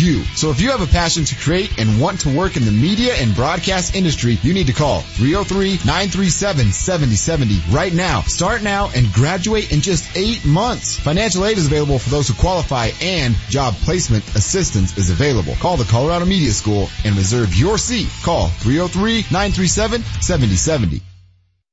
you. So if you have a passion to create and want to work in the media and broadcast industry, you need to call 303-937-7070 right now. Start now and graduate in just eight months. Financial aid is available for those who qualify and job placement assistance is available. Call the Colorado Media School and reserve your seat. Call 303-937-7070.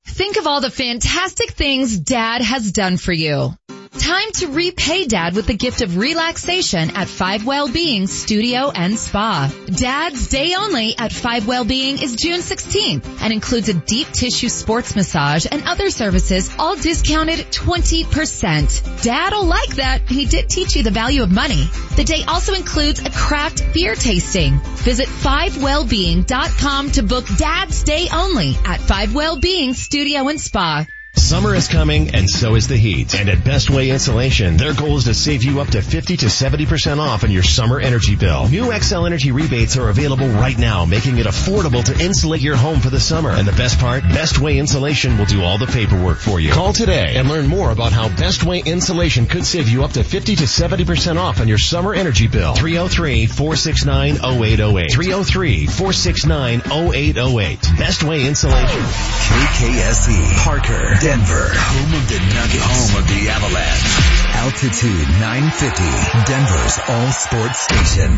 Think of all the fantastic things dad has done for you. Time to repay dad with the gift of relaxation at Five Wellbeing Studio and Spa. Dad's day only at Five Wellbeing is June 16th and includes a deep tissue sports massage and other services all discounted 20%. Dad'll like that. He did teach you the value of money. The day also includes a craft beer tasting. Visit 5wellbeing.com to book dad's day only at Five Wellbeing Studio and Spa. Summer is coming and so is the heat. And at Best Way Insulation, their goal is to save you up to 50 to 70% off on your summer energy bill. New Xcel Energy rebates are available right now, making it affordable to insulate your home for the summer. And the best part, Best Way Insulation will do all the paperwork for you. Call today and learn more about how Best Way Insulation could save you up to 50 to 70% off on your summer energy bill. 303-469-0808. 303-469-0808. Best Way Insulation. KKSE, Parker, Denver, home of the Nuggets, home of the Avalanche. Altitude 950, Denver's all sports station.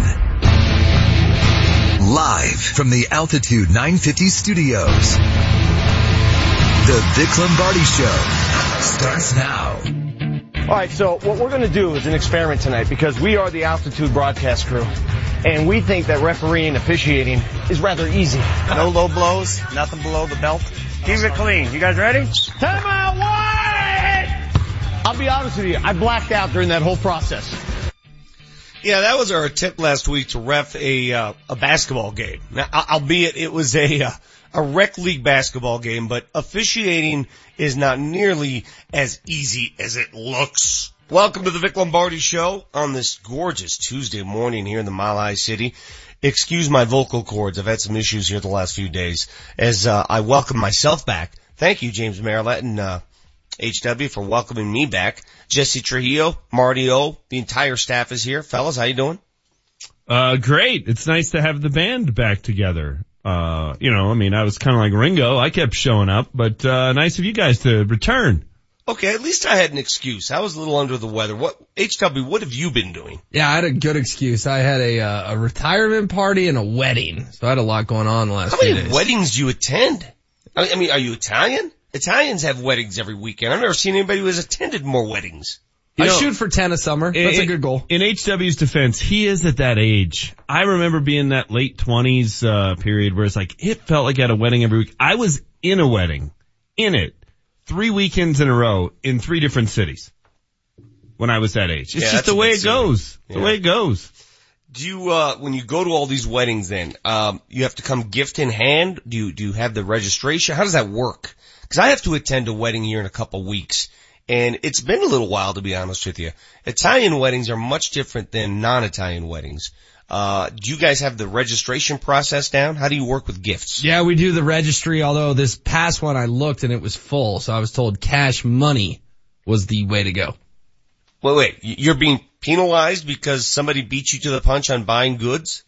Live from the Altitude 950 studios. The Vic Lombardi Show starts now. All right, so what we're going to do is an experiment tonight because we are the Altitude broadcast crew, and we think that refereeing officiating is rather easy. No low blows, nothing below the belt. Keep it clean. You guys ready? Time out, one! I'll be honest with you, I blacked out during that whole process. Yeah, that was our attempt last week to ref a uh, a basketball game. Now, albeit it was a uh, a rec league basketball game, but officiating is not nearly as easy as it looks. Welcome to the Vic Lombardi Show on this gorgeous Tuesday morning here in the Mile High City. Excuse my vocal cords. I've had some issues here the last few days as uh, I welcome myself back. Thank you, James Merilatt and uh, HW for welcoming me back. Jesse Trujillo, Marty O, the entire staff is here. Fellas, how you doing? Uh, great. It's nice to have the band back together. Uh, you know, I mean, I was kind of like Ringo. I kept showing up, but, uh, nice of you guys to return. Okay, at least I had an excuse. I was a little under the weather. What, HW, what have you been doing? Yeah, I had a good excuse. I had a, uh, a retirement party and a wedding. So I had a lot going on the last How few many days. weddings do you attend? I mean, are you Italian? Italians have weddings every weekend. I've never seen anybody who has attended more weddings. I know, shoot for 10 a summer. That's in, a good goal. In HW's defense, he is at that age. I remember being that late twenties, uh, period where it's like, it felt like I had a wedding every week. I was in a wedding, in it, three weekends in a row in three different cities when I was that age. It's Yeah, just the way it goes. The Yeah. way it goes. Do you, uh, when you go to all these weddings then, um, you have to come gift in hand? Do you, do you have the registration? How does that work? Cause I have to attend a wedding here in a couple weeks. And it's been a little while to be honest with you. Italian weddings are much different than non-Italian weddings. Uh, do you guys have the registration process down? How do you work with gifts? Yeah, we do the registry, although this past one I looked and it was full. So I was told cash money was the way to go. Wait, wait, you're being penalized because somebody beat you to the punch on buying goods?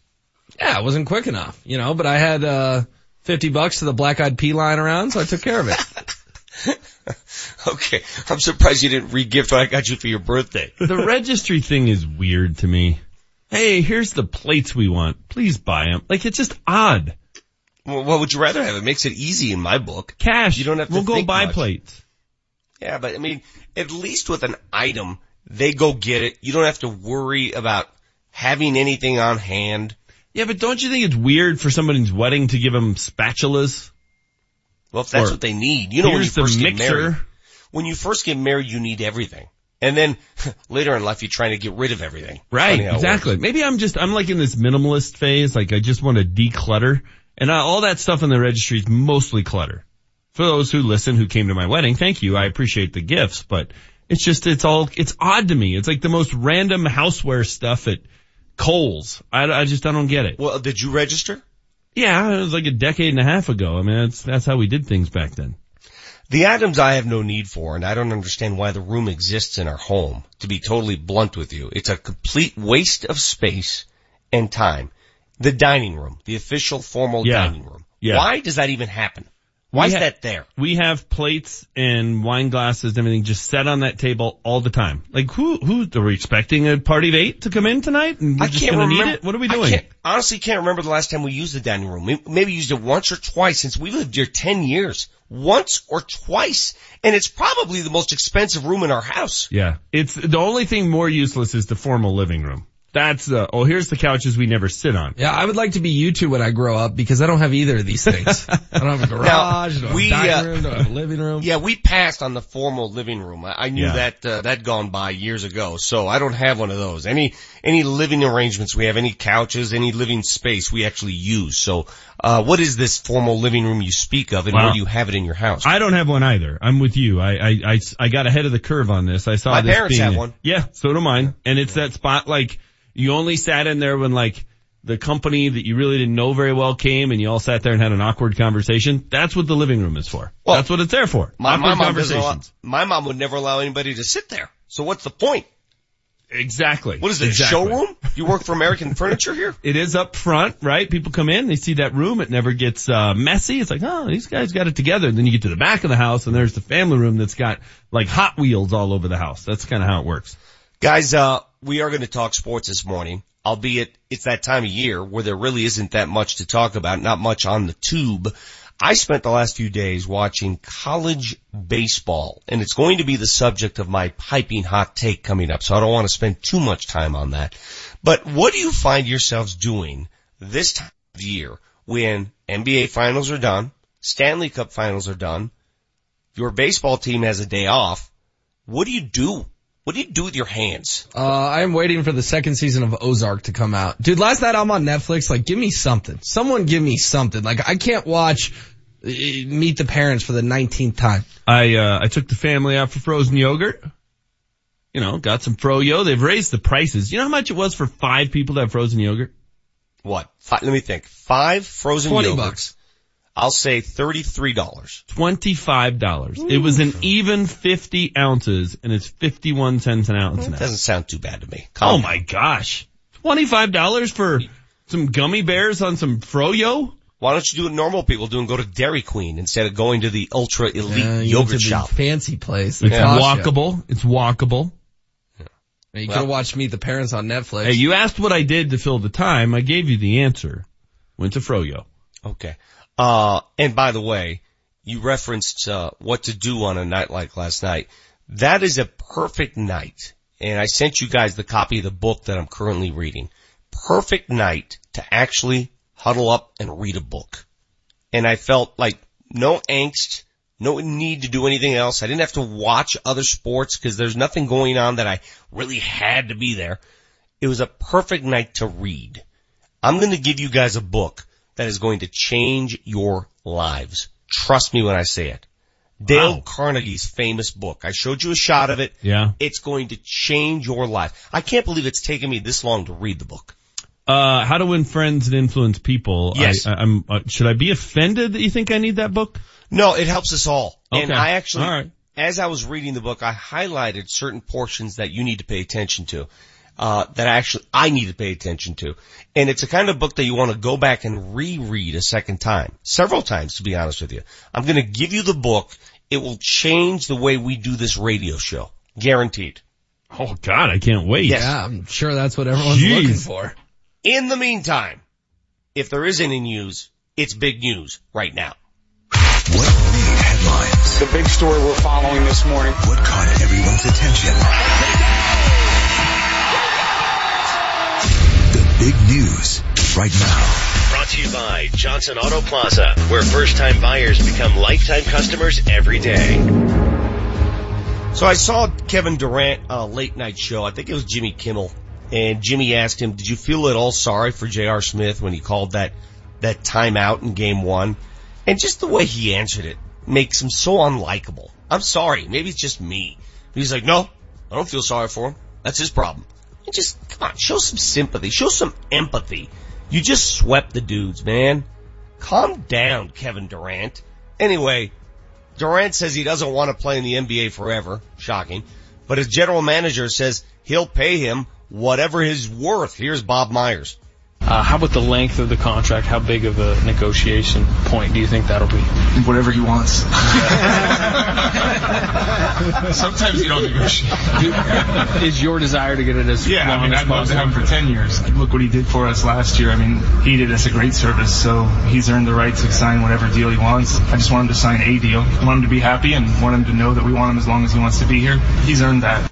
Yeah, it wasn't quick enough, you know, but I had, uh, 50 bucks to the black eyed pea lying around, so I took care of it. Okay, I'm surprised you didn't re-gift what I got you for your birthday. The registry thing is weird to me. Hey, here's the plates we want. Please buy them. Like it's just odd. Well, what would you rather have? It makes it easy in my book. Cash. You don't have to We'll go buy much. plates. Yeah, but I mean, at least with an item, they go get it. You don't have to worry about having anything on hand. Yeah, but don't you think it's weird for somebody's wedding to give them spatulas? Well, if that's Or what they need, you know, when you Here's the first get married, when you first get married, you need everything. And then later in life, you're trying to get rid of everything. Right, Funny how it exactly. Maybe I'm just, I'm like in this minimalist phase, like I just want to declutter. And uh, all that stuff in the registry is mostly clutter. For those who listen, who came to my wedding, thank you. I appreciate the gifts, but it's just, it's all, it's odd to me. It's like the most random houseware stuff at Kohl's. I, I just, I don't get it. Well, did you register? Yeah, it was like a decade and a half ago. I mean, that's, that's how we did things back then. The items I have no need for, and I don't understand why the room exists in our home, to be totally blunt with you. It's a complete waste of space, and time. The dining room, the official formal Yeah. dining room. Yeah. Why does that even happen? Why is ha- that there? We have plates and wine glasses and everything just set on that table all the time. Like who, who, are we expecting a party of eight to come in tonight and we're I just can't gonna remember. need it? What are we I doing? can't- honestly can't remember the last time we used the dining room. We maybe used it once or twice since we lived here 10 years. Once or twice. And it's probably the most expensive room in our house. Yeah. It's, the only thing more useless is the formal living room. That's the, oh, here's the couches we never sit on. Yeah, I would like to be you two when I grow up because I don't have either of these things. I don't have a garage, don't have we, a dining uh, room, don't have a living room. Yeah, we passed on the formal living room. I, I knew Yeah. that uh, that gone by years ago, so I don't have one of those. Any any living arrangements we have, any couches, any living space we actually use. So, uh, what is this formal living room you speak of, and Wow. where do you have it in your house? I don't have one either. I'm with you. I, I, I, I got ahead of the curve on this. I saw My this parents being- have one. Yeah, so do mine. And it's that spot like you only sat in there when like the company that you really didn't know very well came and you all sat there and had an awkward conversation. That's what the living room is for. Well, That's what it's there for. my, my awkward mom doesn't allow, conversations. my mom would never allow anybody to sit there. So what's the point? Exactly. What is it? Exactly. Showroom? You work for American Furniture here? It is up front, right? People come in, they see that room, it never gets uh messy. It's like, oh, these guys got it together. And then you get to the back of the house and there's the family room that's got like Hot Wheels all over the house. That's kind of how it works. Guys, uh, we are going to talk sports this morning, albeit it's that time of year where there really isn't that much to talk about, not much on the tube. I spent the last few days watching college baseball, and it's going to be the subject of my piping hot take coming up, so I don't want to spend too much time on that. But what do you find yourselves doing this time of year when NBA finals are done, Stanley Cup finals are done, your baseball team has a day off? What do you do? What do you do with your hands? Uh, I'm waiting for the second season of Ozark to come out. Dude, last night I'm on Netflix, like give me something. Someone give me something. Like I can't watch uh, Meet the Parents for the 19th time. I uh I took the family out for frozen yogurt. You know, got some froyo. They've raised the prices. You know how much it was for five people to have frozen yogurt? What? Five, let me think. Five frozen 20 yogurts. bucks. I'll say thirty-three dollars. Twenty-five dollars. It was an even fifty ounces, and it's fifty-one cents an ounce now. Doesn't sound too bad to me. Oh Calm my gosh, twenty-five dollars for some gummy bears on some froyo? Why don't you do what normal people do and go to Dairy Queen instead of going to the ultra elite Uh, you to yogurt the shop? Fancy place. It's It costs you. walkable. It's walkable. You Well- could have watched Meet the Parents on Netflix. Hey, you asked what I did to fill the time. I gave you the answer. Went to froyo. Okay. Uh, and by the way, you referenced, uh, what to do on a night like last night. That is a perfect night. And I sent you guys the copy of the book that I'm currently reading. Perfect night to actually huddle up and read a book. And I felt like no angst, no need to do anything else. I didn't have to watch other sports because there's nothing going on that I really had to be there. It was a perfect night to read. I'm going to give you guys a book that is going to change your lives. Trust me when I say it. Dale Wow. Carnegie's famous book. I showed you a shot of it. Yeah. It's going to change your life. I can't believe it's taken me this long to read the book. Uh, how to win friends and influence people. Yes. I, I'm, uh, should I be offended that you think I need that book? No, it helps us all. Okay. And I actually, right. as I was reading the book, I highlighted certain portions that you need to pay attention to. Uh, that actually I need to pay attention to. And it's a kind of book that you want to go back and reread a second time. Several times, to be honest with you. I'm going to give you the book. It will change the way we do this radio show. Guaranteed. Oh God, I can't wait. Yes. yeah, I'm sure that's what everyone's Jeez. looking for. In the meantime, if there is any news, it's big news right now. What made headlines? The big story we're following this morning. What caught everyone's attention? Big news right now. Brought to you by Johnson Auto Plaza, where first time buyers become lifetime customers every day. So I saw Kevin Durant uh, late night show. I think it was Jimmy Kimmel, and Jimmy asked him, "Did you feel at all sorry for J.R. Smith when he called that that timeout in Game One?" And just the way he answered it makes him so unlikable. I'm sorry, maybe it's just me. He's like, "No, I don't feel sorry for him. That's his problem." Just come on, show some sympathy, show some empathy. You just swept the dudes, man. Calm down, Kevin Durant. Anyway, Durant says he doesn't want to play in the NBA forever. Shocking. But his general manager says he'll pay him whatever his worth. Here's Bob Myers. Uh, how about the length of the contract? How big of a negotiation point do you think that'll be? Whatever he wants. Sometimes you don't negotiate. Is your desire to get it as Yeah, long I mean, as I'd love to possible? have him for 10 years. Look what he did for us last year. I mean, he did us a great service, so he's earned the right to sign whatever deal he wants. I just want him to sign a deal. I want him to be happy and want him to know that we want him as long as he wants to be here. He's earned that.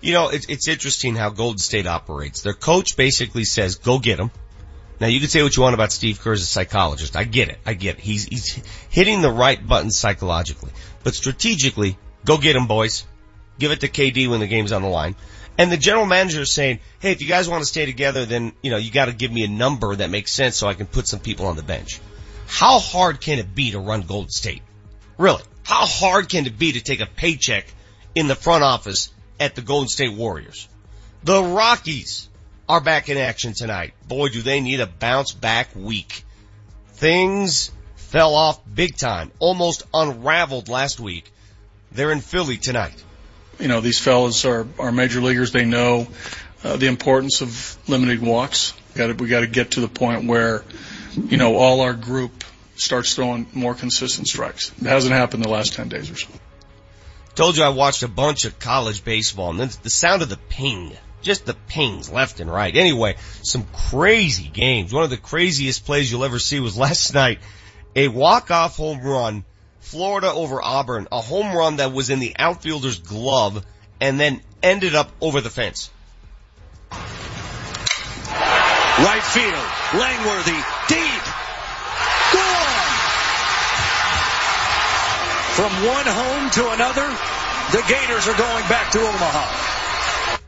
You know, it's, it's interesting how Golden State operates. Their coach basically says, go get him. Now you can say what you want about Steve Kerr as a psychologist. I get it. I get it. He's, he's hitting the right buttons psychologically. But strategically, go get him boys. Give it to KD when the game's on the line. And the general manager is saying, hey, if you guys want to stay together, then, you know, you gotta give me a number that makes sense so I can put some people on the bench. How hard can it be to run Golden State? Really? How hard can it be to take a paycheck in the front office at the Golden State Warriors? The Rockies are back in action tonight. Boy, do they need a bounce back week. Things fell off big time, almost unraveled last week. They're in Philly tonight. You know, these fellas are, are major leaguers. They know uh, the importance of limited walks. We got to get to the point where, you know, all our group starts throwing more consistent strikes. It hasn't happened the last 10 days or so. Told you I watched a bunch of college baseball and then the sound of the ping. Just the pings left and right. Anyway, some crazy games. One of the craziest plays you'll ever see was last night. A walk-off home run, Florida over Auburn. A home run that was in the outfielder's glove and then ended up over the fence. Right field, Langworthy, From one home to another, the Gators are going back to Omaha.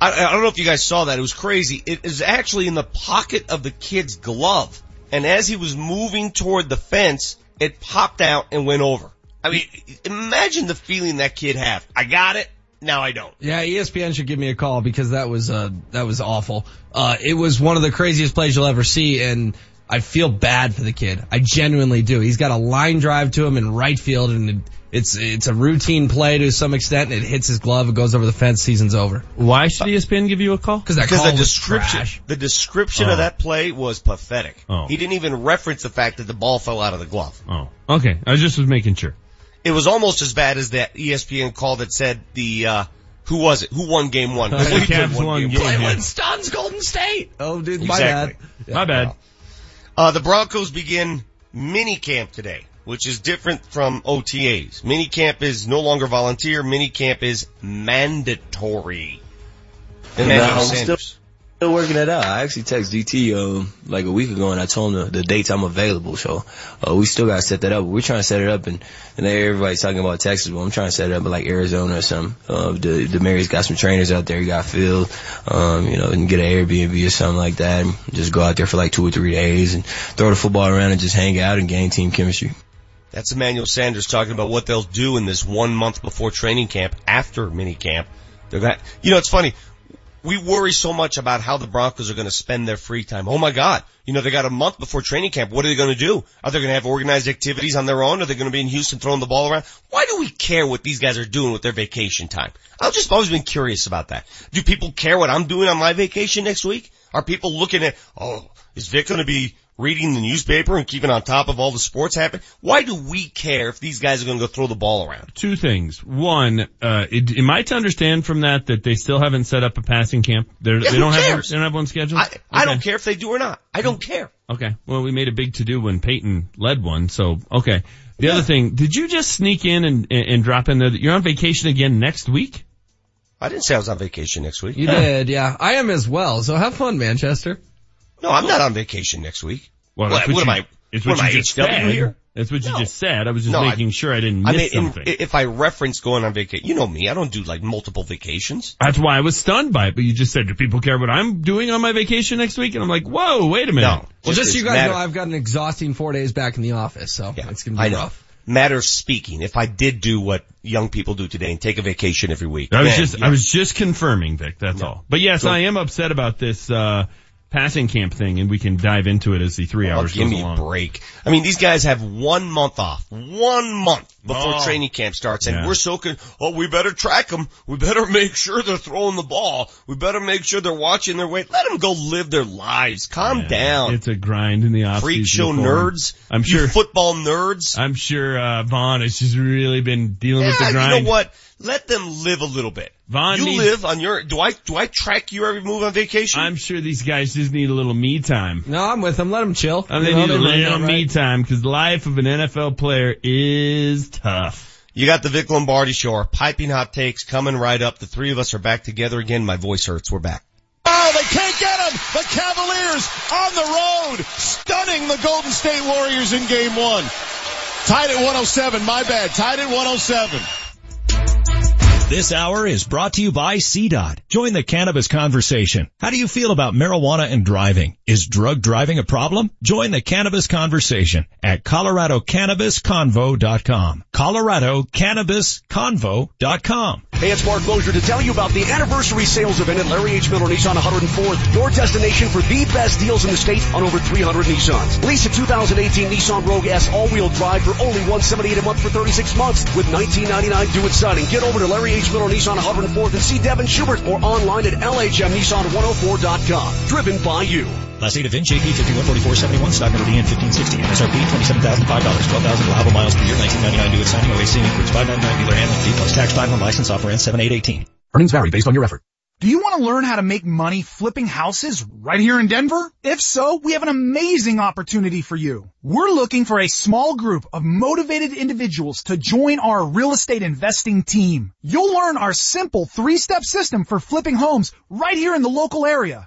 I, I don't know if you guys saw that. It was crazy. It is actually in the pocket of the kid's glove. And as he was moving toward the fence, it popped out and went over. I mean, imagine the feeling that kid had. I got it. Now I don't. Yeah, ESPN should give me a call because that was uh that was awful. Uh it was one of the craziest plays you'll ever see and I feel bad for the kid. I genuinely do. He's got a line drive to him in right field and it, it's it's a routine play to some extent and it hits his glove, it goes over the fence, season's over. Why should ESPN give you a call? Because that Because call the was description, trash. the description Oh. of that play was pathetic. Oh. He didn't even reference the fact that the ball fell out of the glove. Oh, okay. I just was making sure. It was almost as bad as that ESPN call that said the, uh, who was it? Who won game one? The Cavs won game one. Cleveland stuns Golden State. Oh dude, my Exactly. bad. My bad. Uh, the Broncos begin mini camp today, which is different from OTAs. Mini camp is no longer volunteer. Mini camp is mandatory. And still. Still working it out. I actually texted DT uh, like a week ago and I told him the, the dates I'm available. So uh, we still got to set that up. We're trying to set it up and, and everybody's talking about Texas, but I'm trying to set it up in like Arizona or something. Uh, the, the Mary's got some trainers out there. You got Phil, um, you know, and get an Airbnb or something like that. And just go out there for like two or three days and throw the football around and just hang out and gain team chemistry. That's Emmanuel Sanders talking about what they'll do in this one month before training camp, after mini camp. They're going you know, it's funny. We worry so much about how the Broncos are going to spend their free time. Oh my God. You know, they got a month before training camp. What are they going to do? Are they going to have organized activities on their own? Are they going to be in Houston throwing the ball around? Why do we care what these guys are doing with their vacation time? I've just always been curious about that. Do people care what I'm doing on my vacation next week? Are people looking at, oh, is Vic going to be reading the newspaper and keeping on top of all the sports happening? Why do we care if these guys are going to go throw the ball around? Two things. One, uh, it, am I to understand from that that they still haven't set up a passing camp? They're, Yeah, they don't have cares? they don't have one scheduled. I, I don't care if they do or not. I don't care. Okay. Well, we made a big to do when Peyton led one. So okay. The other thing, did you just sneak in and, and, and drop in there that you're on vacation again next week? I didn't say I was on vacation next week. You did, yeah. I am as well. So have fun, Manchester. No, I'm not on vacation next week. Well, what, that's what what you- am I? It's what what am you I, just said. here? That's what you No. just said. I was just No, I- making sure I didn't I miss mean, in- something. if I reference going on vacation, you know me, I don't do like multiple vacations. That's why I was stunned by it. But you just said, do people care what I'm doing on my vacation next week? And I'm like, whoa, wait a minute. No. Well, just, Just so you guys matter- know, I've got an exhausting four days back in the office, so it's gonna be I know. rough. Matter of speaking, if I did do what young people do today and take a vacation every week, I was then, just, yeah. I was just confirming, Vic. That's No. all. But yes, Go- I am upset about this. Uh, passing camp thing and we can dive into it as the three Oh, hours give goes me along. a break. I mean, these guys have one month off. One month before Oh. training camp starts and Yeah. we're so con- oh, we better track them. We better make sure they're throwing the ball. We better make sure they're watching their weight. Let them go live their lives. Calm down. It's a grind in the off Freak show nerds. I'm You sure football nerds. I'm sure uh, Vaughn has just really been dealing with the grind. you know what? Let them live a little bit. Vaughn you needs- live on your, do I, do I track your every move on vacation? I'm sure these guys just need a little me time. No, I'm with them. Let them chill. And they You know, need a little that me right. time because the life of an NFL player is tough. You got the Vic Lombardi show, our piping hot takes coming right up. The three of us are back together again. My voice hurts. We're back. Oh, they can't get him. The Cavaliers on the road, stunning the Golden State Warriors in game one. Tied at 107. My bad. Tied at 107. This hour is brought to you by CDOT. Join the cannabis conversation. How do you feel about marijuana and driving? Is drug driving a problem? Join the cannabis conversation at coloradocannabisconvo.com. coloradocannabisconvo.com. Hey, it's Mark Mosier to tell you about the anniversary sales event at Larry H. Miller Nissan 104th, your destination for the best deals in the state on over 300 Nissans. Lease a 2018 Nissan Rogue S all-wheel drive for only 178 a month for 36 months with 1999 due at signing. Get over to Larry H. Miller Nissan 104th and see Devin Schubert or online at LHMNissan104.com. Driven by you. Last date of VIN JP 514471, stock number DN 1560, MSRP $27,005, 12,000 allowable miles per year, 1999 due at signing, OAC includes 599 dealer handling fee plus tax time on license offer ends 7818. Earnings vary based on your effort. Do you want to learn how to make money flipping houses right here in Denver? If so, we have an amazing opportunity for you. We're looking for a small group of motivated individuals to join our real estate investing team. You'll learn our simple three-step system for flipping homes right here in the local area.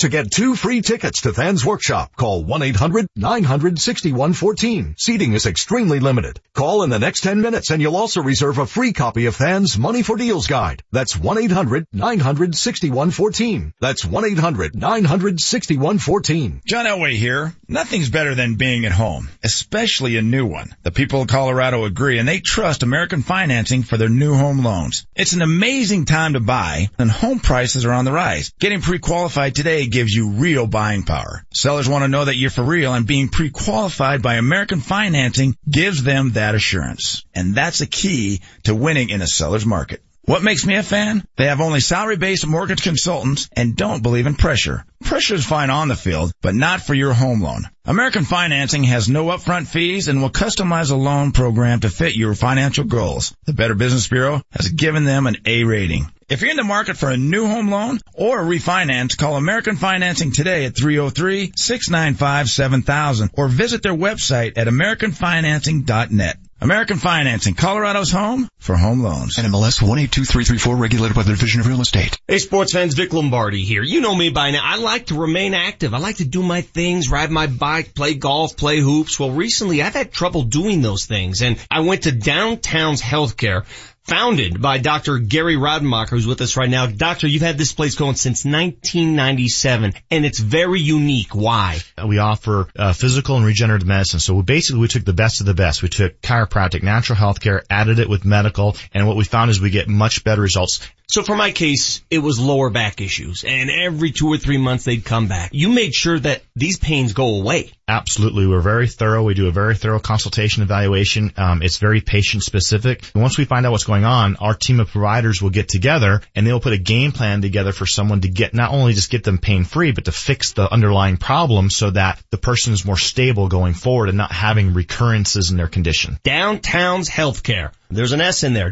To get two free tickets to Than's workshop, call 1-800-900-6114. Seating is extremely limited. Call in the next 10 minutes and you'll also reserve a free copy of Than's Money for Deals guide. That's 1-800-900-6114. That's 1-800-900-6114. John Elway here. Nothing's better than being at home, especially a new one. The people of Colorado agree and they trust American Financing for their new home loans. It's an amazing time to buy and home prices are on the rise. Getting pre-qualified today gives you real buying power. Sellers want to know that you're for real and being pre-qualified by American Financing gives them that assurance. And that's the key to winning in a seller's market. What makes me a fan? They have only salary-based mortgage consultants and don't believe in pressure. Pressure is fine on the field, but not for your home loan. American Financing has no upfront fees and will customize a loan program to fit your financial goals. The Better Business Bureau has given them an A rating. If you're in the market for a new home loan or a refinance, call American Financing today at 303-695-7000 or visit their website at americanfinancing.net. American Financing, Colorado's home for home loans. NMLS 182334 regulated by the Division of Real Estate. Hey sports fans, Vic Lombardi here. You know me by now. I like to remain active. I like to do my things, ride my bike, play golf, play hoops. Well recently I've had trouble doing those things and I went to Downtown's Healthcare founded by Dr. Gary Rademacher, who's with us right now. Doctor, you've had this place going since 1997, and it's very unique. Why? We offer uh, physical and regenerative medicine. So we basically we took the best of the best. We took chiropractic, natural health care, added it with medical, and what we found is we get much better results. So for my case, it was lower back issues, and every two or three months they'd come back. You made sure that these pains go away. Absolutely. We're very thorough. We do a very thorough consultation evaluation. Um, it's very patient specific. And once we find out what's going on, our team of providers will get together and they will put a game plan together for someone to get, not only just get them pain free, but to fix the underlying problem so that the person is more stable going forward and not having recurrences in their condition. Downtown's Healthcare. There's an S in there.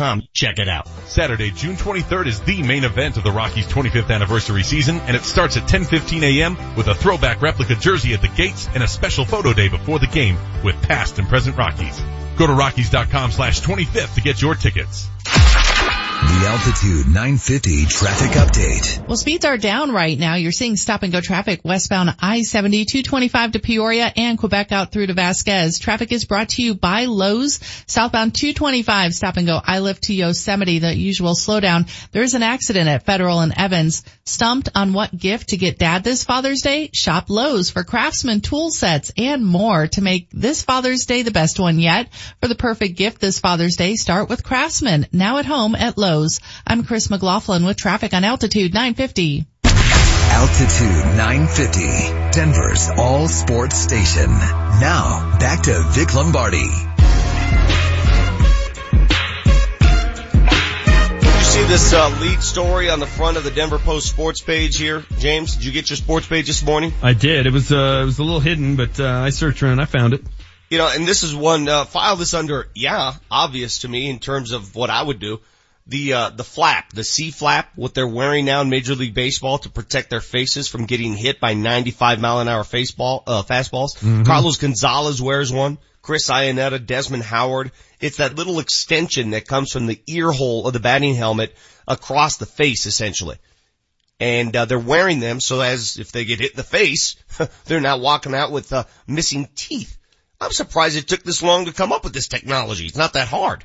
Downtownshealthcare.com. Check it out. Saturday, June 23rd is the main event of the Rockies 25th anniversary season, and it starts at 10:15 a.m. with a throwback replica jersey at the gates and a special photo day before the game with past and present Rockies. Go to Rockies.com slash 25th to get your tickets. The Altitude 950 traffic update. Well, speeds are down right now. You're seeing stop and go traffic westbound I-70, 225 to Peoria and Quebec out through to Vasquez. Traffic is brought to you by Lowe's. Southbound 225 stop and go Iliff to Yosemite, the usual slowdown. There is an accident at Federal and Evans. Stumped on what gift to get dad this Father's Day? Shop Lowe's for craftsman tool sets and more to make this Father's Day the best one yet. For the perfect gift this Father's Day, start with Craftsman. Now at home at Lowe's. I'm Chris McLaughlin with traffic on Altitude 950. Altitude 950, Denver's all sports station. Now, back to Vic Lombardi. Did you see this uh, lead story on the front of the Denver Post sports page here, James? Did you get your sports page this morning? I did. It was uh, it was a little hidden, but uh, I searched around. I found it. You know, and this is one uh, file this under yeah, obvious to me in terms of what I would do. The uh, the flap, the C flap, what they're wearing now in Major League Baseball to protect their faces from getting hit by 95 mile an hour faceball, uh, fastballs. Mhm. Carlos Gonzalez wears one. Chris Iannetta, Desmond Howard. It's that little extension that comes from the ear hole of the batting helmet across the face, essentially. And uh, they're wearing them so as if they get hit in the face, they're not walking out with uh, missing teeth. I'm surprised it took this long to come up with this technology. It's not that hard.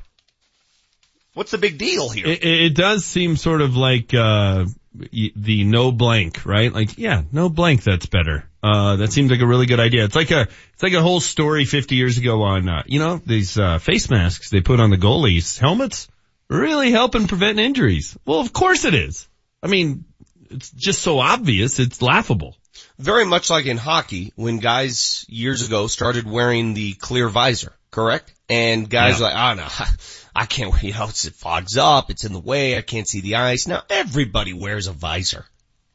What's the big deal here? It, it does seem sort of like uh y- the no blank, right? Like, yeah, no blank. That's better. Uh, that seems like a really good idea. It's like a it's like a whole story 50 years ago on uh, you know these uh, face masks they put on the goalies helmets really helping prevent injuries. Well, of course it is. I mean, it's just so obvious. It's laughable. Very much like in hockey when guys years ago started wearing the clear visor, correct? And guys Yeah. like, oh no, I can't, you know, it's, it fogs up, it's in the way, I can't see the ice. Now everybody wears a visor.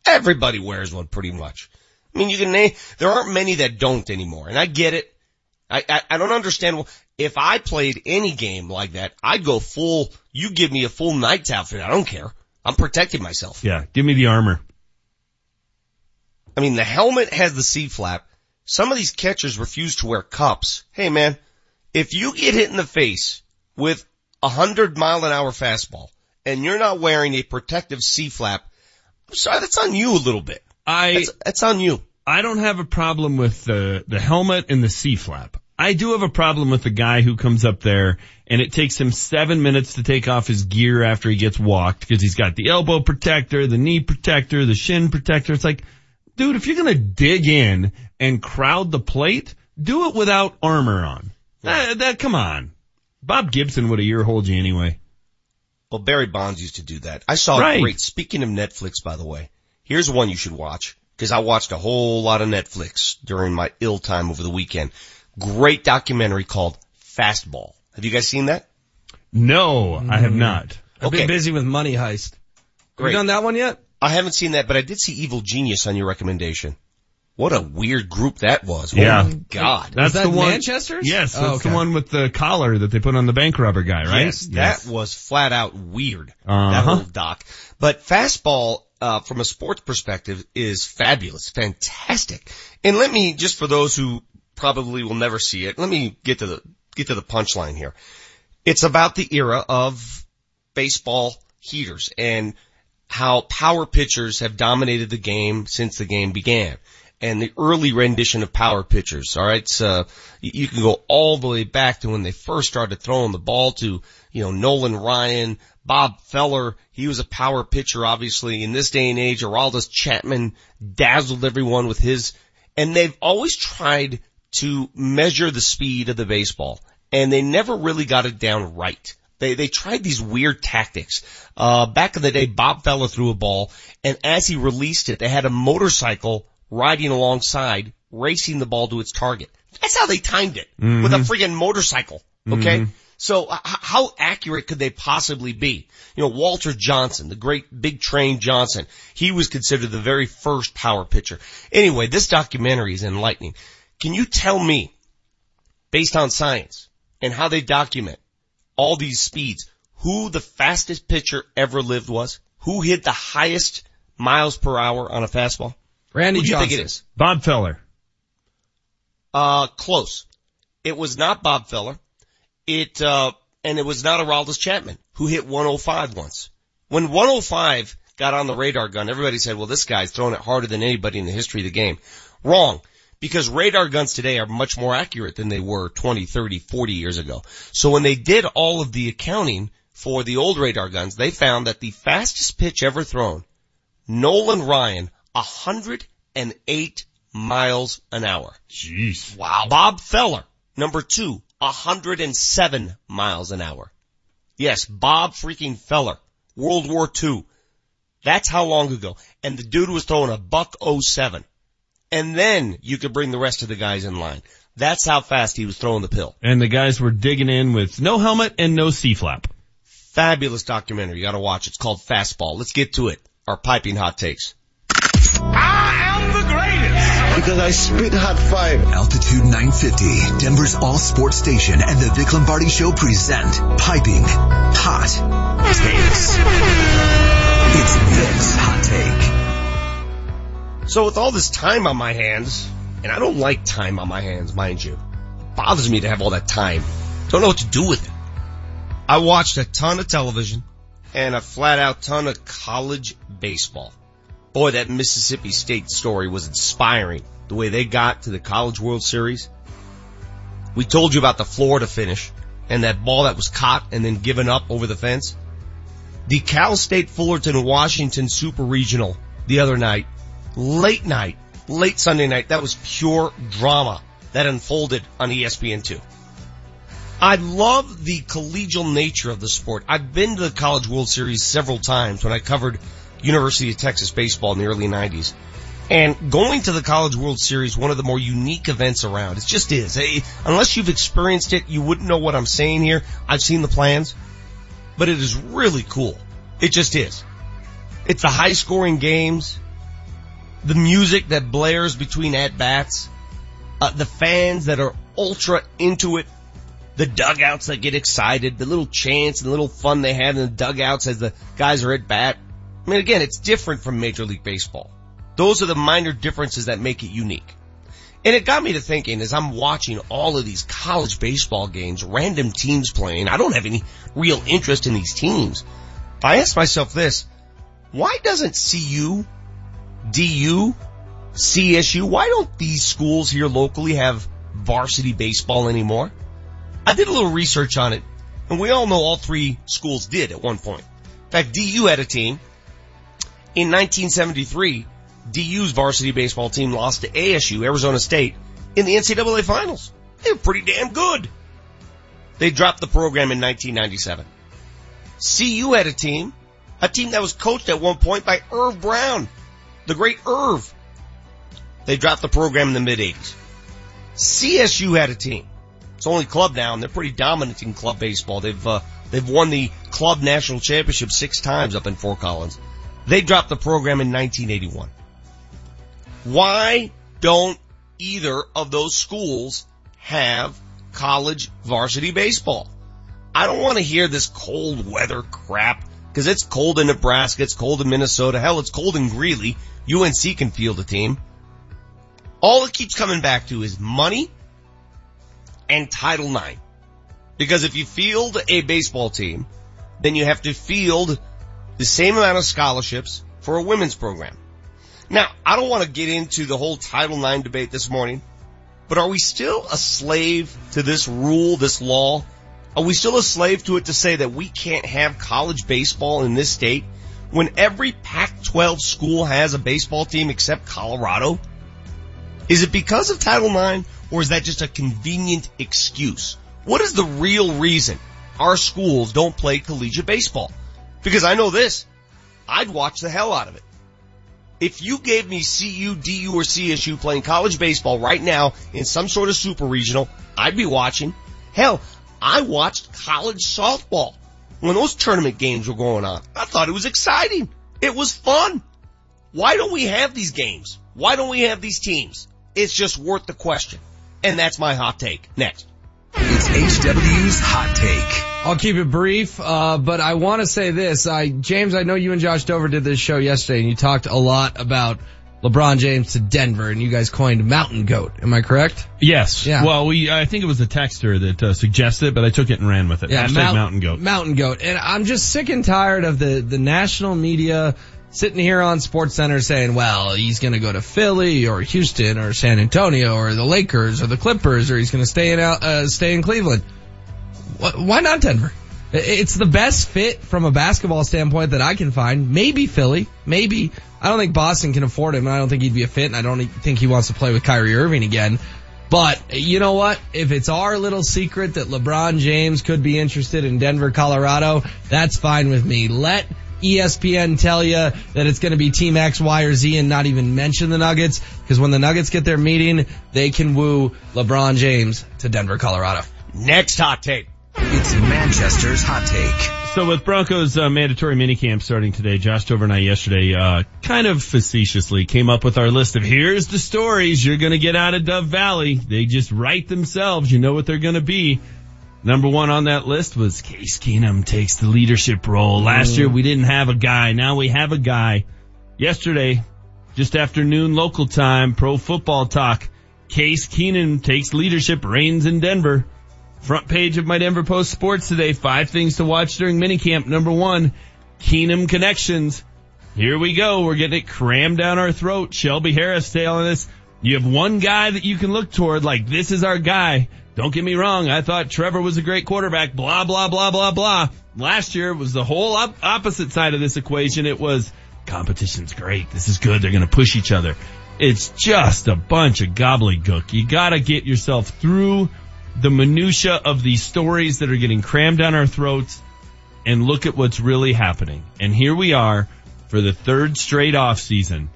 Everybody wears one pretty much. I mean, you can name, there aren't many that don't anymore, and I get it. I, I, I don't understand. If I played any game like that, I'd go full, you give me a full knight's outfit, I don't care. I'm protecting myself. Yeah, give me the armor. I mean, the helmet has the C flap. Some of these catchers refuse to wear cups. Hey man, if you get hit in the face with a hundred mile an hour fastball and you're not wearing a protective C flap, I'm sorry, that's on you a little bit. I that's, that's on you. I don't have a problem with the the helmet and the C flap. I do have a problem with the guy who comes up there and it takes him seven minutes to take off his gear after he gets walked because he's got the elbow protector, the knee protector, the shin protector. It's like, dude, if you're gonna dig in and crowd the plate, do it without armor on. That, that come on. Bob Gibson would have ear hold you anyway. Well, Barry Bonds used to do that. I saw Right. a great, speaking of Netflix, by the way, here's one you should watch because I watched a whole lot of Netflix during my ill time over the weekend. Great documentary called Fastball. Have you guys seen that? No, I have mm-hmm. not. I've Okay. been busy with Money Heist. Have Great. you done that one yet? I haven't seen that, but I did see Evil Genius on your recommendation. What a weird group that was. Yeah. Oh my God. That's that the one. Manchester's? Yes, that's Oh, okay. the one with the collar that they put on the bank robber guy, right? Yes, that was flat out weird. That Uh-huh. whole doc. But fastball, uh, from a sports perspective is fabulous, fantastic. And let me, just for those who probably will never see it, let me get to the, get to the punchline here. It's about the era of baseball heaters and how power pitchers have dominated the game since the game began. And the early rendition of power pitchers, alright, so you you can go all the way back to when they first started throwing the ball to, you know, Nolan Ryan, Bob Feller, he was a power pitcher obviously. In this day and age, Aroldis Chapman dazzled everyone with his, and they've always tried to measure the speed of the baseball, and they never really got it down right. They they tried these weird tactics. Uh, back in the day, Bob Feller threw a ball, and as he released it, they had a motorcycle riding alongside, racing the ball to its target. That's how they timed it with a friggin' motorcycle. Okay. Mhm. So h- how accurate could they possibly be? You know, Walter Johnson, the great big train Johnson, he was considered the very first power pitcher. Anyway, this documentary is enlightening. Can you tell me, based on science and how they document all these speeds, who the fastest pitcher ever lived was? Who hit the highest miles per hour on a fastball? Randy Who do you Johnson. think it is? Bob Feller. Uh, close. It was not Bob Feller. It, uh, And it was not Aroldis Chapman who hit 105 once. When 105 got on the radar gun, everybody said, well, this guy's throwing it harder than anybody in the history of the game. Wrong. Because radar guns today are much more accurate than they were 20, 30, 40 years ago. So when they did all of the accounting for the old radar guns, they found that the fastest pitch ever thrown, Nolan Ryan, 108 miles an hour. Jeez. Wow. Bob Feller, number two, 107 miles an hour. Yes, Bob freaking Feller, World War II. That's how long ago. And the dude was throwing a buck 07. And then you could bring the rest of the guys in line. That's how fast he was throwing the pill. And the guys were digging in with no helmet and no C-flap. Fabulous documentary. You gotta watch. It's called Fastball. Let's get to it. Our piping hot takes. Because I spit hot fire. Altitude 950, Denver's all sports station and the Vic Lombardi Show present Piping Hot Takes. It's Vic's Hot Take. So with all this time on my hands, and I don't like time on my hands, mind you. It bothers me to have all that time. Don't know what to do with it. I watched a ton of television and a flat out ton of college baseball. Boy, that Mississippi State story was inspiring. The way they got to the College World Series. We told you about the Florida finish and that ball that was caught and then given up over the fence. The Cal State Fullerton Washington Super Regional the other night, late night, late Sunday night, that was pure drama that unfolded on E ESPN2. I love the collegial nature of the sport. I've been to the College World Series several times when I covered University of Texas baseball in the early 90s. And going to the College World Series, one of the more unique events around. It just is. Unless you've experienced it, you wouldn't know what I'm saying here. I've seen the plans, but it is really cool. It just is. It's the high scoring games, the music that blares between at bats, uh, the fans that are ultra into it, the dugouts that get excited, the little chants and the little fun they have in the dugouts as the guys are at bat. I mean, again, it's different from Major League Baseball. Those are the minor differences that make it unique. And it got me to thinking as I'm watching all of these college baseball games, random teams playing, I don't have any real interest in these teams. I asked myself this, why doesn't CU, DU, CSU, why don't these schools here locally have varsity baseball anymore? I did a little research on it, and we all know all three schools did at one point. In fact, DU had a team. In 1973, DU's varsity baseball team lost to ASU, Arizona State, in the NCAA finals. They were pretty damn good. They dropped the program in 1997. CU had a team, a team that was coached at one point by Irv Brown, the great Irv. They dropped the program in the mid 80s. CSU had a team. It's only club now and they're pretty dominant in club baseball. They've, uh, they've won the club national championship six times up in Fort Collins. They dropped the program in 1981. Why don't either of those schools have college varsity baseball? I don't want to hear this cold weather crap because it's cold in Nebraska, it's cold in Minnesota, hell, it's cold in Greeley. UNC can field a team. All it keeps coming back to is money and Title IX. Because if you field a baseball team, then you have to field the same amount of scholarships for a women's program. Now, I don't want to get into the whole Title IX debate this morning, but are we still a slave to this rule, this law? Are we still a slave to it to say that we can't have college baseball in this state when every Pac-12 school has a baseball team except Colorado? Is it because of Title IX or is that just a convenient excuse? What is the real reason our schools don't play collegiate baseball? Because I know this, I'd watch the hell out of it. If you gave me CU, DU, or CSU playing college baseball right now in some sort of super regional, I'd be watching. Hell, I watched college softball when those tournament games were going on. I thought it was exciting. It was fun. Why don't we have these games? Why don't we have these teams? It's just worth the question. And that's my hot take. Next. It's HW's Hot Take. I'll keep it brief, uh, but I want to say this. I, James, I know you and Josh Dover did this show yesterday and you talked a lot about LeBron James to Denver, and you guys coined Mountain Goat. Am I correct? Yes. Yeah. Well, we I think it was a texter that uh, suggested it, but I took it and ran with it. Hashtag Mount- Mountain Goat. Mountain Goat. And I'm just sick and tired of the, the national media sitting here on Sports Center saying, well, he's going to go to Philly or Houston or San Antonio or the Lakers or the Clippers or he's going to stay in uh, stay in Cleveland. Wh- Why not Denver? It's the best fit from a basketball standpoint that I can find. Maybe Philly. Maybe. I don't think Boston can afford him. and I don't think he'd be a fit and I don't think he wants to play with Kyrie Irving again. But you know what? If it's our little secret that LeBron James could be interested in Denver, Colorado, that's fine with me. Let ESPN tell you that it's going to be Team X, Y, or Z and not even mention the Nuggets because when the Nuggets get their meeting, they can woo LeBron James to Denver, Colorado. Next hot take. It's Manchester's hot take. So with Broncos uh, mandatory minicamp starting today, Josh Tover and I yesterday, uh, kind of facetiously came up with our list of here's the stories you're going to get out of Dove Valley. They just write themselves. You know what they're going to be. Number one on that list was Case Keenum takes the leadership role. Last year we didn't have a guy. Now we have a guy. Yesterday, just after noon local time, pro football talk. Case Keenum takes leadership reins in Denver. Front page of my Denver Post Sports today. Five things to watch during minicamp. Number one, Keenum connections. Here we go. We're getting it crammed down our throat. Shelby Harris telling us you have one guy that you can look toward like this is our guy. Don't get me wrong. I thought Trevor was a great quarterback. Blah, blah, blah, blah, blah. Last year was the whole op- opposite side of this equation. It was competition's great. This is good. They're going to push each other. It's just a bunch of gobbledygook. You got to get yourself through the minutia of these stories that are getting crammed down our throats and look at what's really happening. And here we are for the third straight off season.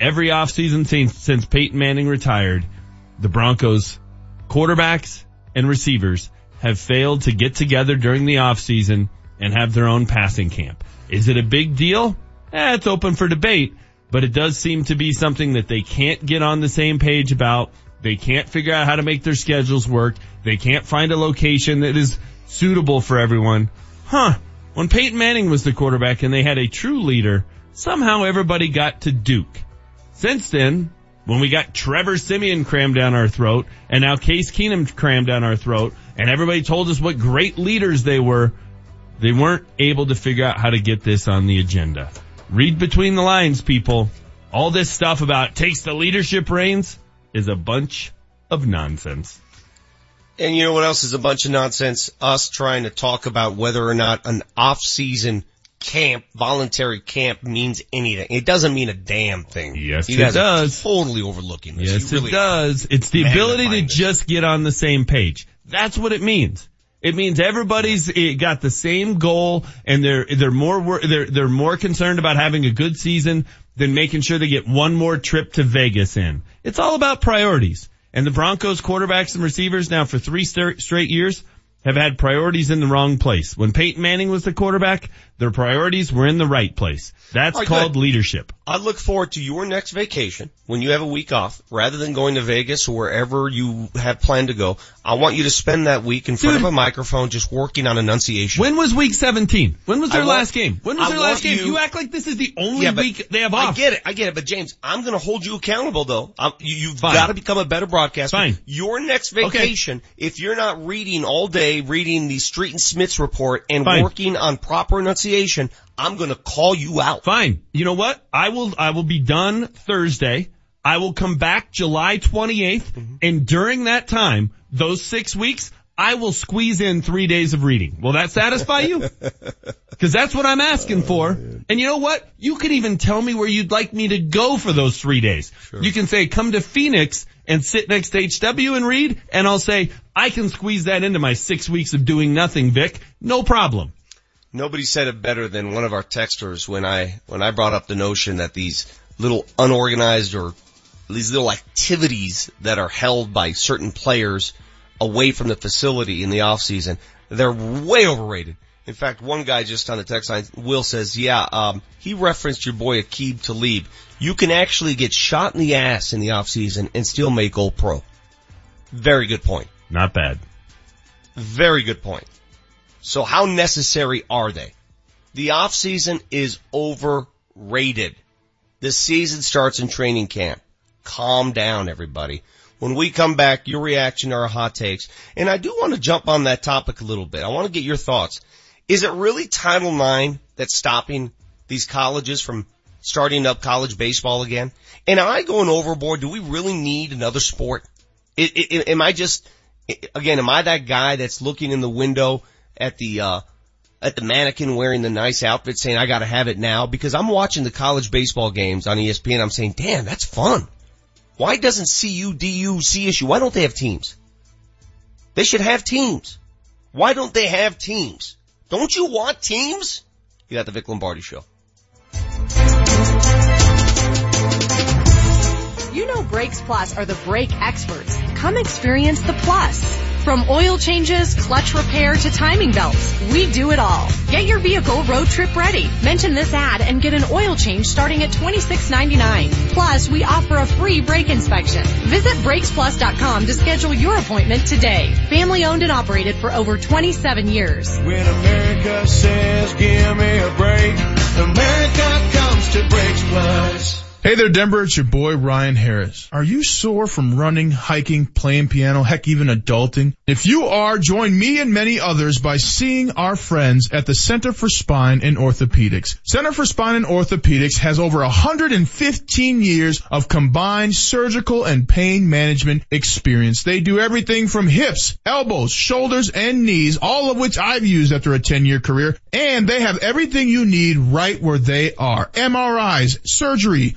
Every off season since, since Peyton Manning retired, the Broncos quarterbacks and receivers have failed to get together during the off season and have their own passing camp. Is it a big deal? Eh, it's open for debate, but it does seem to be something that they can't get on the same page about. They can't figure out how to make their schedules work. They can't find a location that is suitable for everyone. Huh. When Peyton Manning was the quarterback and they had a true leader, somehow everybody got to Duke. Since then, when we got Trevor Siemian crammed down our throat and now Case Keenum crammed down our throat and everybody told us what great leaders they were, they weren't able to figure out how to get this on the agenda. Read between the lines, people. All this stuff about takes the leadership reins is a bunch of nonsense. And you know what else is a bunch of nonsense? Us trying to talk about whether or not an off-season camp, voluntary camp means anything. It doesn't mean a damn thing. Yes, you it guys does. Are totally overlooking this. Yes, really it does. It's the ability to define just get on the same page. That's what it means. It means everybody's got the same goal and they're, they're more, they're, they're more concerned about having a good season than making sure they get one more trip to Vegas in. It's all about priorities. And the Broncos quarterbacks and receivers now for three straight years have had priorities in the wrong place. When Peyton Manning was the quarterback, their priorities were in the right place. That's right, called good. leadership. I look forward to your next vacation when you have a week off, rather than going to Vegas or wherever you have planned to go. I want you to spend that week in front of a microphone just working on enunciation. When was week 17? When was their want- last game? When was I their last game? you- You, act like this is the only Yeah, week they have off. I get it. I get it. But James, I'm going to hold you accountable though. i you, you've got to become a better broadcaster. Fine. Your next Okay. vacation, if you're not reading all day, reading the Street and Smiths report and Fine. working on proper enunciation, I'm going to call you out. Fine. You know what? I will, I will be done Thursday. I will come back July 28th Mm-hmm. and during that time, those six weeks, I will squeeze in three days of reading. Will that satisfy you? Cause that's what I'm asking for. And you know what? You can even tell me where you'd like me to go for those three days. You can say, come to Phoenix and sit next to HW and read. And I'll say, I can squeeze that into my six weeks of doing nothing, Vic. No problem. Nobody said it better than one of our texters when I, when I brought up the notion that these little unorganized or these little activities that are held by certain players away from the facility in the off season, they're way overrated. In fact, one guy just on the text line, Will says, yeah, um, he referenced your boy Aqib Talib. You can actually get shot in the ass in the off season and still make old pro. Very good point. Not bad. Very good point. So how necessary are they? The off season is overrated. The season starts in training camp. Calm down, everybody. When we come back, your reaction to our hot takes. And I do want to jump on that topic a little bit. I want to get your thoughts. Is it really Title IX that's stopping these colleges from starting up college baseball again? And am I going overboard? Do we really need another sport? I, I, am I just, again, am I that guy that's looking in the window at the, uh, at the mannequin wearing the nice outfit saying, I gotta have it now? Because I'm watching the college baseball games on ESPN. And I'm saying, damn, that's fun. Why doesn't CU, DU, CSU, why don't they have teams? They should have teams. Why don't they have teams? Don't you want teams? You got the Vic Lombardi show. You know Brakes Plus are the brake experts. Come experience the plus. From oil changes, clutch repair to timing belts, we do it all. Get your vehicle road trip ready. Mention this ad and get an oil change starting at $26.99. Plus, we offer a free brake inspection. Visit brakesplus.com to schedule your appointment today. Family owned and operated for over 27 years. When America says give me a break, America comes to Brakes Plus. Hey there, Denver. It's your boy, Ryan Harris. Are you sore from running, hiking, playing piano, heck, even adulting? If you are, join me and many others by seeing our friends at the Center for Spine and Orthopedics. Center for Spine and Orthopedics has over 115 years of combined surgical and pain management experience. They do everything from hips, elbows, shoulders, and knees, all of which I've used after a 10 year career. And they have everything you need right where they are. MRIs, surgery,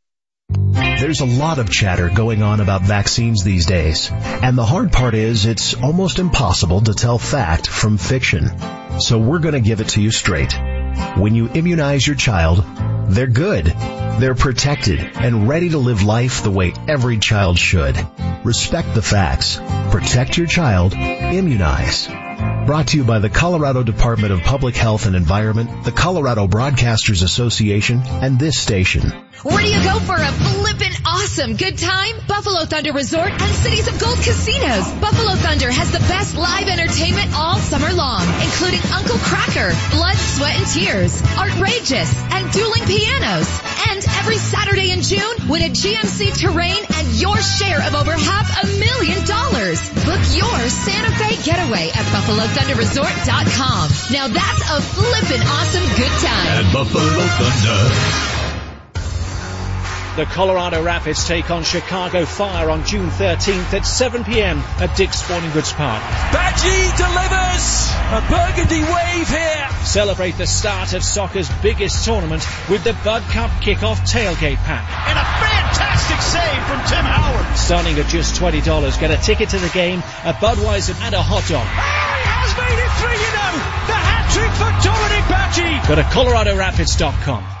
There's a lot of chatter going on about vaccines these days, and the hard part is it's almost impossible to tell fact from fiction. So we're to give it to you straight. When you immunize your child, they're good. They're protected and ready to live life the way every child should. Respect the facts. Protect your child. Immunize. Brought to you by the Colorado Department of Public Health and Environment, the Colorado Broadcasters Association, and this station. Where do you go for a flippin' awesome good time? Buffalo Thunder Resort and Cities of Gold Casinos. Buffalo Thunder has the best live entertainment all summer long, including Uncle Kracker, Blood, Sweat, and Tears, Outrageous, and Dueling Pianos. And every Saturday in June, win a GMC Terrain and your share of over half a million dollars. Book your Santa Fe getaway at BuffaloThunderResort.com. Now that's a flippin' awesome good time. At Buffalo Thunder. The Colorado Rapids take on Chicago Fire on June 13th at 7 p.m. at Dick's Sporting Goods Park. Badji delivers a burgundy wave here. Celebrate the start of soccer's biggest tournament with the Bud Cup kickoff tailgate pack. And a fantastic save from Tim Howard. Starting at just $20, get a ticket to the game, a Budweiser and a hot dog. Oh, he has made it three, you know. The hat trick for Dominique Badji. Go to coloradorapids.com.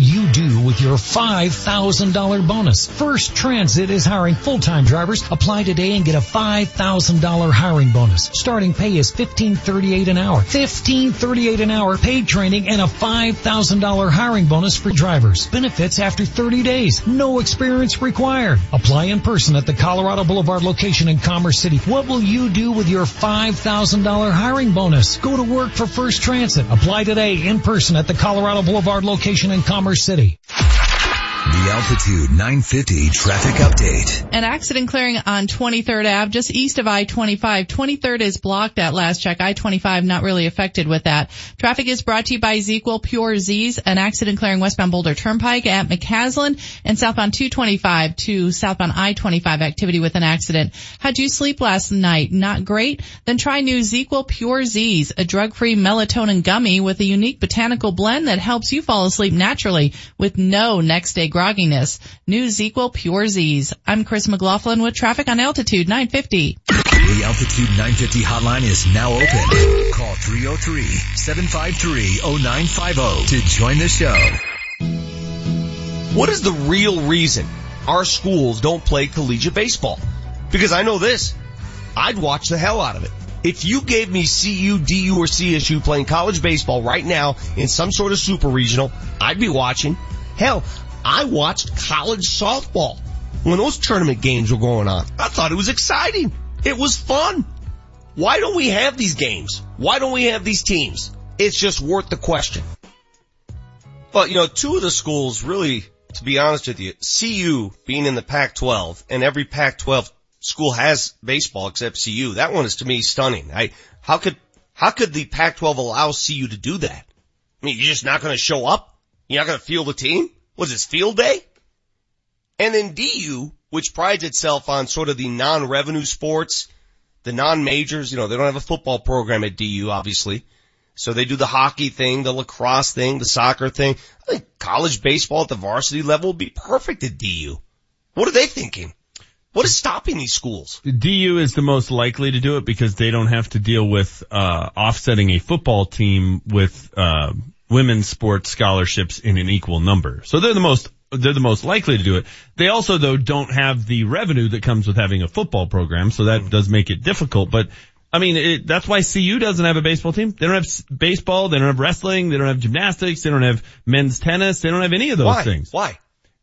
you do with your $5,000 bonus? First Transit is hiring full-time drivers. Apply today and get a $5,000 hiring bonus. Starting pay is $15.38 an hour. $15.38 an hour paid training and a $5,000 hiring bonus for drivers. Benefits after 30 days. No experience required. Apply in person at the Colorado Boulevard location in Commerce City. What will you do with your $5,000 hiring bonus? Go to work for First Transit. Apply today in person at the Colorado Boulevard location in Commerce City. The Altitude 950 traffic update. An accident clearing on 23rd Ave, just east of I-25. 23rd is blocked at last check. I-25 not really affected with that. Traffic is brought to you by ZzzQuil Pure Z's, an accident clearing westbound Boulder Turnpike at McCaslin and southbound 225 to southbound I-25 activity with an accident. How'd you sleep last night? Not great? Then try new ZzzQuil Pure Z's, a drug-free melatonin gummy with a unique botanical blend that helps you fall asleep naturally with no next day grogginess. New ZzzQuil Pure Z's. I'm Chris McLaughlin with traffic on Altitude 950. The Altitude 950 hotline is now open. Call 303-753-0950 to join the show. What is the real reason our schools don't play collegiate baseball? Because I know this. I'd watch the hell out of it. If you gave me CU, DU, or CSU playing college baseball right now in some sort of super regional, I'd be watching. Hell, I watched college softball when those tournament games were going on. I thought it was exciting. It was fun. Why don't we have these games? Why don't we have these teams? It's just worth the question. But you know, two of the schools really, to be honest with you, CU being in the Pac-12 and every Pac-12 school has baseball except CU. That one is to me stunning. I, how could, how could the Pac-12 allow CU to do that? I mean, you're just not going to show up? You're not going to field the team? Was this field day? And then DU, which prides itself on sort of the non-revenue sports, the non-majors, you know, they don't have a football program at DU, obviously. So they do the hockey thing, the lacrosse thing, the soccer thing. I think college baseball at the varsity level would be perfect at DU. What are they thinking? What is stopping these schools? DU is the most likely to do it because they don't have to deal with uh, offsetting a football team with uh, women's sports scholarships in an equal number. So they're the most they're the most likely to do it. They also though don't have the revenue that comes with having a football program, so that does make it difficult. But I mean, it, that's why CU doesn't have a baseball team. They don't have s- baseball. They don't have wrestling. They don't have gymnastics. They don't have men's tennis. They don't have any of those Why? things. Why?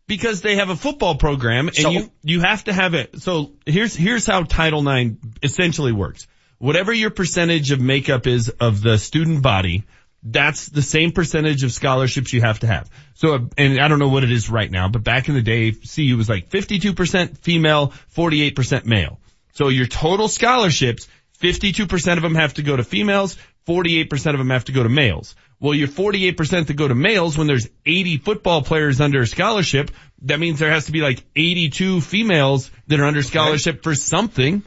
Because they have a football program and So? you, you have to have it. So here's, here's how Title IX essentially works. Whatever your percentage of makeup is of the student body, that's the same percentage of scholarships you have to have. So, and I don't know what it is right now, but back in the day, CU was like 52% female, 48% male. So your total scholarships, 52% of them have to go to females, 48% of them have to go to males. Well, your 48% to go to males when there's 80 football players under a scholarship, that means there has to be like 82 females that are under scholarship for something.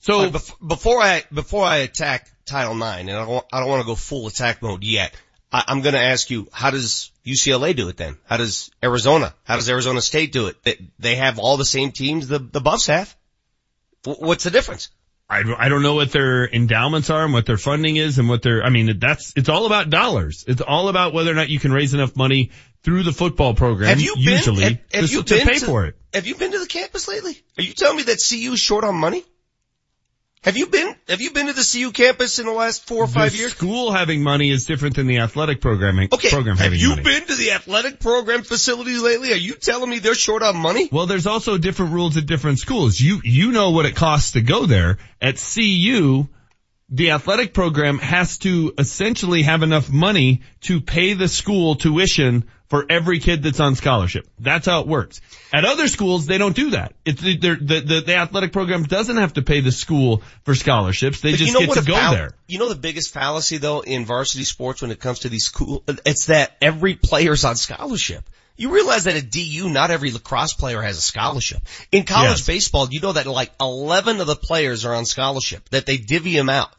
So right, bef- before I before I attack Title IX, and I don't, I don't want to go full attack mode yet. I, I'm going to ask you, how does UCLA do it then? How does Arizona? How does Arizona State do it? They, they have all the same teams the the Buffs have. W- what's the difference? I, I don't know what their endowments are and what their funding is and what their, I mean, that's, it's all about dollars. It's all about whether or not you can raise enough money through the football program, Have you been? usually, have, have to, you to been pay to, for it. Have you been to the campus lately? Are you telling me that CU is short on money? Have you been? Have you been to the CU campus in the last four or five the years? school having money is different than the athletic programming, Okay, program have having you money. been to the athletic program facilities lately? Are you telling me they're short on money? Well, there's also different rules at different schools. You, you know what it costs to go there. At CU, the athletic program has to essentially have enough money to pay the school tuition for every kid that's on scholarship. That's how it works. At other schools, they don't do that. It's the, the, the, the athletic program doesn't have to pay the school for scholarships. They But just you know get to go there. You know the biggest fallacy though in varsity sports when it comes to these school, it's that every player's on scholarship. You realize that at DU, not every lacrosse player has a scholarship. In college Yes. baseball, you know that like 11 of the players are on scholarship, that they divvy them out.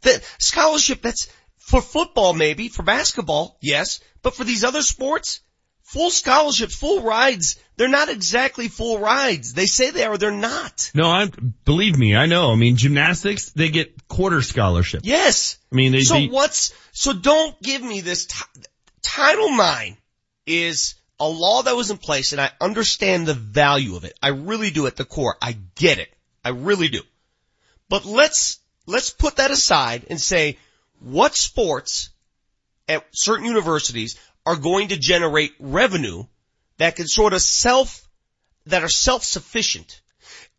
The scholarship that's for football maybe, for basketball, yes, but for these other sports, full scholarships, full rides, they're not exactly full rides. They say they are, they're not. No, I, believe me, I know. I mean, gymnastics, they get quarter scholarship. Yes. I mean, they, so they- what's so don't give me this ti- Title IX is a law that was in place and I understand the value of it. I really do at the core. I get it. I really do. But let's let's put that aside and say what sports at certain universities are going to generate revenue that can sort of self that are self-sufficient.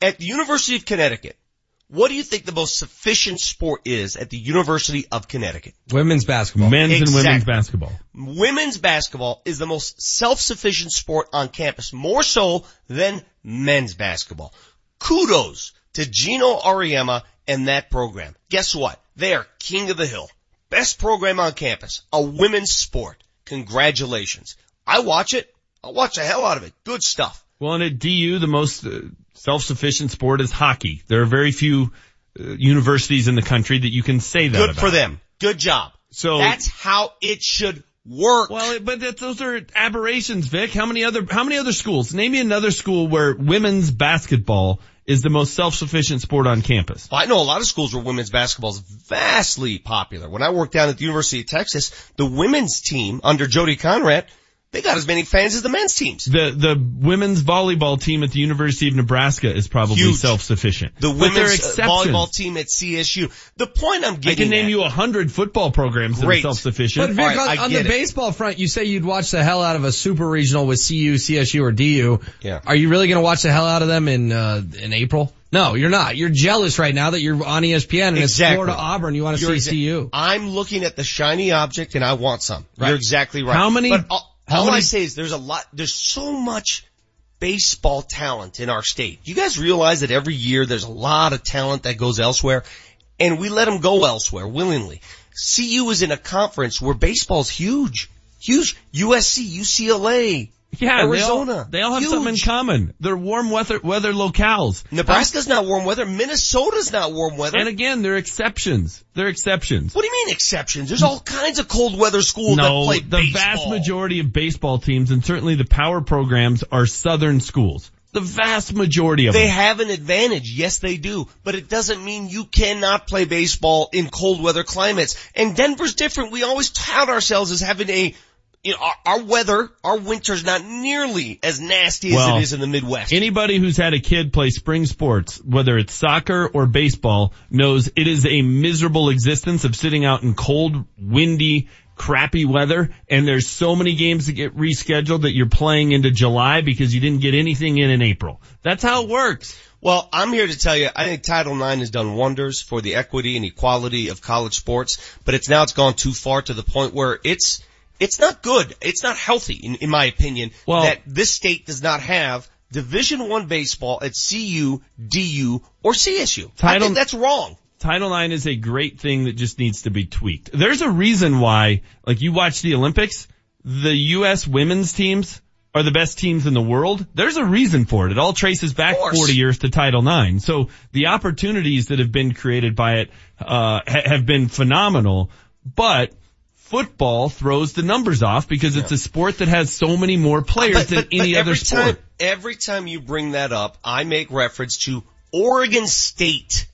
At the University of Connecticut, What do you think the most sufficient sport is at the University of Connecticut? Women's basketball. Men's and women's basketball. Women's basketball is the most self-sufficient sport on campus, more so than men's basketball. Kudos to Geno Auriemma and that program. Guess what? They are king of the hill. Best program on campus. A women's sport. Congratulations. I watch it. I watch the hell out of it. Good stuff. Well, and at DU, the most uh, self-sufficient sport is hockey. There are very few uh, universities in the country that you can say that Good about. for them. Good job. So That's how it should work. Well, but that, those are aberrations, Vic. How many other how many other schools? Name me another school where women's basketball is the most self-sufficient sport on campus. I know a lot of schools where women's basketball is vastly popular. When I worked down at the University of Texas, the women's team under Jody Conradt, they got as many fans as the men's teams. The the women's volleyball team at the University of Nebraska is probably Huge. self-sufficient. The But there are women's uh, volleyball team at CSU. The point I'm I getting can name at, you a hundred football programs Great. that are self-sufficient. But Vic, All right, on, I on the it. baseball front, you say you'd watch the hell out of a super regional with CU, CSU, or DU. Yeah. Are you really going to watch the hell out of them in uh, in April? No, you're not. You're jealous right now that you're on ESPN and Exactly. it's Florida Auburn. You want to You're see exa- CU. I'm looking at the shiny object and I want some. Right. You're exactly right. How many- But all, how all many- I say is there's a lot, there's so much baseball talent in our state. You guys realize that every year there's a lot of talent that goes elsewhere and we let them go elsewhere willingly. CU is in a conference where baseball's huge. Huge. USC, UCLA, yeah, Arizona. They all, they all have Huge. something in common. They're warm weather weather locales. Nebraska's not warm weather. Minnesota's not warm weather. And again, they're exceptions. They're exceptions. what do you mean exceptions? There's all kinds of cold weather schools that play. No, the baseball. vast majority of baseball teams and certainly the power programs are southern schools. The vast majority of They them. They have an advantage. Yes, they do. But it doesn't mean you cannot play baseball in cold weather climates. And Denver's different. We always tout ourselves as having a, you know, our, our weather, our winter's not nearly as nasty Well, as it is in the Midwest. Anybody who's had a kid play spring sports, whether it's soccer or baseball, knows it is a miserable existence of sitting out in cold, windy, crappy weather. And there's so many games that get rescheduled that you're playing into July because you didn't get anything in in April. That's how it works. Well, I'm here to tell you, I think Title IX has done wonders for the equity and equality of college sports, but it's now it's gone too far to the point where it's, it's not good. It's not healthy, in, in my opinion, Well- that this state does not have Division One baseball at CU, DU, or CSU. I think that's wrong. Title IX is a great thing that just needs to be tweaked. There's a reason why, like you watch the Olympics, the U.S. women's teams are the best teams in the world. There's a reason for it. It all traces back 40 years to Title IX. So the opportunities that have been created by it, uh, ha- have been phenomenal, but football throws the numbers off because it's a sport that has so many more players than any other sport. Time, every time you bring that up, I make reference to Oregon State.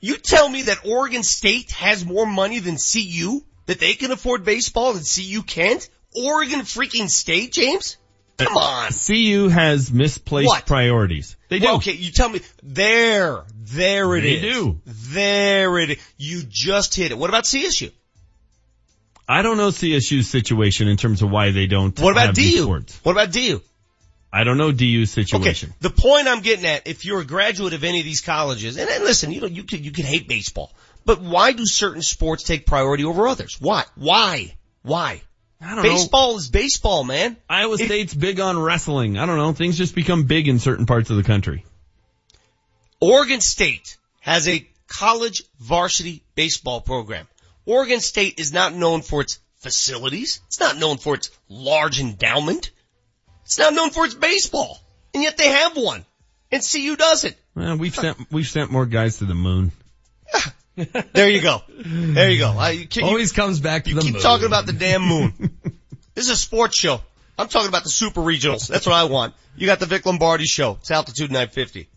You tell me that Oregon State has more money than CU? That they can afford baseball and CU can't? Oregon freaking State, James? Come on. CU has misplaced What? priorities. They do. Well, okay, you tell me. There. There it They is. do. There it is. You just hit it. What about CSU? I don't know CSU's situation in terms of why they don't What about DU? What about DU? I don't know DU's situation. Okay, the point I'm getting at, if you're a graduate of any of these colleges, and, and listen, you know, you could, you could hate baseball, but why do certain sports take priority over others? Why? Why? Why? I don't baseball is baseball, man. know. Iowa State's big on wrestling. I don't know. Things just become big in certain parts of the country. Oregon State has a college varsity baseball program. Oregon State is not known for its facilities. It's not known for its large endowment. It's not known for its baseball. And yet they have one. And CU doesn't. Well, we've sent we've sent more guys to the moon. There you go. There you go. I, you, you- Always comes back to the moon. You the keep moon. talking about the damn moon. this is a sports show. I'm talking about the super regionals. That's what I want. You got the Vic Lombardi show. It's altitude 950.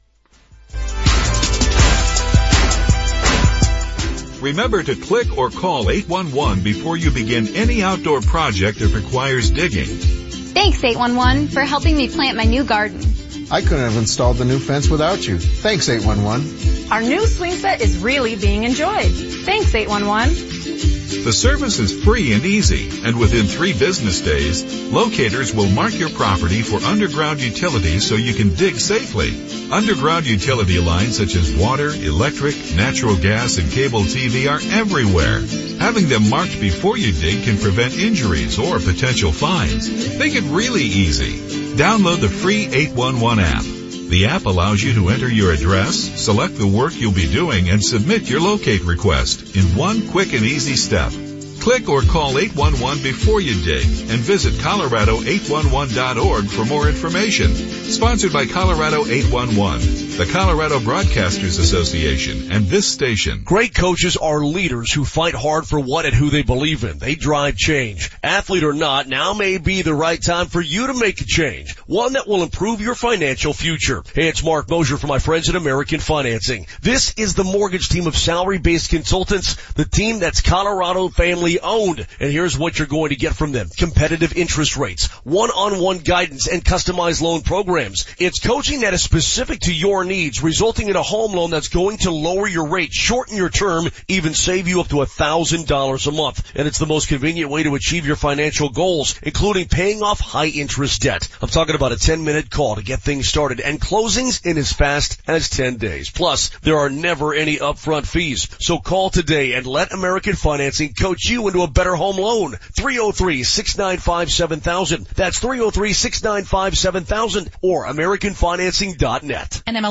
Remember to click or call 811 before you begin any outdoor project that requires digging. Thanks 811 for helping me plant my new garden. I couldn't have installed the new fence without you. Thanks 811. Our new swing set is really being enjoyed. Thanks 811. The service is free and easy, and within three business days, locators will mark your property for underground utilities so you can dig safely. Underground utility lines such as water, electric, natural gas, and cable TV are everywhere. Having them marked before you dig can prevent injuries or potential fines. Make it really easy. Download the free 811 app. The app allows you to enter your address, select the work you'll be doing, and submit your locate request in one quick and easy step. Click or call 811 before you dig and visit colorado811.org for more information. Sponsored by Colorado 811, the Colorado Broadcasters Association, and this station. Great coaches are leaders who fight hard for what and who they believe in. They drive change. Athlete or not, now may be the right time for you to make a change. One that will improve your financial future. Hey, it's Mark Mosier for my friends at American Financing. This is the mortgage team of salary-based consultants, the team that's Colorado family owned. And here's what you're going to get from them. Competitive interest rates, one-on-one guidance, and customized loan programs. It's coaching that is specific to your needs, resulting in a home loan that's going to lower your rate, shorten your term, even save you up to a thousand dollars a month. And it's the most convenient way to achieve your financial goals, including paying off high interest debt. I'm talking about a 10 minute call to get things started and closings in as fast as 10 days. Plus, there are never any upfront fees. So call today and let American Financing coach you into a better home loan. 303-695-7000. That's 303-695-7000 or AmericanFinancing.net.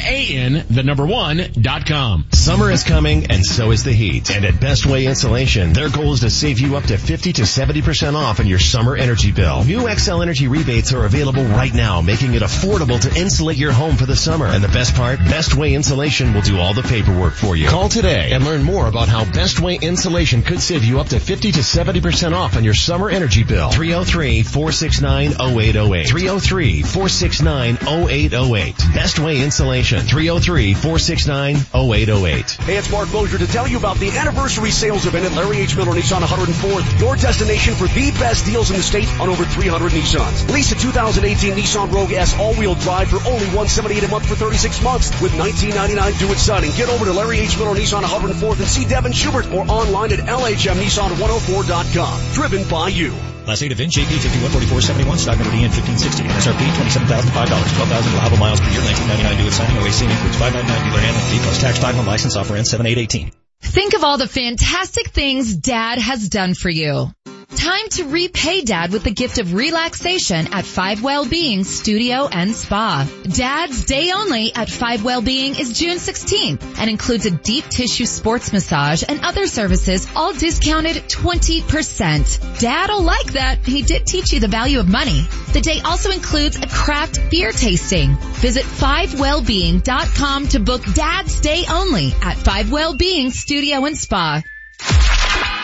B-R-A-N-N-A-N, the number one, dot com. Summer is coming and so is the heat. And at Best Way Insulation, their goal is to save you up to 50 to 70% off on your summer energy bill. New Xcel Energy rebates are available right now, making it affordable to insulate your home for the summer. And the best part, Best Way Insulation will do all the paperwork for you. Call today and learn more about how Best Way Insulation could save you up to 50 to 70% off on your summer energy bill. 303-469-0808. 303-469-0808. Best Way Insulation. 303-469-0808. Hey, it's Mark Mosier to tell you about the anniversary sales event at Larry H. Miller Nissan 104th. Your destination for the best deals in the state on over 300 Nissans. Lease a 2018 Nissan Rogue S all-wheel drive for only 178 a month for 36 months with 1999 due at signing. Get over to Larry H. Miller Nissan 104th and see Devin Schubert or online at LHMNissan104.com. Driven by you. Class A to VIN, JP 514471, stock number DN 1560, MSRP $27,005, 12,000 reliable miles per year, 1999 due at signing, OAC includes 599 dealer handling fee plus tax, title, and license offer ends 7818. Think of all the fantastic things dad has done for you. Time to repay dad with the gift of relaxation at Five Wellbeing Studio and Spa. Dad's day only at Five Wellbeing is June 16th and includes a deep tissue sports massage and other services all discounted 20%. Dad'll like that. He did teach you the value of money. The day also includes a craft beer tasting. Visit 5wellbeing.com to book dad's day only at Five Wellbeing Studio and Spa.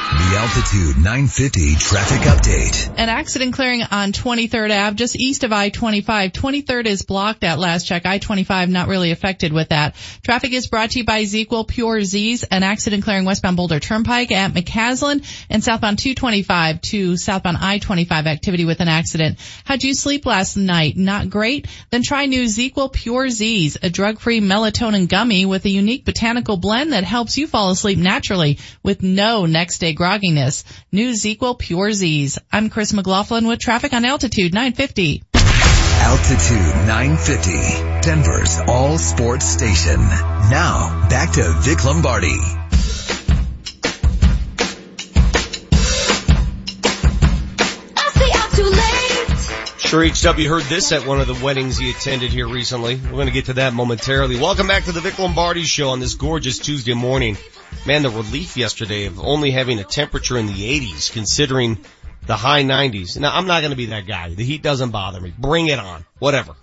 The Altitude 950 traffic update. An accident clearing on 23rd Ave, just east of I-25. 23rd is blocked at last check. I-25 not really affected with that. Traffic is brought to you by ZzzQuil Pure Z's, an accident clearing westbound Boulder Turnpike at McCaslin and southbound 225 to southbound I-25 activity with an accident. How'd you sleep last night? Not great? Then try new ZzzQuil Pure Z's, a drug-free melatonin gummy with a unique botanical blend that helps you fall asleep naturally with no next day grogginess. New ZzzQuil Pure Z's. I'm Chris McLaughlin with traffic on Altitude 950. Altitude 950, Denver's all sports station. Now, back to Vic Lombardi. Sure HW heard this at one of the weddings he attended here recently. We're going to get to that momentarily. Welcome back to the Vic Lombardi show on this gorgeous Tuesday morning. Man, the relief yesterday of only having a temperature in the 80s considering the high 90s. Now I'm not going to be that guy. The heat doesn't bother me. Bring it on. Whatever.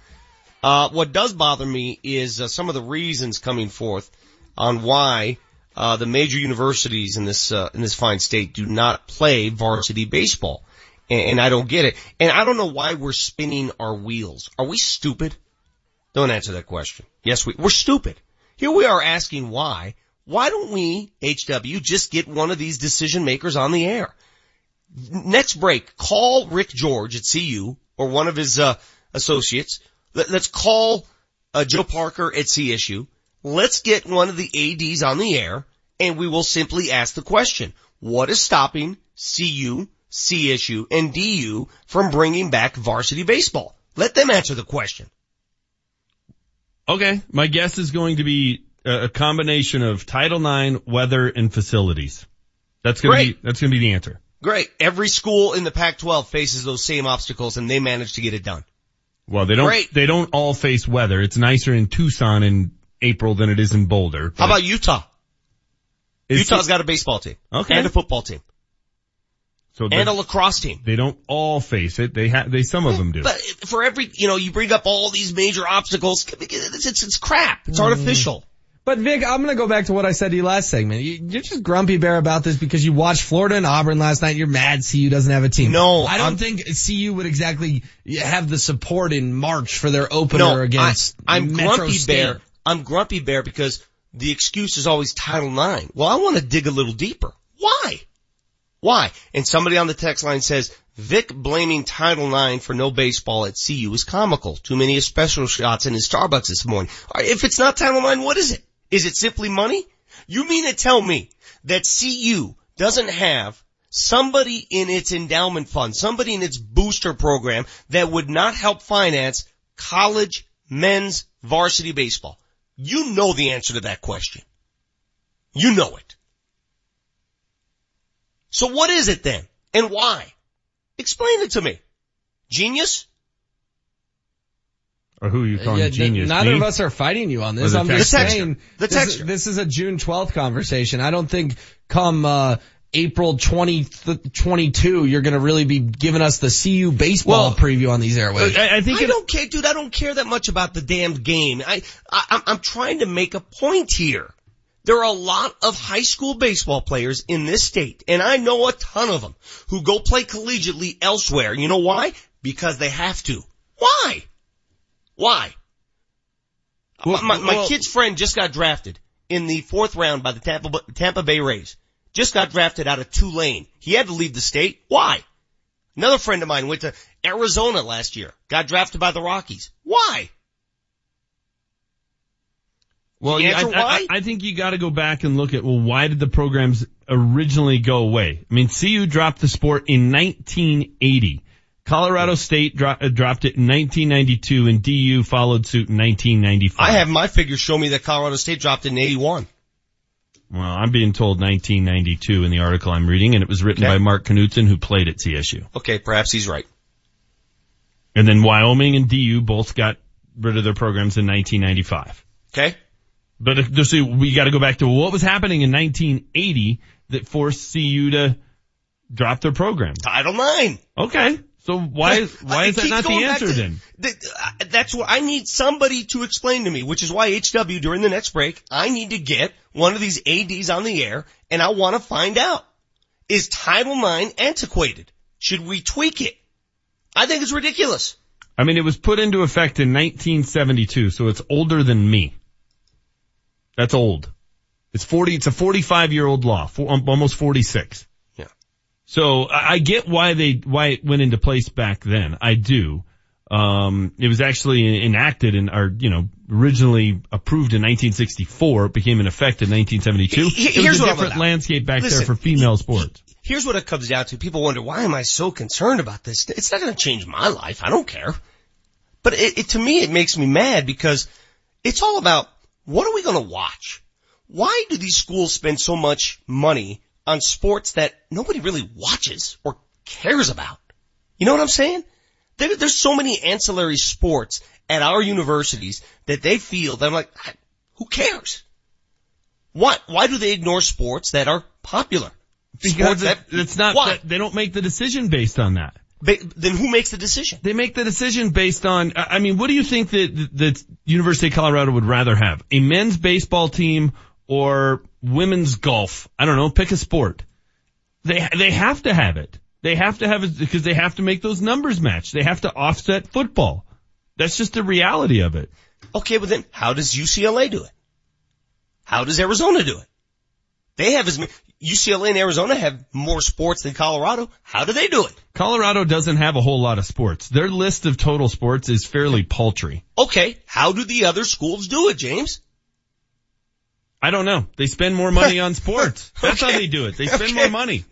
Uh, what does bother me is uh, some of the reasons coming forth on why uh, the major universities in this uh, in this fine state do not play varsity baseball, and, and I don't get it. And I don't know why we're spinning our wheels. Are we stupid? Don't answer that question. Yes, we, we're stupid. Here we are asking why. Why don't we, HW, just get one of these decision makers on the air? Next break, call Rick George at CU or one of his uh, associates. Let, us call uh, Joe Parker at CSU. Let's get one of the ADs on the air and we will simply ask the question, what is stopping CU, CSU, and DU from bringing back varsity baseball? Let them answer the question. Okay. My guess is going to be a combination of Title IX, weather, and facilities. That's going to be, that's to be the answer. Great. Every school in the Pac-12 faces those same obstacles and they manage to get it done. Well, they don't, Great. they don't all face weather. It's nicer in Tucson in April than it is in Boulder. How about Utah? Utah's got a baseball team. Okay. And a football team. so And a lacrosse team. They don't all face it. They have, they, some of them do. But for every, you know, you bring up all these major obstacles, it's, it's, it's crap. It's mm. artificial. But Vic, I'm gonna go back to what I said to you last segment. You, you're just grumpy bear about this because you watched Florida and Auburn last night. You're mad CU doesn't have a team. No, I don't I'm- think CU would exactly have the support in March for their opener No, against I, am grumpy State. bear. I'm grumpy bear because the excuse is always Title IX. Well, I want to dig a little deeper. Why? Why? And somebody on the text line says, Vic blaming Title IX for no baseball at CU is comical. Too many special shots in his Starbucks this morning. If it's not Title IX, what is it? Is it simply money? You mean to tell me that CU doesn't have somebody in its endowment fund, somebody in its booster program that would not help finance college men's varsity baseball? You know the answer to that question. You know it. So what is it then? And why? Explain it to me. Genius? Or who are you calling Yeah, a genius? Neither Me? of us are fighting you on this. the I'm just saying The this, texter. this is a June 12th conversation. I don't think come uh, April 20, 22 you're going to really be giving us the CU baseball Well, preview on these airwaves. I, I think I it, don't care, dude. I don't care that much about the damned game. I, I I'm- I'm trying to make a point here. There are a lot of high school baseball players in this state, and I know a ton of them who go play collegiately elsewhere. You know why? Because they have to. Why? Why? Well, my my well- kid's friend just got drafted in the fourth round by the Tampa, Tampa Bay Rays. Just got drafted out of Tulane. He had to leave the state. Why? Another friend of mine went to Arizona last year. Got drafted by the Rockies. Why? Well, yeah, I, I- why? I think you got to go back and look at well, why did the programs originally go away? I mean, CU dropped the sport in 1980. Colorado State dro- uh, dropped it in 1992, and DU followed suit in 1995. I have my figures show me that Colorado State dropped it in 81. Well, I'm being told 1992 in the article I'm reading, and it was written Okay. by Mark Knutson, who played at CSU. Okay, perhaps he's right. And then Wyoming and DU both got rid of their programs in 1995. Okay? But if, just so we got to go back to what was happening in 1980 that forced CU to drop their program. Title IX. Okay. So why, why is that not the answer to- then? th- uh, that's what I need somebody to explain to me, which is why HW during the next break, I need to get one of these ADs on the air and I want to find out. Is Title IX antiquated? Should we tweak it? I think it's ridiculous. I mean, it was put into effect in 1972, so it's older than me. That's old. It's 40, it's a 45 year old law, um, almost 46. So I get why they, why it went into place back then. I do. Um, it was actually enacted and, or, you know, originally approved in 1964. It became in effect in 1972. He- It was here's a different landscape back there for female sports. Here's what it comes down to. People wonder, why am I so concerned about this? It's not going to change my life. I don't care. But it, it, to me, it makes me mad because it's all about what are we going to watch? Why do these schools spend so much money on sports that nobody really watches or cares about? You know what I'm saying? There, there's so many ancillary sports at our universities that they feel that I'm like, who cares? What? Why do they ignore sports that are popular? Because that- it's not, Why? they don't make the decision based on that. Then who makes the decision? They make the decision based on, I I mean, what do you think that, that University of Colorado would rather have? A men's baseball team or women's golf. I don't know, pick a sport. They, they have to have it. They have to have it because they have to make those numbers match. They have to offset football. That's just the reality of it. Okay, but then how does UCLA do it? How does Arizona do it? They have as many, UCLA and Arizona have more sports than Colorado. How do they do it? Colorado doesn't have a whole lot of sports. Their list of total sports is fairly paltry. Okay, how do the other schools do it, James? I don't know. They spend more money on sports. That's okay. how they do it. They spend okay. more money.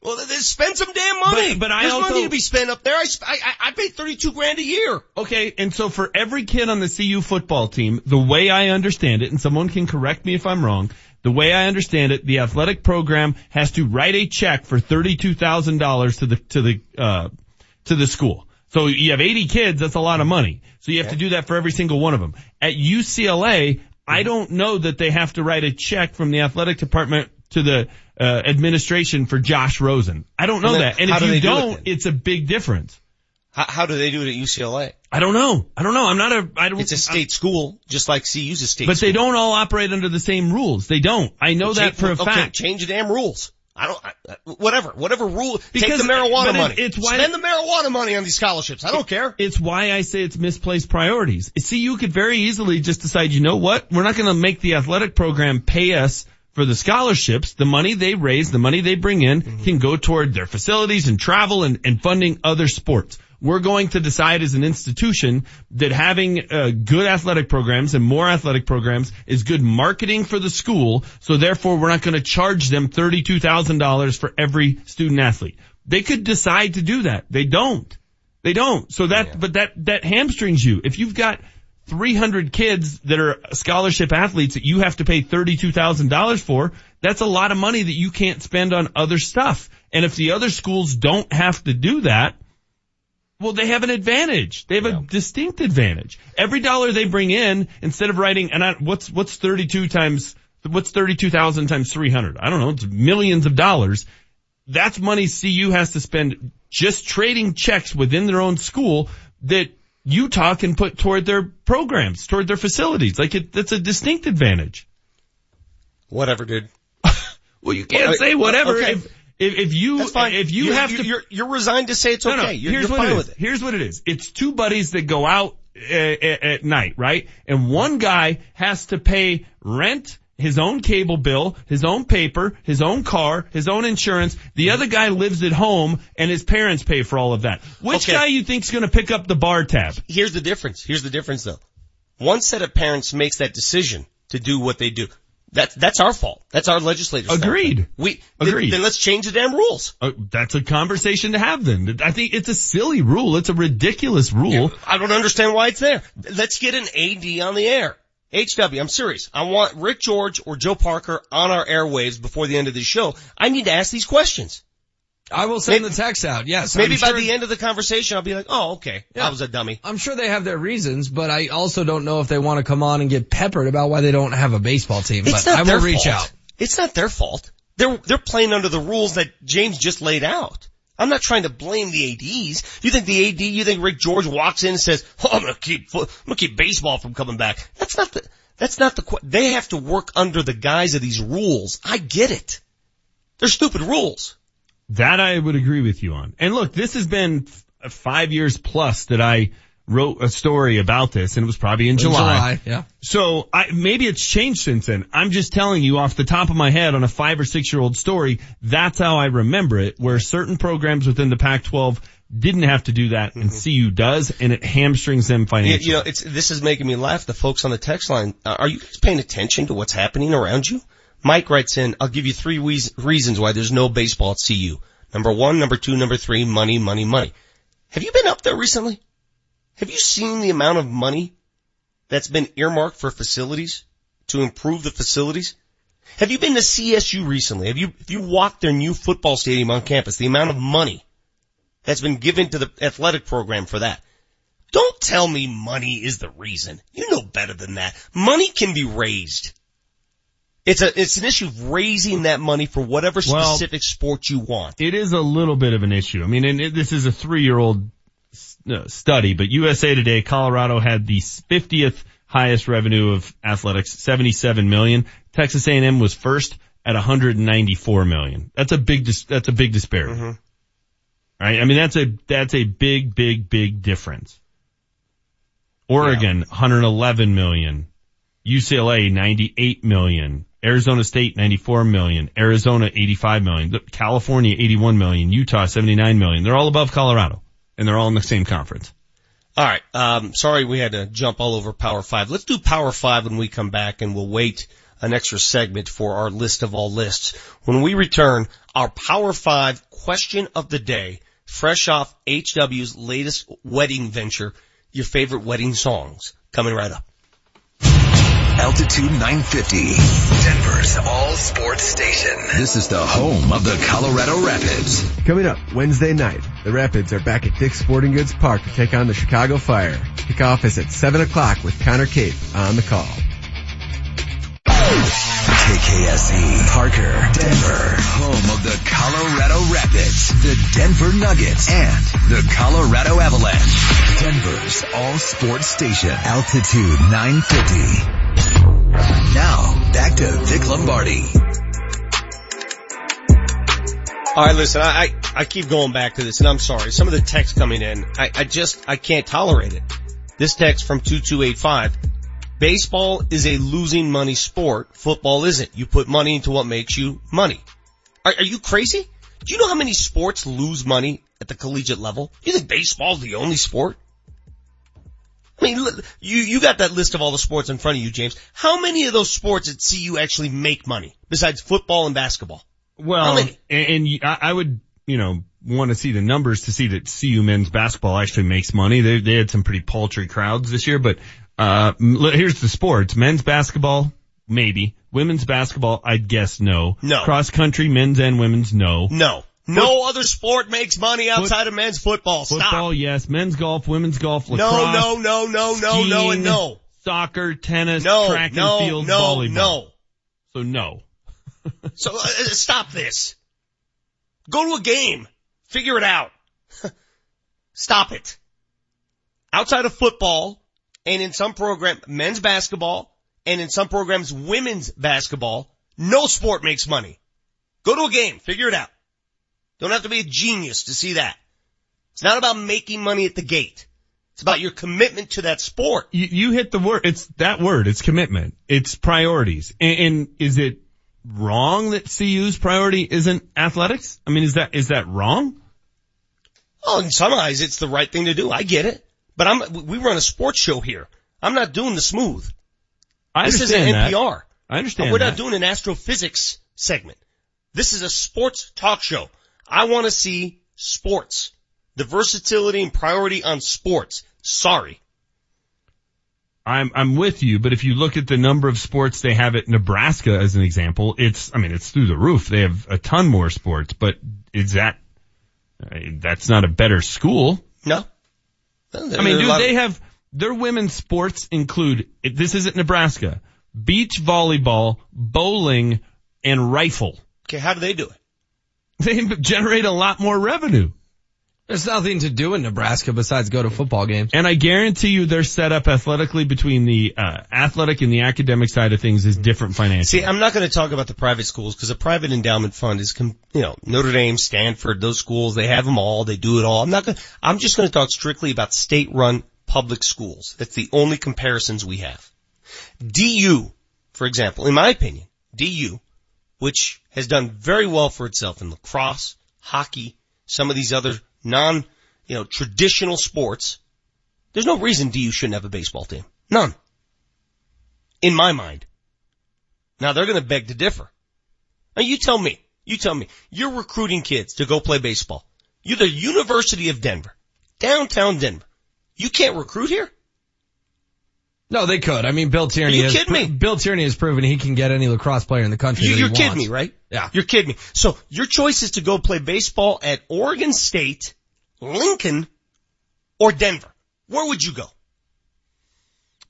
Well, they spend some damn money. But, but I There's also, money to be spent up there. I, I, I pay 32 grand a year. Okay, and so for every kid on the CU football team, the way I understand it, and someone can correct me if I'm wrong, the way I understand it, the athletic program has to write a check for $32,000 to the, to the, uh, to the school. So you have 80 kids, that's a lot of money. So you have okay. to do that for every single one of them. At UCLA, I don't know that they have to write a check from the athletic department to the uh, administration for Josh Rosen. I don't know and that. And if do you do don't, it it's a big difference. How, how, do they do it at UCLA? I don't know. I don't know. I'm not a. I don't. It's a state I'm, school, just like CU's a state. But school. they don't all operate under the same rules. They don't. I know well, that change, for a okay, fact. Change the damn rules. I don't, I, whatever, whatever rule, because, take the marijuana money. It's why, Spend the marijuana money on these scholarships. I don't care. It's why I say it's misplaced priorities. See, you could very easily just decide, you know what? We're not going to make the athletic program pay us for the scholarships. The money they raise, the money they bring in mm-hmm. can go toward their facilities and travel and, and funding other sports we're going to decide as an institution that having uh, good athletic programs and more athletic programs is good marketing for the school. So therefore, we're not going to charge them $32,000 for every student athlete. They could decide to do that. They don't. They don't. So that, yeah. but that, that hamstrings you. If you've got 300 kids that are scholarship athletes that you have to pay $32,000 for, that's a lot of money that you can't spend on other stuff. And if the other schools don't have to do that, well, they have an advantage. They have yeah. a distinct advantage. Every dollar they bring in, instead of writing, and I, what's, what's 32 times, what's 32,000 times 300? I don't know. It's millions of dollars. That's money CU has to spend just trading checks within their own school that Utah can put toward their programs, toward their facilities. Like it, that's a distinct advantage. Whatever, dude. well, you can't well, say whatever. Okay. If, if, if you, if you you're, have you're, to, you're, you're resigned to say it's okay. No, no. You're, Here's you're what fine it with it. Here's what it is. It's two buddies that go out uh, at, at night, right? And one guy has to pay rent, his own cable bill, his own paper, his own car, his own insurance. The mm-hmm. other guy lives at home and his parents pay for all of that. Which Okay. guy you think's going to pick up the bar tab? Here's the difference. Here's the difference though. One set of parents makes that decision to do what they do. That's that's our fault. That's our legislators. fault. Agreed. We Agreed. Then, then let's change the damn rules. Uh, that's a conversation to have then. I think it's a silly rule. It's a ridiculous rule. I don't understand why it's there. Let's get an AD on the air. HW, I'm serious. I want Rick George or Joe Parker on our airwaves before the end of the show. I need to ask these questions. I will send the text out. Yes. Maybe I'm by sure- the end of the conversation, I'll be like, oh, okay. Yeah. I was a dummy. I'm sure they have their reasons, but I also don't know if they want to come on and get peppered about why they don't have a baseball team. It's but not I will reach fault. out. It's not their fault. They're, they're playing under the rules that James just laid out. I'm not trying to blame the ADs. You think the AD, you think Rick George walks in and says, oh, I'm gonna keep, I'm gonna keep baseball from coming back. That's not the, that's not the, they have to work under the guise of these rules. I get it. They're stupid rules. That I would agree with you on. And look, this has been f- five years plus that I wrote a story about this and it was probably in In July. July, yeah. So I, maybe it's changed since then. I'm just telling you off the top of my head on a five or six year old story. That's how I remember it where certain programs within the Pac-12 didn't have to do that and CU does and it hamstrings them You, financially. you know, it's, this is making me laugh. The folks on the text line, uh, are you guys paying attention to what's happening around you? Mike writes in, I'll give you three reasons why there's no baseball at CU. Number one, number two, number three, money, money, money. Have you been up there recently? Have you seen the amount of money that's been earmarked for facilities to improve the facilities? Have you been to CSU recently? Have you, have you walked their new football stadium on campus? The amount of money that's been given to the athletic program for that. Don't tell me money is the reason. You know better than that. Money can be raised. It's a, it's an issue of raising that money for whatever Well- specific sport you want. It is a little bit of an issue. I mean, and it, this is a three-year-old uh, study, but USA Today, Colorado had the 50th highest revenue of athletics, 77 million. Texas A&M was first at 194 million. That's a big, dis- that's a big disparity. Mm-hmm. Right? I mean, that's a, that's a big, big, big difference. Oregon, 111 million. UCLA, 98 million. Arizona State, 94 million. Arizona, 85 million. California, 81 million. Utah, 79 million. They're all above Colorado. And they're all in the same conference. All right. Um, sorry we had to jump all over Power Five. Let's do Power Five when we come back, and we'll wait an extra segment for our list of all lists. When we return, our Power Five question of the day, fresh off HW's latest wedding venture, your favorite wedding songs, coming right up. Altitude 950, Denver's all sports station. This is the home of the Colorado Rapids. Coming up Wednesday night, the Rapids are back at Dick's Sporting Goods Park to take on the Chicago Fire. Kickoff is at 7 o'clock with Connor Cape on the call. KKSE, Parker, Denver, home of the Colorado Rapids, the Denver Nuggets, and the Colorado Avalanche. Denver's all sports station, altitude 950. Now, back to Vic Lombardi. All right, listen, I, I, I keep going back to this and I'm sorry. Some of the text coming in, I, I just, I can't tolerate it. This text from 2285, baseball is a losing money sport. Football isn't. You put money into what makes you money. Are, are you crazy? Do you know how many sports lose money at the collegiate level? Do you think baseball's the only sport? I mean, you, you got that list of all the sports in front of you, James. How many of those sports at CU actually make money besides football and basketball? Well, and, and I I would, you know, want to see the numbers to see that CU men's basketball actually makes money. They, they had some pretty paltry crowds this year, but, uh, here's the sports. Men's basketball, maybe. Women's basketball, I'd guess no. No. Cross country, men's and women's, no. No. No other sport makes money outside of men's football. Stop. Football, yes. Men's golf, women's golf, No, lacrosse. no, no, no, no, no, no, and no. Soccer, tennis, No, track no, and field, no, volleyball. no. So no. So uh, uh, stop this. Go to a game. Figure it out. stop it. Outside of football and in some program, men's basketball and in some programs, women's basketball, no sport makes money. Go to a game. Figure it out. Don't have to be a genius to see that. It's not about making money at the gate. It's about your commitment to that sport. You, you hit the word. It's that word. It's commitment. It's priorities. And, and is it wrong that CU's priority isn't athletics? I mean, is that, is that wrong? Oh, in some eyes, it's the right thing to do. I get it. But I'm, we run a sports show here. I'm not doing the smooth. I this isn't understand that. NPR. I understand We're that. not doing an astrophysics segment. This is a sports talk show. I want to see sports. The versatility and priority on sports. Sorry. I'm, I'm with you, but if you look at the number of sports they have at Nebraska as an example, it's, I mean, it's through the roof. They have a ton more sports, but is that, uh, that's not a better school. No. I mean, dude, they have, their women's sports include, this isn't Nebraska, beach volleyball, bowling, and rifle. Okay, how do they do it? They generate a lot more revenue. There's nothing to do in Nebraska besides go to football games. And I guarantee you their setup athletically between the uh, athletic and the academic side of things is different financially. See, I'm not going to talk about the private schools because a private endowment fund is, com- you know, Notre Dame, Stanford, those schools, they have them all, they do it all. I'm not going I'm just going to talk strictly about state run public schools. That's the only comparisons we have. DU, for example, in my opinion, DU, which has done very well for itself in lacrosse, hockey, some of these other non, you know, traditional sports, there's no reason DU shouldn't have a baseball team. None. In my mind. Now they're going to beg to differ. Now you tell me, you tell me, you're recruiting kids to go play baseball. You're the University of Denver, downtown Denver. You can't recruit here? No, they could. I mean, Bill Tierney Are you has kidding me? Bill Tierney has proven he can get any lacrosse player in the country. You, you're kidding me, right? Yeah. You're kidding me. So your choice is to go play baseball at Oregon State, Lincoln, or Denver. Where would you go?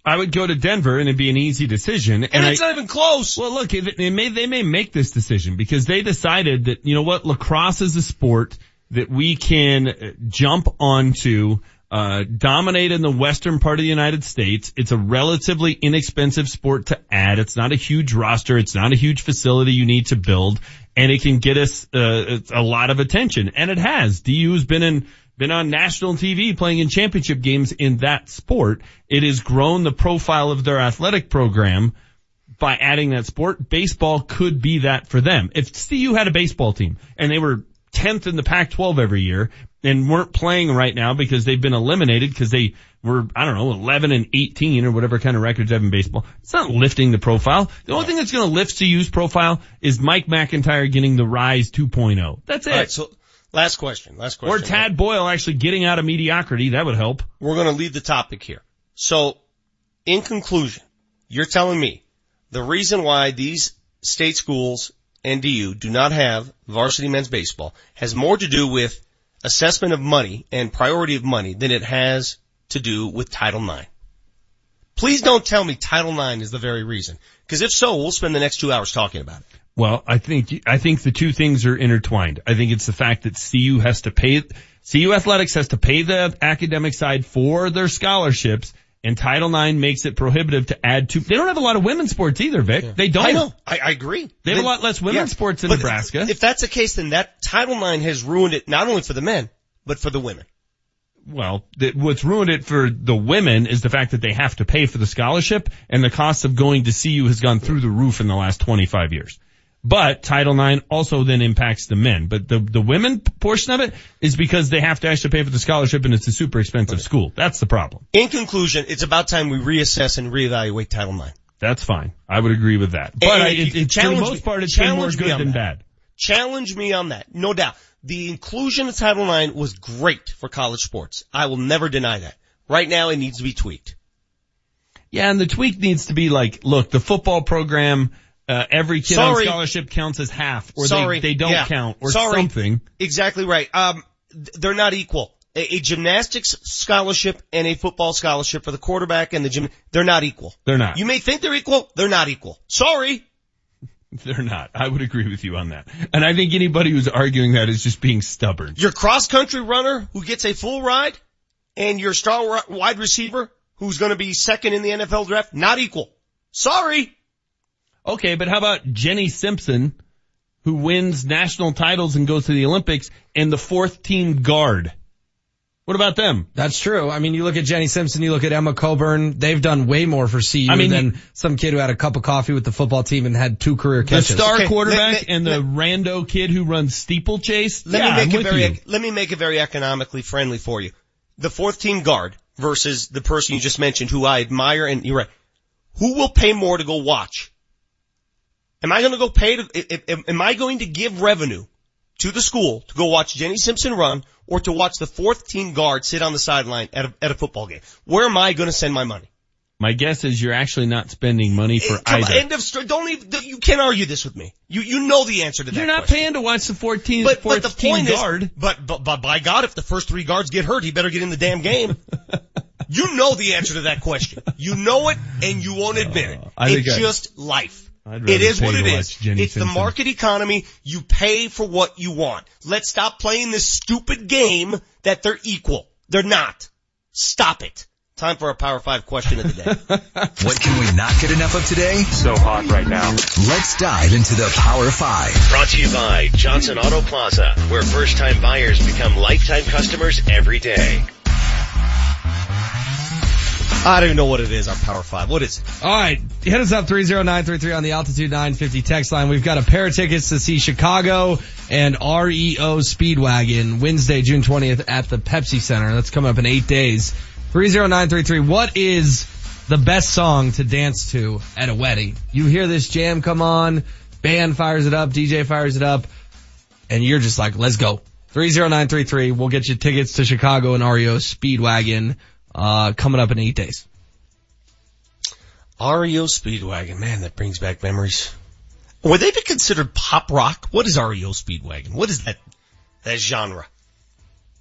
I would go to Denver and it'd be an easy decision. And, it's I, not even close. Well, look, it, they may they may make this decision because they decided that you know what lacrosse is a sport that we can uh, jump onto uh, dominate in the western part of the United States. It's a relatively inexpensive sport to add. It's not a huge roster. It's not a huge facility you need to build and it can get us, uh, a lot of attention and it has. DU's been in, been on national TV playing in championship games in that sport. It has grown the profile of their athletic program by adding that sport. Baseball could be that for them. If CU had a baseball team and they were 10th in the Pac-12 every year and weren't playing right now because they've been eliminated because they were, I don't know, 11 and 18 or whatever kind of records have in baseball. It's not lifting the profile. The only thing that's going to lift CU's profile is Mike McIntyre getting the Rise 2.0. That's it. All right, so last question. Last question. or Tad Boyle actually getting out of mediocrity. That would help. We're going to leave the topic here. So, in conclusion, you're telling me the reason why these state schools and DU do not have varsity men's baseball has more to do with assessment of money and priority of money than it has to do with Title IX. Please don't tell me Title IX is the very reason. Because if so, we'll spend the next two hours talking about it. Well, I think, I think the two things are intertwined. I think it's the fact that CU has to pay, CU athletics has to pay the academic side for their scholarships and Title IX makes it prohibitive to add to, they don't have a lot of women's sports either, Vic. They don't. I know. I, I agree. They have a lot less women's Yeah. sports in But Nebraska. If that's the case, then that Title IX has ruined it not only for the men, but for the women. Well, what's ruined it for the women is the fact that they have to pay for the scholarship and the cost of going to CU has gone through the roof in the last 25 years. But Title IX also then impacts the men. But the, the women portion of it is because they have to actually pay for the scholarship and it's a super expensive school. That's the problem. In conclusion, it's about time we reassess and reevaluate Title IX. That's fine. I would agree with that. But I, it, it, for the most part, it's been more good than that. bad. Challenge me on that. No doubt. The inclusion of Title IX was great for college sports. I will never deny that. Right now it needs to be tweaked. Yeah, and the tweak needs to be like, look, the football program, uh, every kid Sorry. on scholarship counts as half, or Sorry. they, they don't Yeah. count, or Sorry. something. Exactly right. Um, they're not equal. A, a gymnastics scholarship and a football scholarship for the quarterback and the gym, they're not equal. They're not. You may think they're equal, they're not equal. Sorry. They're not. I would agree with you on that. And I think anybody who's arguing that is just being stubborn. Your cross country runner who gets a full ride and your star wide receiver who's going to be second in the NFL draft, not equal. Sorry. Okay, but how about Jenny Simpson, who wins national titles and goes to the Olympics, and the fourth team guard? What about them? That's true. I mean, you look at Jenny Simpson, you look at Emma Coburn, they've done way more for CU I mean, than some kid who had a cup of coffee with the football team and had two career catches. The star Okay, quarterback let- let- and the rando kid who runs steeplechase? Let yeah, me make I'm it with very, you. let me make it very economically friendly for you. The fourth team guard versus the person you just mentioned who I admire and you're right. Who will pay more to go watch? Am I going to go pay to, i- i- am I going to give revenue to the school to go watch Jenny Simpson run or to watch the fourth team guard sit on the sideline at a, at a football game? Where am I going to send my money? My guess is you're actually not spending money for Come either. end of story. Don't even, you can't argue this with me. You, you know the answer to that You're not question. paying to watch the 14th, But, but the point guard. is, but, but, but by God, if the first three guards get hurt, he better get in the damn game. you know the answer to that question. You know it and you won't admit it. It's just life. I'd rather It is what to it watch is. Jenny it's the market economy. You pay for what you want. Let's stop playing this stupid game that they're equal. They're not. Stop it. Time for our Power 5 question of the day. What can we not get enough of today? So hot right now. Let's dive into the Power 5. Brought to you by Johnson Auto Plaza, where first time buyers become lifetime customers every day. I don't even know what it is, our Power 5. What is it? All right, hit us up 30933 on the Altitude 950 text line. We've got a pair of tickets to see Chicago and REO Speedwagon Wednesday, June 20th at the Pepsi Center. That's coming up in eight days. 30933, what is the best song to dance to at a wedding? You hear this jam come on, band fires it up, DJ fires it up, and you're just like, let's go. 30933, we'll get you tickets to Chicago and REO Speedwagon, uh, coming up in eight days. REO Speedwagon. Man, that brings back memories. Would they be considered pop rock? What is REO Speedwagon? What is that, that genre?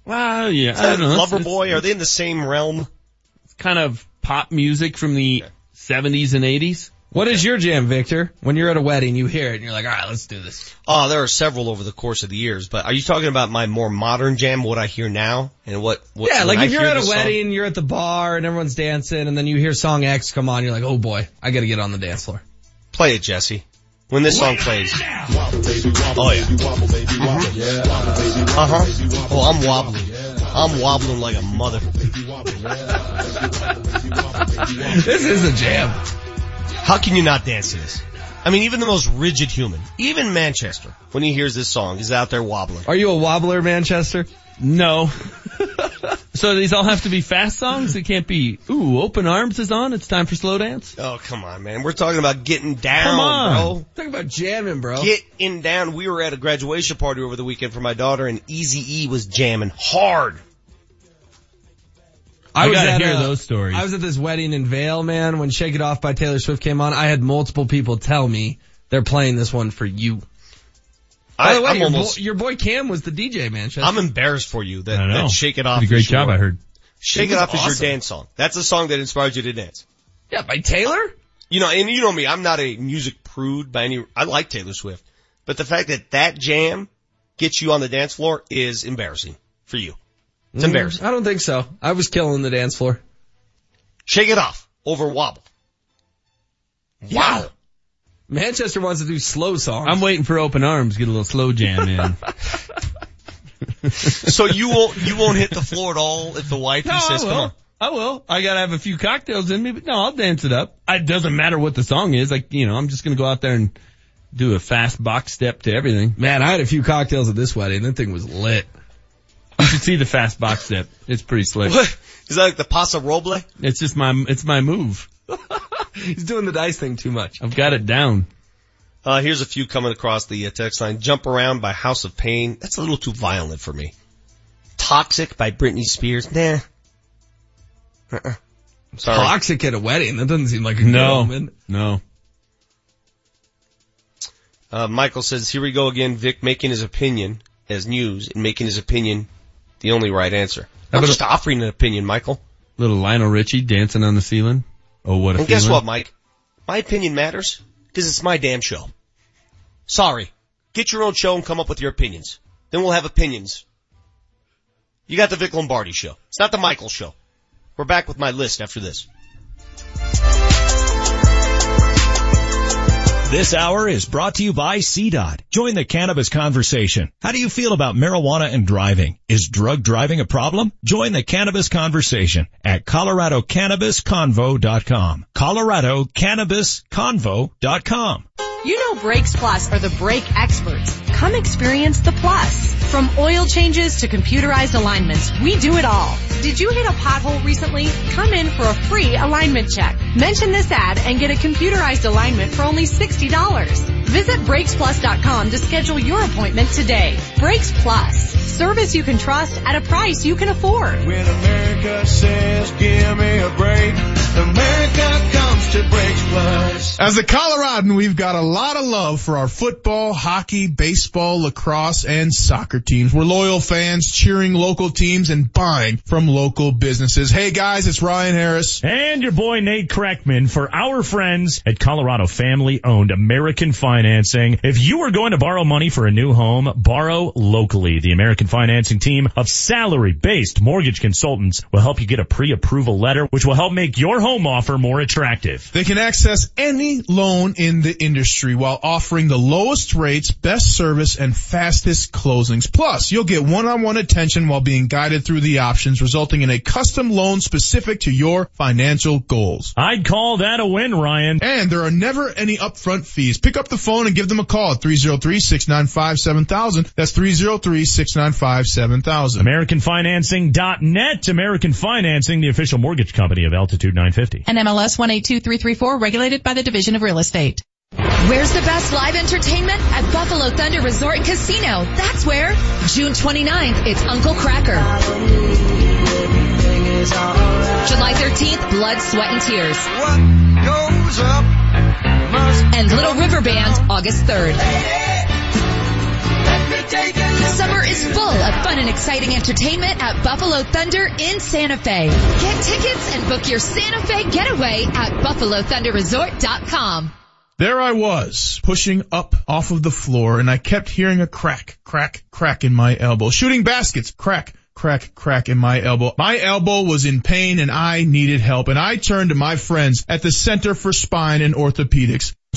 Well, yeah, Is I don't know. It's- Loverboy? Are they in the same realm? It's kind of pop music from the 70s and 80s. What is your jam, Victor? When you're at a wedding, you hear it and you're like, all right, let's do this. Oh, there are several over the course of the years, but are you talking about my more modern jam, what I hear now, and what? what yeah, like I if you're at a this song- wedding, you're at the bar and everyone's dancing and then you hear song X come on, you're like, oh boy, I gotta get on the dance floor. play it, Jesse. When this song plays. Oh yeah. Uh huh. Oh, I'm wobbling. I'm wobbling like a mother. this is a jam. How can you not dance to this? I mean, even the most rigid human, even Manchester, when he hears this song, is out there wobbling. Are you a wobbler, Manchester? No. so these all have to be fast songs? It can't be, ooh, Open Arms is on, it's time for slow dance? Oh, come on, man. We're talking about getting down, Come on. bro. Talking about jamming, bro. Getting down. We were at a graduation party over the weekend for my daughter and Easy E was jamming hard. I was gotta at hear a- those stories. I was at this wedding in Vail, man, when Shake It Off by Taylor Swift came on. I had multiple people tell me they're playing this one for you. By the way, your, almost, boy, your boy Cam was the DJ, Manchester. I'm embarrassed for you that, that Shake It Off Did a great is your- job, I heard. Shake It It, was Off is your dance song. That's the song that inspired you to dance. yeah, by Taylor? You know, and you know me, I'm not a music prude by any, I like Taylor Swift. But the fact that that jam gets you on the dance floor is embarrassing for you. It's embarrassing. Mm, I don't think so. I was killing the dance floor. Shake it off over wobble. Wow. Manchester wants to do slow songs. I'm waiting for Open Arms, get a little slow jam in. So you won't, you won't hit the floor at all if the wifey No, says, I come will. on. I will. I gotta have a few cocktails in me, but no, I'll dance it up. It doesn't matter what the song is. Like, you know, I'm just gonna go out there and do a fast box step to everything. Man, I had a few cocktails at this wedding. That thing was lit. You should see the fast box step. It's pretty slick. What? Is that like the Paso Doble? It's just my, it's my move. He's doing the dice thing too much. I've got it down. Uh, here's a few coming across the uh, text line. Jump Around by House of Pain. That's a little too violent for me. Toxic by Britney Spears. Nah. Uh-uh. Sorry. Toxic at a wedding. That doesn't seem like a No, good no. Uh, Michael says, here we go again, Vic making his opinion as news and making his opinion the only right answer. I'm just offering an opinion, Michael. Little Lionel Richie dancing on the ceiling. Oh, what a And guess what, Mike? My opinion matters because it's my damn show. Sorry. Get your own show and come up with your opinions. Then we'll have opinions. You got the Vic Lombardi show. It's not the Michael show. We're back with my list after this. This hour is brought to you by CDOT. Join the cannabis conversation. How do you feel about marijuana and driving? Is drug driving a problem? Join the cannabis conversation at coloradocannabisconvo.com. coloradocannabisconvo.com. You know Brakes Plus are the brake experts. Come experience the plus. From oil changes to computerized alignments, we do it all. Did you hit a pothole recently? Come in for a free alignment check. Mention this ad and get a computerized alignment for only $60. Visit BrakesPlus.com to schedule your appointment today. Brakes Plus. Service you can trust at a price you can afford. When America says, give me a break, America comes to Brakes Plus. As a Coloradan, we've got a lot of love for our football, hockey, baseball, lacrosse, and soccer teams. We're loyal fans, cheering local teams and buying from local businesses. Hey guys, it's Ryan Harris. And your boy Nate Kreckman for our friends at Colorado Family Owned American Financing. If you are going to borrow money for a new home, borrow locally. The American Financing team of salary based mortgage consultants will help you get a pre-approval letter, which will help make your home offer more attractive. They can access any loan in the industry while offering the lowest rates, best service, and fastest closings. Plus, you'll get one-on-one attention while being guided through the options, resulting in a custom loan specific to your financial goals. I'd call that a win, Ryan. And there are never any upfront fees. Pick up the phone and give them a call at 303-695-7000. That's 303-695-7000. AmericanFinancing.net. American Financing, the official mortgage company of Altitude 950. And MLS 182334, regulated by the Division of Real Estate. Where's the best live entertainment? At Buffalo Thunder Resort and Casino. That's where. June 29th, it's Uncle Kracker. July 13th, Blood, Sweat, and Tears. And Little River Band, August 3rd. Summer is full of fun and exciting entertainment at Buffalo Thunder in Santa Fe. Get tickets and book your Santa Fe getaway at buffalothunderresort.com. There I was, pushing up off of the floor, and I kept hearing a crack, crack, crack in my elbow. Shooting baskets, crack, crack, crack in my elbow. My elbow was in pain and I needed help, and I turned to my friends at the Center for Spine and Orthopedics.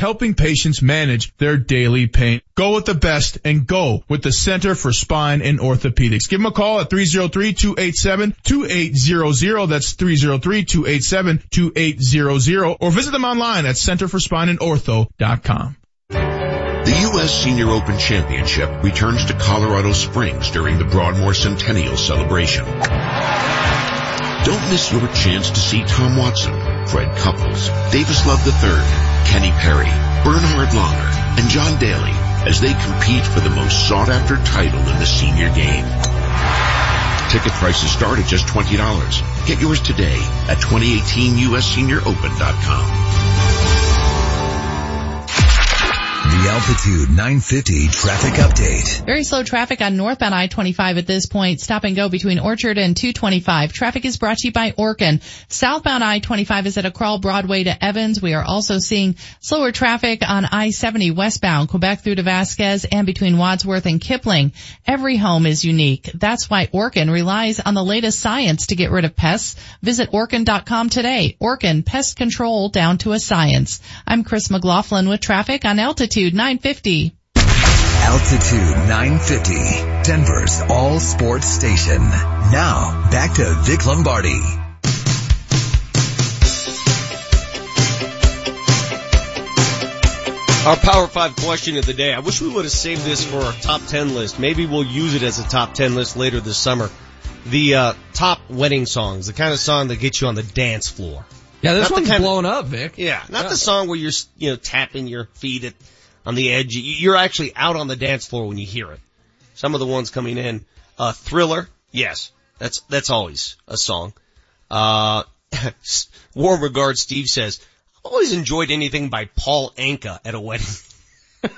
helping patients manage their daily pain. Go with the best and go with the Center for Spine and Orthopedics. Give them a call at 303-287-2800. That's 303-287-2800 or visit them online at centerforspineandortho.com. The U.S. Senior Open Championship returns to Colorado Springs during the Broadmoor Centennial celebration. Don't miss your chance to see Tom Watson, Fred Couples, Davis Love III, Kenny Perry, Bernhard Langer, and John Daly as they compete for the most sought after title in the senior game. Ticket prices start at just $20. Get yours today at 2018USSeniorOpen.com. The Altitude 950 traffic update. Very slow traffic on northbound I-25 at this point. Stop and go between Orchard and 225. Traffic is brought to you by Orkin. Southbound I-25 is at a crawl Broadway to Evans. We are also seeing slower traffic on I-70 westbound Quebec through to Vasquez and between Wadsworth and Kipling. Every home is unique. That's why Orkin relies on the latest science to get rid of pests. Visit Orkin.com today. Orkin, pest control down to a science. I'm Chris McLaughlin with traffic on Altitude 950. Altitude 950, Denver's all sports station. Now, back to Vic Lombardi. Our Power 5 question of the day. I wish we would have saved this for our top 10 list. Maybe we'll use it as a top 10 list later this summer. The uh, top wedding songs, the kind of song that gets you on the dance floor. Yeah, this Not one's kind of- blown up, Vic. Yeah, not Yeah. the song where you're, you know, tapping your feet at, on the edge. You- You're actually out on the dance floor when you hear it. Some of the ones coming in, uh, Thriller, yes, that's, that's always a song. Uh, warm regards, Steve says, I've always enjoyed anything by Paul Anka at a wedding.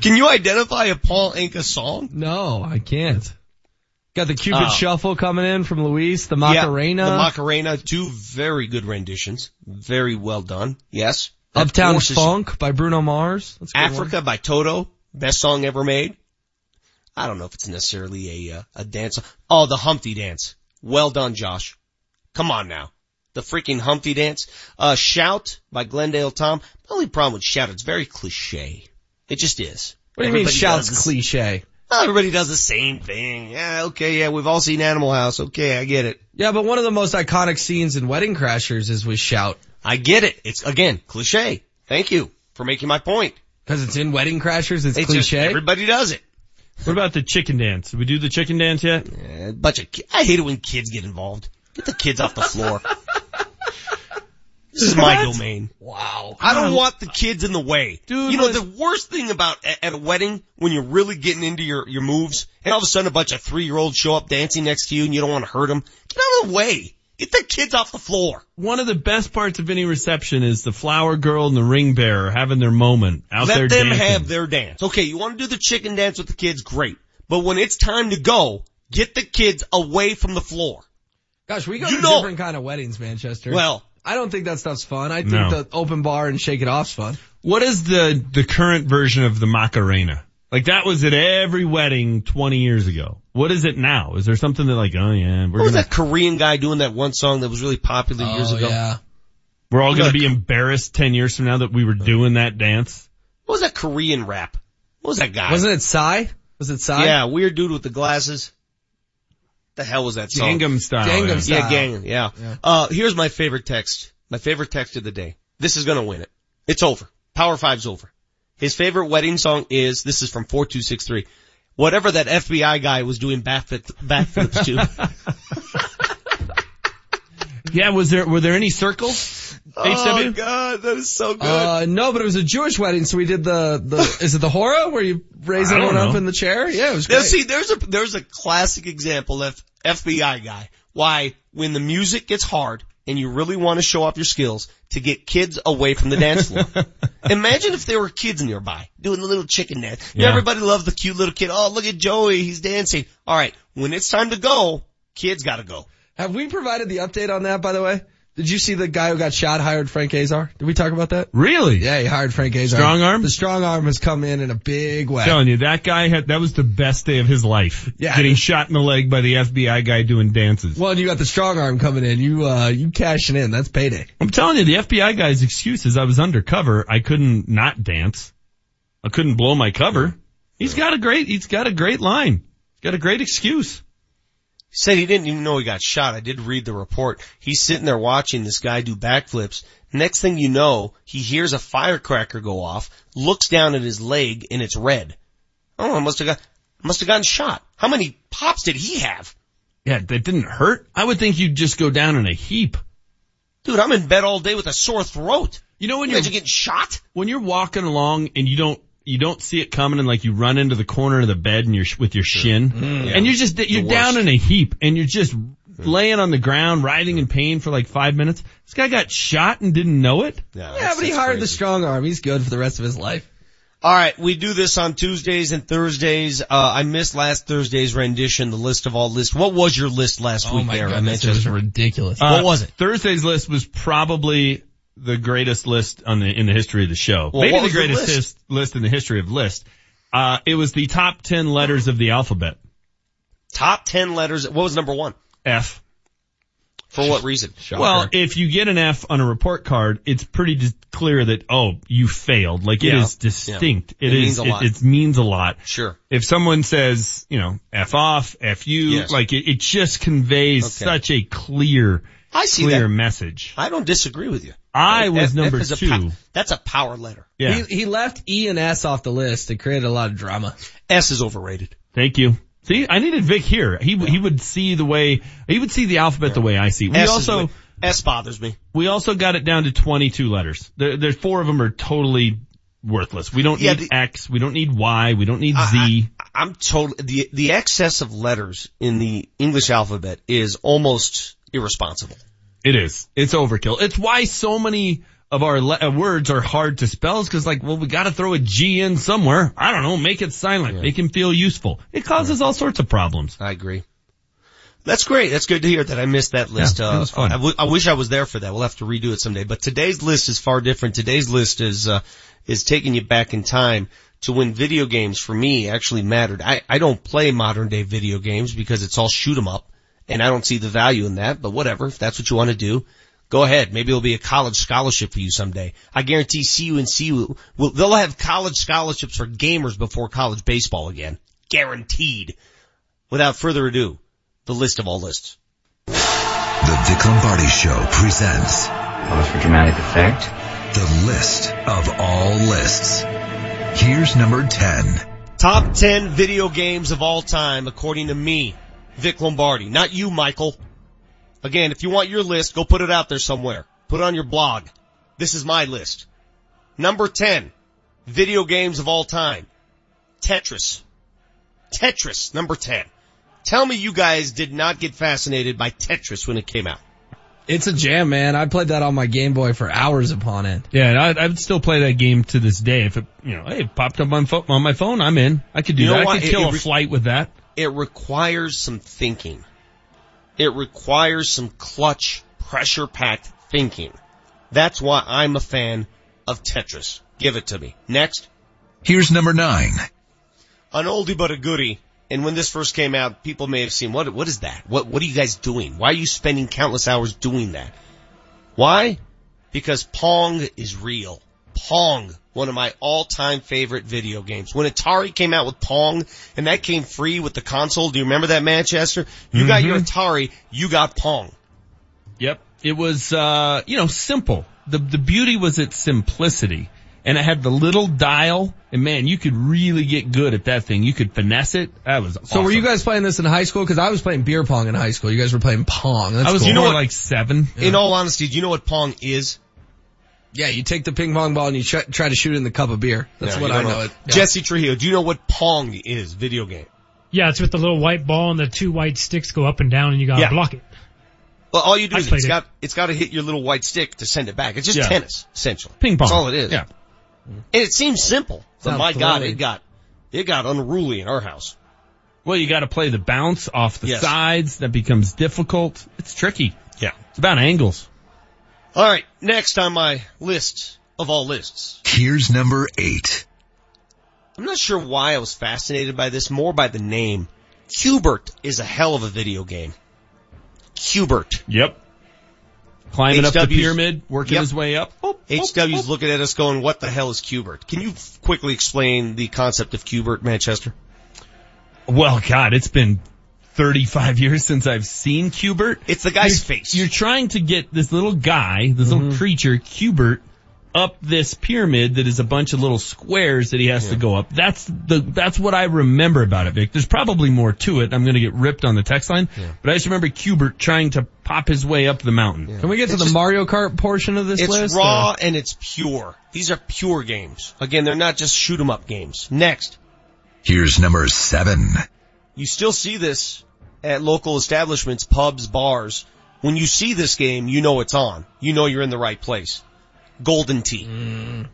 Can you identify a Paul Anka song? No, I can't. Got the Cupid Oh. Shuffle coming in from Luis, the Macarena. Yeah, the Macarena, two very good renditions. Very well done. Yes. Uptown Funk by Bruno Mars. That's a one. Africa by Toto, best song ever made. I don't know if it's necessarily a uh, a dance. Oh, the Humpty Dance. Well done, Josh. Come on now. The freaking Humpty Dance. Uh, Shout by Glendale Tom. The only problem with Shout, it's very cliche. It just is. What do you mean shouts does cliche? Everybody does the same thing. Yeah, okay, yeah, we've all seen Animal House. Okay, I get it. Yeah, but one of the most iconic scenes in Wedding Crashers is with Shout. I get it. It's, again, cliche. Thank you for making my point. Cause it's in Wedding Crashers, it's, It's just- cliche. everybody does it. What about the chicken dance? Did we do the chicken dance yet? Yeah, bunch of ki- I hate it when kids get involved. Get the kids off the floor. this is my What? domain. Wow. I don't want the kids in the way. Dude, you know, was- the worst thing about at a wedding when you're really getting into your, your moves and all of a sudden a bunch of three year olds show up dancing next to you and you don't want to hurt them. Get out of the way. Get the kids off the floor. One of the best parts of any reception is the flower girl and the ring bearer having their moment out there Let them dancing. have their dance. Okay, you want to do the chicken dance with the kids? Great. But when it's time to go, get the kids away from the floor. Gosh, we go You to know- different kind of weddings, Manchester. Well, I don't think that stuff's fun. I think No. the open bar and shake it off's fun. What is the the current version of the Macarena? Like that was at every wedding 20 years ago. What is it now? Is there something that like, oh yeah, we're what was gonna, that Korean guy doing that one song that was really popular years Oh, ago? yeah. we're all gonna be embarrassed 10 years from now that we were doing that dance? What was that Korean rap? What was that guy? Wasn't it Psy? Was it Psy? Yeah, weird dude with the glasses. The hell was that song? Gangnam Style. Gangnam yeah. Style. Yeah, Gangnam. Yeah. Yeah. Uh, here's my favorite text. My favorite text of the day. This is gonna win it. It's over. Power Five's over. His favorite wedding song is, this is from 4263, whatever that FBI guy was doing backflips, backflips to. Yeah, was there, were there any circles? oh god, that is so good. Uh, no, but it was a Jewish wedding, so we did the, the, is it the hora where you raise I don't everyone up in the chair? Yeah, it was Now great. see, there's a, there's a classic example of FBI guy. Why, when the music gets hard and you really want to show off your skills to get kids away from the dance floor. Imagine if there were kids nearby doing the little chicken dance. Yeah. Everybody loves the cute little kid. Oh, look at Joey. He's dancing. All right. When it's time to go, kids gotta go. Have we provided the update on that, by the way? Did you see the guy who got shot hired Frank Azar? Did we talk about that? Really? Yeah, he hired Frank Azar. Strong arm? The strong arm has come in in a big way. I'm telling you, that guy had, that was the best day of his life. Yeah. Getting shot in the leg by the FBI guy doing dances. Well, and you got the strong arm coming in. You, uh, you cashing in. That's payday. I'm telling you, the FBI guy's excuse is I was undercover. I couldn't not dance. I couldn't blow my cover. He's got a great, he's got a great line. He's got a great excuse. Said he didn't even know he got shot. I did read the report. He's sitting there watching this guy do backflips. Next thing you know, he hears a firecracker go off, looks down at his leg, and it's red. Oh, I must have got, must have gotten shot. How many pops did he have? Yeah, that didn't hurt. I would think you'd just go down in a heap. Dude, I'm in bed all day with a sore throat. You know when You you're, getting shot? when you're walking along and you don't, you don't see it coming and like you run into the corner of the bed and you're sh- with your shin Mm. and you're just, you're down in a heap and you're just laying on the ground, writhing in pain for like five minutes. This guy got shot and didn't know it. Yeah, but he hired the strong arm. He's good for the rest of his life. All right, we do this on Tuesdays and Thursdays. Uh, I missed last Thursday's rendition, the list of all lists. What was your list last Oh week my there? goodness, it was ridiculous. What was it? Uh, Thursday's list was probably the greatest list on the in the history of the show. Well, Maybe the was the greatest list? list in the history of list. Uh, it was the top ten letters of the alphabet. Top ten letters. What was number one? F. For what reason? Well, if you get an F on a report card, it's pretty dis- clear that oh, you failed. Like it Yeah. is distinct. Yeah. It It is. means a it- lot. It, means a lot. Sure. If someone says, you know, F off, F you, Yes. like it, it just conveys Okay. such a clear, I see clear that. mess. I don't disagree with you. I F- was F number a two. pow- that's a power letter. Yeah. He, he left E and S off the list. It created a lot of drama. S is overrated. Thank you. See, I needed Vic here. He he would see the way he would see the alphabet the way I see. We S also S bothers me. we also got it down to 22 letters. There, there's four of them are totally worthless. We don't Yeah, need the- X. We don't need Y. We don't need Z. I'm told the the excess of letters in the English alphabet is almost irresponsible. It is. It's overkill. It's why so many of our le- uh, words are hard to spell is because like, well, we got to throw a G in somewhere. I don't know. Make it silent. Make him feel useful. It causes all sorts of problems. I agree. That's great. That's good to hear that I missed that list. Yeah, uh, was fun. I, w- I wish I was there for that. We'll have to redo it someday. But today's list is far different. Today's list is uh, is taking you back in time to when video games for me actually mattered. I, I don't play modern day video games because it's all shoot 'em up, and I don't see the value in that. But whatever, if that's what you want to do, go ahead. Maybe it'll be a college scholarship for you someday. I guarantee CUNC will, will they'll have college scholarships for gamers before college baseball again, guaranteed. Without further ado, the list of all lists. The Vic Lombardi Show presents. Pause for dramatic effect. The list of all lists. Here's number 10. Top 10 video games of all time according to me, Vic Lombardi. Not you, Michael. Again, if you want your list, go put it out there somewhere. Put it on your blog. This is my list. Number 10, video games of all time. Tetris. Tetris, number 10. Tell me you guys did not get fascinated by Tetris when it came out. It's a jam, man. I played that on my Game Boy for hours upon end. Yeah, and I, I would still play that game to this day. If it, you know, hey, it popped up on, pho- on my phone, I'm in. I could do You know that. what? I could kill it a re- flight with that. It requires some thinking. It requires some clutch, pressure packed thinking. That's why I'm a fan of Tetris. Give it to me. Next. Here's number 9. An oldie but a goodie. And when this first came out, people may have seen, what, what is that? What, what are you guys doing? Why are you spending countless hours doing that? Why? Because Pong is real. Pong, one of my all-time favorite video games. When Atari came out with Pong, and that came free with the console, do you remember that, Manchester? You got your Atari, you got Pong. Yep. It was, uh, you know, simple. The, the beauty was its simplicity. and it had the little dial, and man, you could really get good at that thing. You could finesse it. That was So were you guys playing this in high school? Because I was playing beer pong in high school. You guys were playing pong. That's I was cool. you know like seven. In all honesty, do you know what Pong is? Yeah, you take the ping pong ball and you try, try to shoot it in the cup of beer. That's No, what I don't know it. Yeah. Jesse Trujillo, do you know what Pong is? Video game. Yeah, it's with the little white ball and the two white sticks go up and down and you gotta Yeah. block it. Well, all you do I is played it's it. got it's got to hit your little white stick to send it back. It's just Yeah. tennis, essentially. Ping pong. That's all it is. Yeah. And it seems simple, but Sounds my God, it got it got unruly in our house. Well, you got to play the bounce off the Yes. sides. That becomes difficult. It's tricky. Yeah. It's about angles. All right, next on my list of all lists. Here's number eight. I'm not sure why I was fascinated by this, more by the name. Q*bert is a hell of a video game. Q*bert. Yep. Climbing up the pyramid, working Yep. his way up. Oh, HW's looking at us going, what the hell is Q*bert? Can you f- quickly explain the concept of Q*bert, Manchester? Well, God, it's been 35 years since I've seen Q*bert. It's the guy's you're, face. You're trying to get this little guy, this little mm-hmm. creature, Q*bert, up this pyramid that is a bunch of little squares that he has to go up. That's the, that's what I remember about it, Vic. There's probably more to it. I'm going to get ripped on the text line, but I just remember Q*bert trying to pop his way up the mountain. Can we get to the just- Mario Kart portion of this It's list? It's raw or- and it's pure. These are pure games. Again, they're not just shoot 'em up games. Next. Here's number seven. You still see this at local establishments, pubs, bars. When you see this game, you know it's on. You know you're in the right place. Golden Tee. Mm.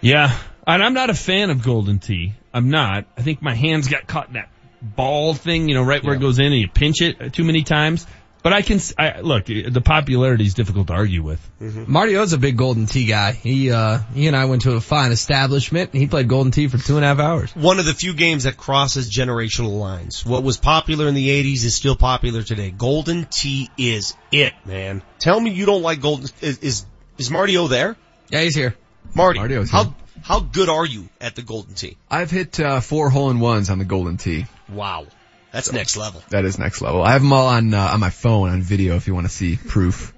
Yeah, and I'm not a fan of Golden Tee. I'm not. I think my hands got caught in that ball thing, you know, right where it goes in and you pinch it too many times. But I can, s- I, look, the popularity is difficult to argue with. Mario's a big Golden Tee guy. He, uh, he and I went to a fine establishment and he played Golden Tee for two and a half hours. One of the few games that crosses generational lines. What was popular in the 80s is still popular today. Golden Tee is it, man. Tell me you don't like Golden, is, is, is Marty O there? Yeah, he's here. Marty, Marty-O's how, here. how good are you at the Golden Tee? I've hit uh, four hole in ones on the Golden Tee. Wow. That's next level. That is next level. I have them all on uh, on my phone on video if you want to see proof.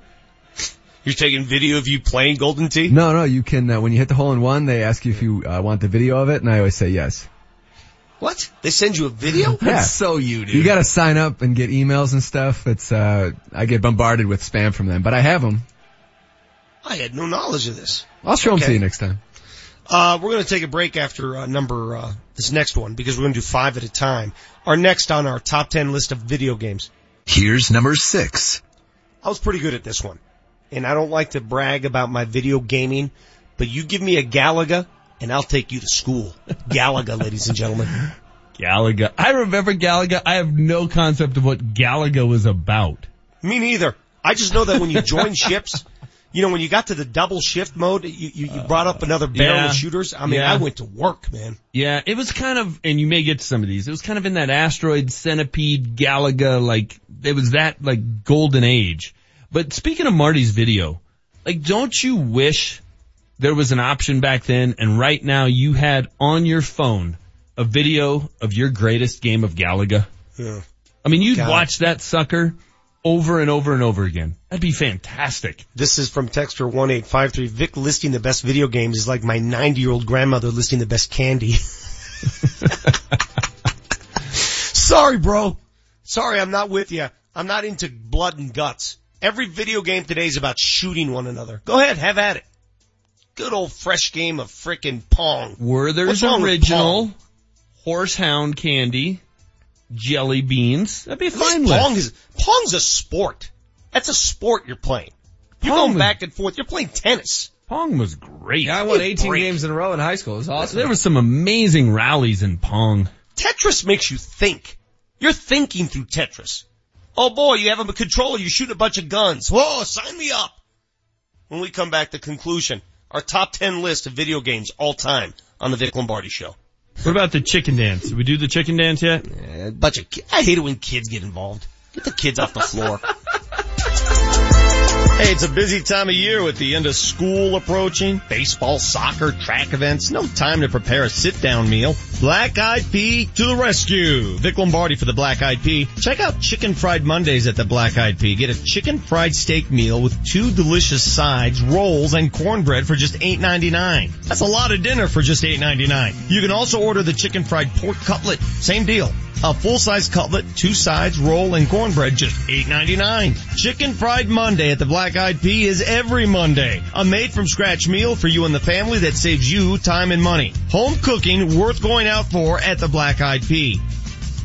You're taking video of you playing Golden Tee? No, no, you can uh, when you hit the hole in one, they ask you if you uh, want the video of it, and I always say yes. What? They send you a video? Yeah. so you, dude. You got to sign up and get emails and stuff. It's uh, I get bombarded with spam from them, but I have them. I had no knowledge of this. I'll show them to you next time. Uh, we're going to take a break after uh, number uh, this next one because we're going to do five at a time. Our next on our top ten list of video games. Here's number six. I was pretty good at this one, and I don't like to brag about my video gaming, but you give me a Galaga, and I'll take you to school. Galaga, ladies and gentlemen. Galaga. I remember Galaga. I have no concept of what Galaga was about. Me neither. I just know that when you join ships, you know, when you got to the double shift mode, you, you, you brought up another barrel Yeah. of shooters. I mean, Yeah. I went to work, man. Yeah, it was kind of, and you may get to some of these. It was kind of in that asteroid centipede Galaga, like it was that like golden age. But speaking of Marty's video, like, don't you wish there was an option back then, and right now you had on your phone a video of your greatest game of Galaga? Yeah. I mean, you'd God. watch that sucker over and over and over again. That'd be fantastic. This is from Texter 1853. Vic listing the best video games is like my 90 year old grandmother listing the best candy. Sorry, bro. Sorry, I'm not with you. I'm not into blood and guts. Every video game today is about shooting one another. Go ahead, have at it. Good old fresh game of frickin' Pong. Werther's original horehound candy, jelly beans. That'd be fine. Pong is, Pong's a sport. That's a sport you're playing. You're Pong going was- back and forth. You're playing tennis. Pong was great. Yeah, I won 18 break. games in a row in high school. It was awesome. There were some amazing rallies in Pong. Tetris makes you think. You're thinking through Tetris. Oh boy, you have a controller, you shoot a bunch of guns. Whoa, sign me up. When we come back, the conclusion. Our top 10 list of video games all time on the Vic Lombardi show. What about the chicken dance? Did we do the chicken dance yet? A bunch of ki- I hate it when kids get involved. Get the kids off the floor. Hey, it's a busy time of year with the end of school approaching, baseball, soccer, track events. No time to prepare a sit-down meal. Black Eyed Pea to the rescue. Vic Lombardi for the Black Eyed Pea. Check out Chicken Fried Mondays at the Black Eyed Pea. Get a chicken fried steak meal with two delicious sides, rolls, and cornbread for just $8.99. That's a lot of dinner for just $8.99. You can also order the chicken fried pork cutlet. Same deal. A full-size cutlet, two sides, roll, and cornbread, just $8.99. Chicken Fried Monday at the Black Eyed Pea is every Monday. A made-from-scratch meal for you and the family that saves you time and money. Home cooking worth going out for at the Black Eyed Pea.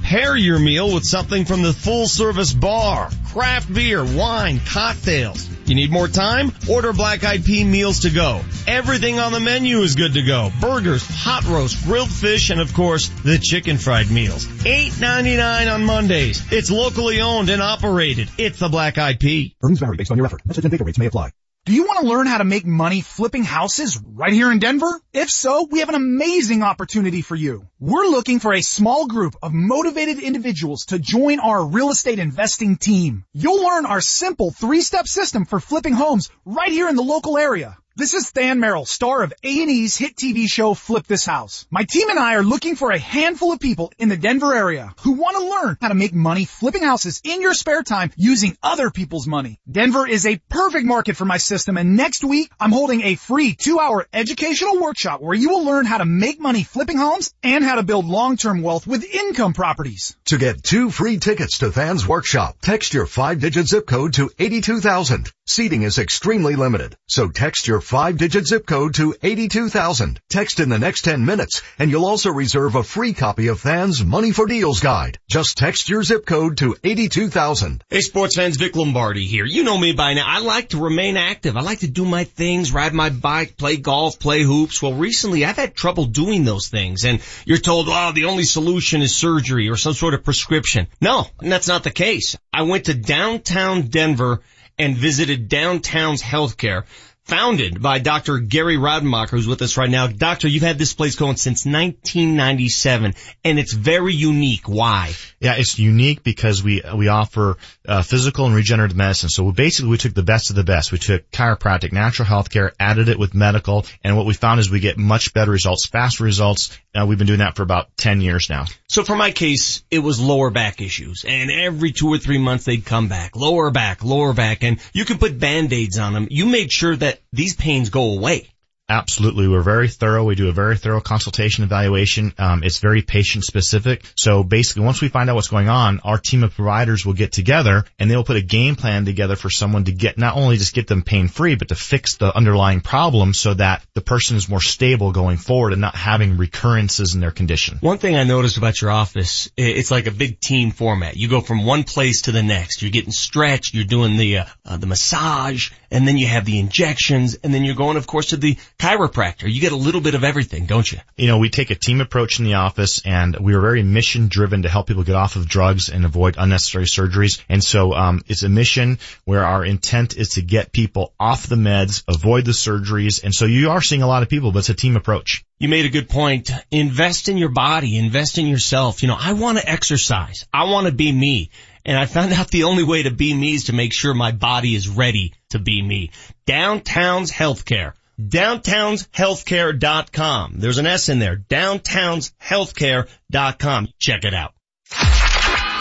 Pair your meal with something from the full-service bar. Craft beer, wine, cocktails. You need more time? Order Black Eyed Pea meals to go. Everything on the menu is good to go. Burgers, hot roast, grilled fish, and of course, the chicken fried meals. $8.99 on Mondays. It's locally owned and operated. It's the Black Eyed Pea. Earnings vary based on your effort. Message and data rates may apply. Do you want to learn how to make money flipping houses right here in Denver? If so, we have an amazing opportunity for you. We're looking for a small group of motivated individuals to join our real estate investing team. You'll learn our simple three-step system for flipping homes right here in the local area. This is Than Merrill, star of A&E's hit TV show Flip This House. My team and I are looking for a handful of people in the Denver area who want to learn how to make money flipping houses in your spare time using other people's money. Denver is a perfect market for my system and next week I'm holding a free two hour educational workshop where you will learn how to make money flipping homes and how to build long-term wealth with income properties. To get two free tickets to Than's workshop, text your five-digit zip code to 82,000. Seating is extremely limited, so text your five-digit zip code to 82,000. Text in the next 10 minutes, and you'll also reserve a free copy of Than's Money for Deals guide. Just text your zip code to 82,000. Hey sports fans, Vic Lombardi here. You know me by now. I like to remain active. I like to do my things, ride my bike, play golf, play hoops. Well, recently I've had trouble doing those things and you're told, oh, the only solution is surgery or some sort of prescription. No, that's not the case. I went to downtown Denver and visited Downtown's Healthcare, founded by Dr. Gary Rademacher, who's with us right now. Doctor, you've had this place going since 1997, and it's very unique. Why? Yeah, it's unique because we we offer uh, physical and regenerative medicine. So we basically we took the best of the best. We took chiropractic, natural health care, added it with medical, and what we found is we get much better results, faster results. Uh, we've been doing that for about 10 years now. So for my case, it was lower back issues, and every two or three months they'd come back, lower back, lower back, and you can put band-aids on them. You made sure that these pains go away. Absolutely. We're very thorough. We do a very thorough consultation evaluation. Um, it's very patient specific. So basically once we find out what's going on, our team of providers will get together and they'll put a game plan together for someone to get, not only just get them pain free, but to fix the underlying problem so that the person is more stable going forward and not having recurrences in their condition. One thing I noticed about your office, it's like a big team format. You go from one place to the next. You're getting stretched. You're doing the, uh, uh, the massage and then you have the injections and then you're going, of course, to the chiropractor. You get a little bit of everything, don't you? You know, we take a team approach in the office and we are very mission driven to help people get off of drugs and avoid unnecessary surgeries. And so, um, it's a mission where our intent is to get people off the meds, avoid the surgeries. And so you are seeing a lot of people, but it's a team approach. You made a good point. Invest in your body, invest in yourself. You know, I want to exercise. I want to be me. And I found out the only way to be me is to make sure my body is ready to be me. Downtown's Healthcare downtownshealthcare.com. There's an S in there. downtownshealthcare.com. Check it out.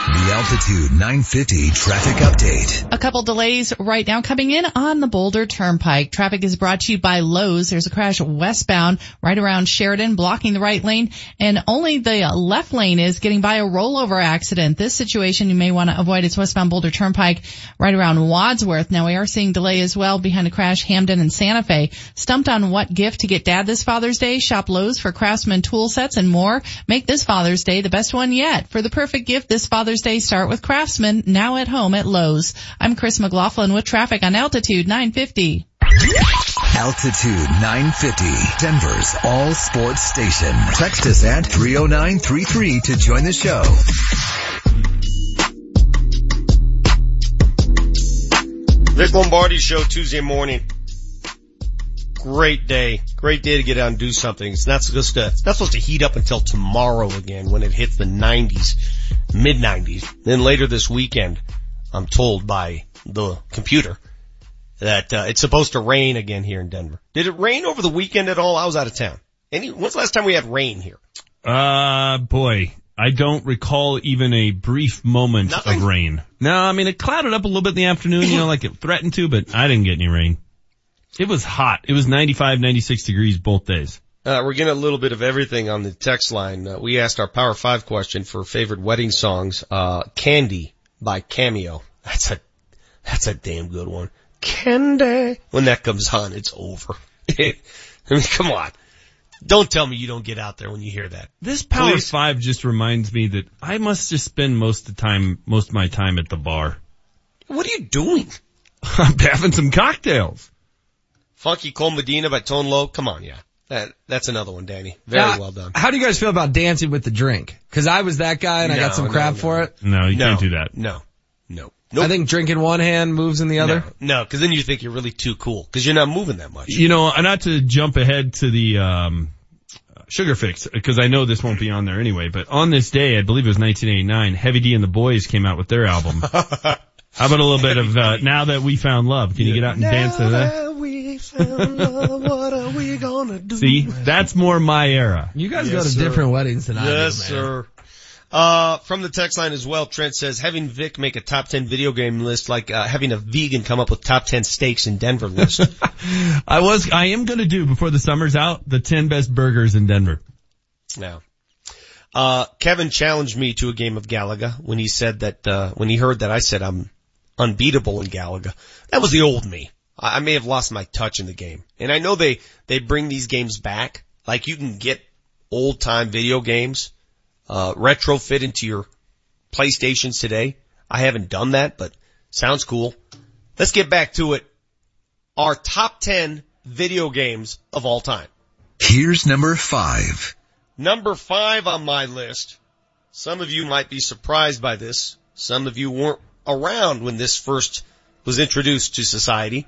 The Altitude 950 traffic update. A couple delays right now coming in on the Boulder Turnpike. Traffic is brought to you by Lowe's. There's a crash westbound right around Sheridan blocking the right lane and only the left lane is getting by a rollover accident. This situation you may want to avoid. It's westbound Boulder Turnpike right around Wadsworth. Now we are seeing delay as well behind a crash Hampden and Santa Fe. Stumped on what gift to get dad this Father's Day? Shop Lowe's for Craftsman tool sets and more. Make this Father's Day the best one yet. For the perfect gift this Father's Day start with Craftsman now at home at Lowe's. I'm Chris McLaughlin with traffic on Altitude 950. Altitude 950, Denver's all sports station. Text us at 30933 to join the show. Vic Lombardi show Tuesday morning. Great day. Great day to get out and do something. It's not supposed to, it's not supposed to heat up until tomorrow again when it hits the 90s, mid 90s. Then later this weekend, I'm told by the computer, that uh, it's supposed to rain again here in Denver. Did it rain over the weekend at all? I was out of town. Any, when's the last time we had rain here? Uh, boy, I don't recall even a brief moment Nothing? of rain. No, I mean, it clouded up a little bit in the afternoon, you know, like it threatened to, but I didn't get any rain. It was hot. It was 95, 96 degrees both days. Uh, we're getting a little bit of everything on the text line. Uh, we asked our Power Five question for favorite wedding songs. Uh, Candy by Cameo. That's a, that's a damn good one. Candy. When that comes on, it's over. I mean, come on. Don't tell me you don't get out there when you hear that. This Power Please. Five just reminds me that I must just spend most of the time, most of my time at the bar. What are you doing? I'm having some cocktails. Funky Cold Medina by Tone Loc. Come on, yeah. That, that's another one, Danny. Very Now, well done. How do you guys feel about dancing with the drink? Cause I was that guy and I got some no, crap no. for it. No, you No. can't do that. No. No. I think drinking one hand moves in the other. No, because then you think you're really too cool because you're not moving that much. You know, I not to jump ahead to the um, Sugar Fix because I know this won't be on there anyway. But on this day, I believe it was 1989, Heavy D and the Boyz came out with their album. How about a little bit of uh, "Now That We Found Love"? Can you get out and dance to that? we found love, what are we gonna do? See, that's more my era. You guys Yes, go to sir. different weddings than I do, man. Yes, sir. Uh, from the text line as well, Trent says having Vic make a top 10 video game list like, uh, having a vegan come up with top 10 steaks in Denver list. I was, I am going to do before the summer's out the 10 best burgers in Denver. now, uh, Kevin challenged me to a game of Galaga when he said that, uh, when he heard that I said I'm unbeatable in Galaga. That was the old me. I, I may have lost my touch in the game. And I know they, they bring these games back. Like you can get old time video games, uh, retrofit into your PlayStations today. I haven't done that, but sounds cool. Let's get back to it. Our top 10 video games of all time. Here's number five. Number five on my list. Some of you might be surprised by this. Some of you weren't around when this first was introduced to society,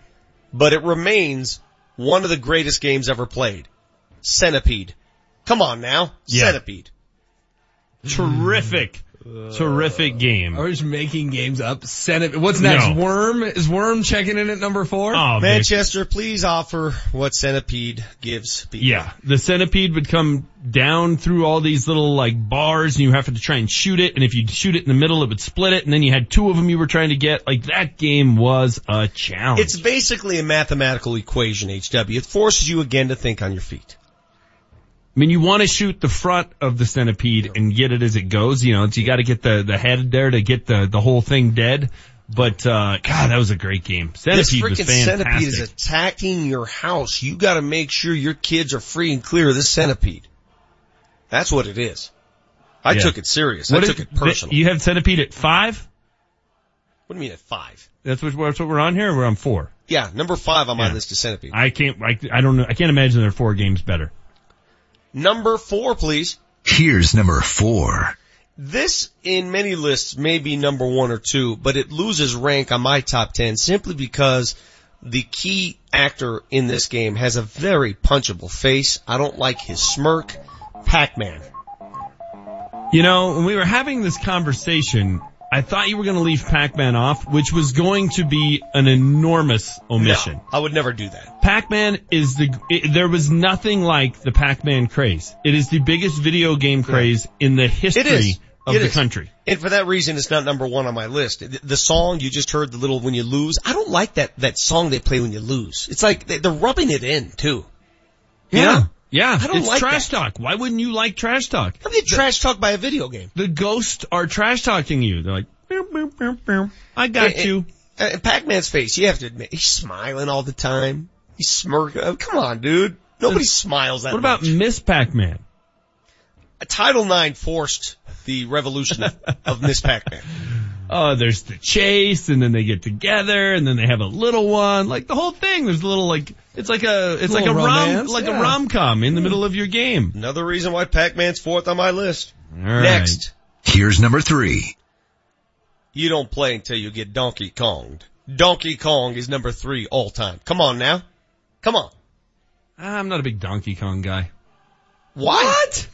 but it remains one of the greatest games ever played. Centipede. Come on now. Yeah. Centipede. Terrific, terrific game. Are we just making games up? Send it. What's next? No. Worm? Is Worm checking in at number four? Oh, Vic. Manchester, please offer what Centipede gives people. Yeah, the centipede would come down through all these little like bars and you have to try and shoot it. And if you shoot it in the middle, it would split it. And then you had two of them you were trying to get. Like that game was a challenge. It's basically a mathematical equation, HW. It forces you again to think on your feet. I mean, you want to shoot the front of the centipede and get it as it goes. You know, you got to get the, the head there to get the, the whole thing dead. But, uh, God, that was a great game. Centipede this freaking centipede is attacking your house. You gotta make sure your kids are free and clear of this centipede. That's what it is. I Yeah. took it serious. What I took it personal. You have centipede at five? what do you mean at five? That's what, that's what we're on here. Or we're on four. Yeah, number five on my Yeah. list is centipede. I can't, I, I don't know. I can't imagine there are four games better. Number four, please. Here's number four. This in many lists may be number one or two, but it loses rank on my top ten simply because the key actor in this game has a very punchable face. I don't like his smirk. Pac-Man. You know, when we were having this conversation, I thought you were going to leave Pac-Man off, which was going to be an enormous omission. No, I would never do that. Pac-Man is the, it, there was nothing like the Pac-Man craze. It is the biggest video game craze in the history of It the is. country. And for that reason, it's not number one on my list. The, the song you just heard, the little when you lose, I don't like that, that song they play when you lose. It's like they, they're rubbing it in too. You know? Yeah, I it's like trash that. talk. Why wouldn't you like trash talk? How do you trash talk by a video game? The ghosts are trash talking you. They're like, "Boop, boop, boop, boop. I got And- you. And and Pac-Man's face, you have to admit, he's smiling all the time. He's smirking. Oh, come on, dude. Nobody smiles that What about much. Ms. Pac-Man? Title IX forced the revolution of, of Ms. Pac-Man. Oh, there's the chase, and then they get together, and then they have a little one. Like the whole thing. There's a little like it's like a it's like a Little rom like yeah. a rom com in the hmm. middle of your game. Another reason why Pac-Man's fourth on my list. All right. Next, Here's number three. you don't play until you get Donkey Konged. Donkey Kong is number three all time. Come on now. Come on. I'm not a big Donkey Kong guy. What?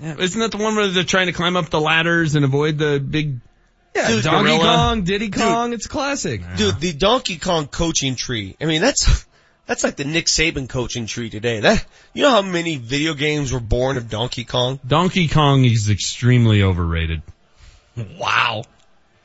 Yeah, isn't that the one where they're trying to climb up the ladders and avoid the big Yeah, Dude, Donkey Gorilla. Kong, Diddy Kong, it's classic. Dude, the Donkey Kong coaching tree. I mean, that's that's like the Nick Saban coaching tree today. That you know how many video games were born of Donkey Kong? Donkey Kong is extremely overrated. Wow.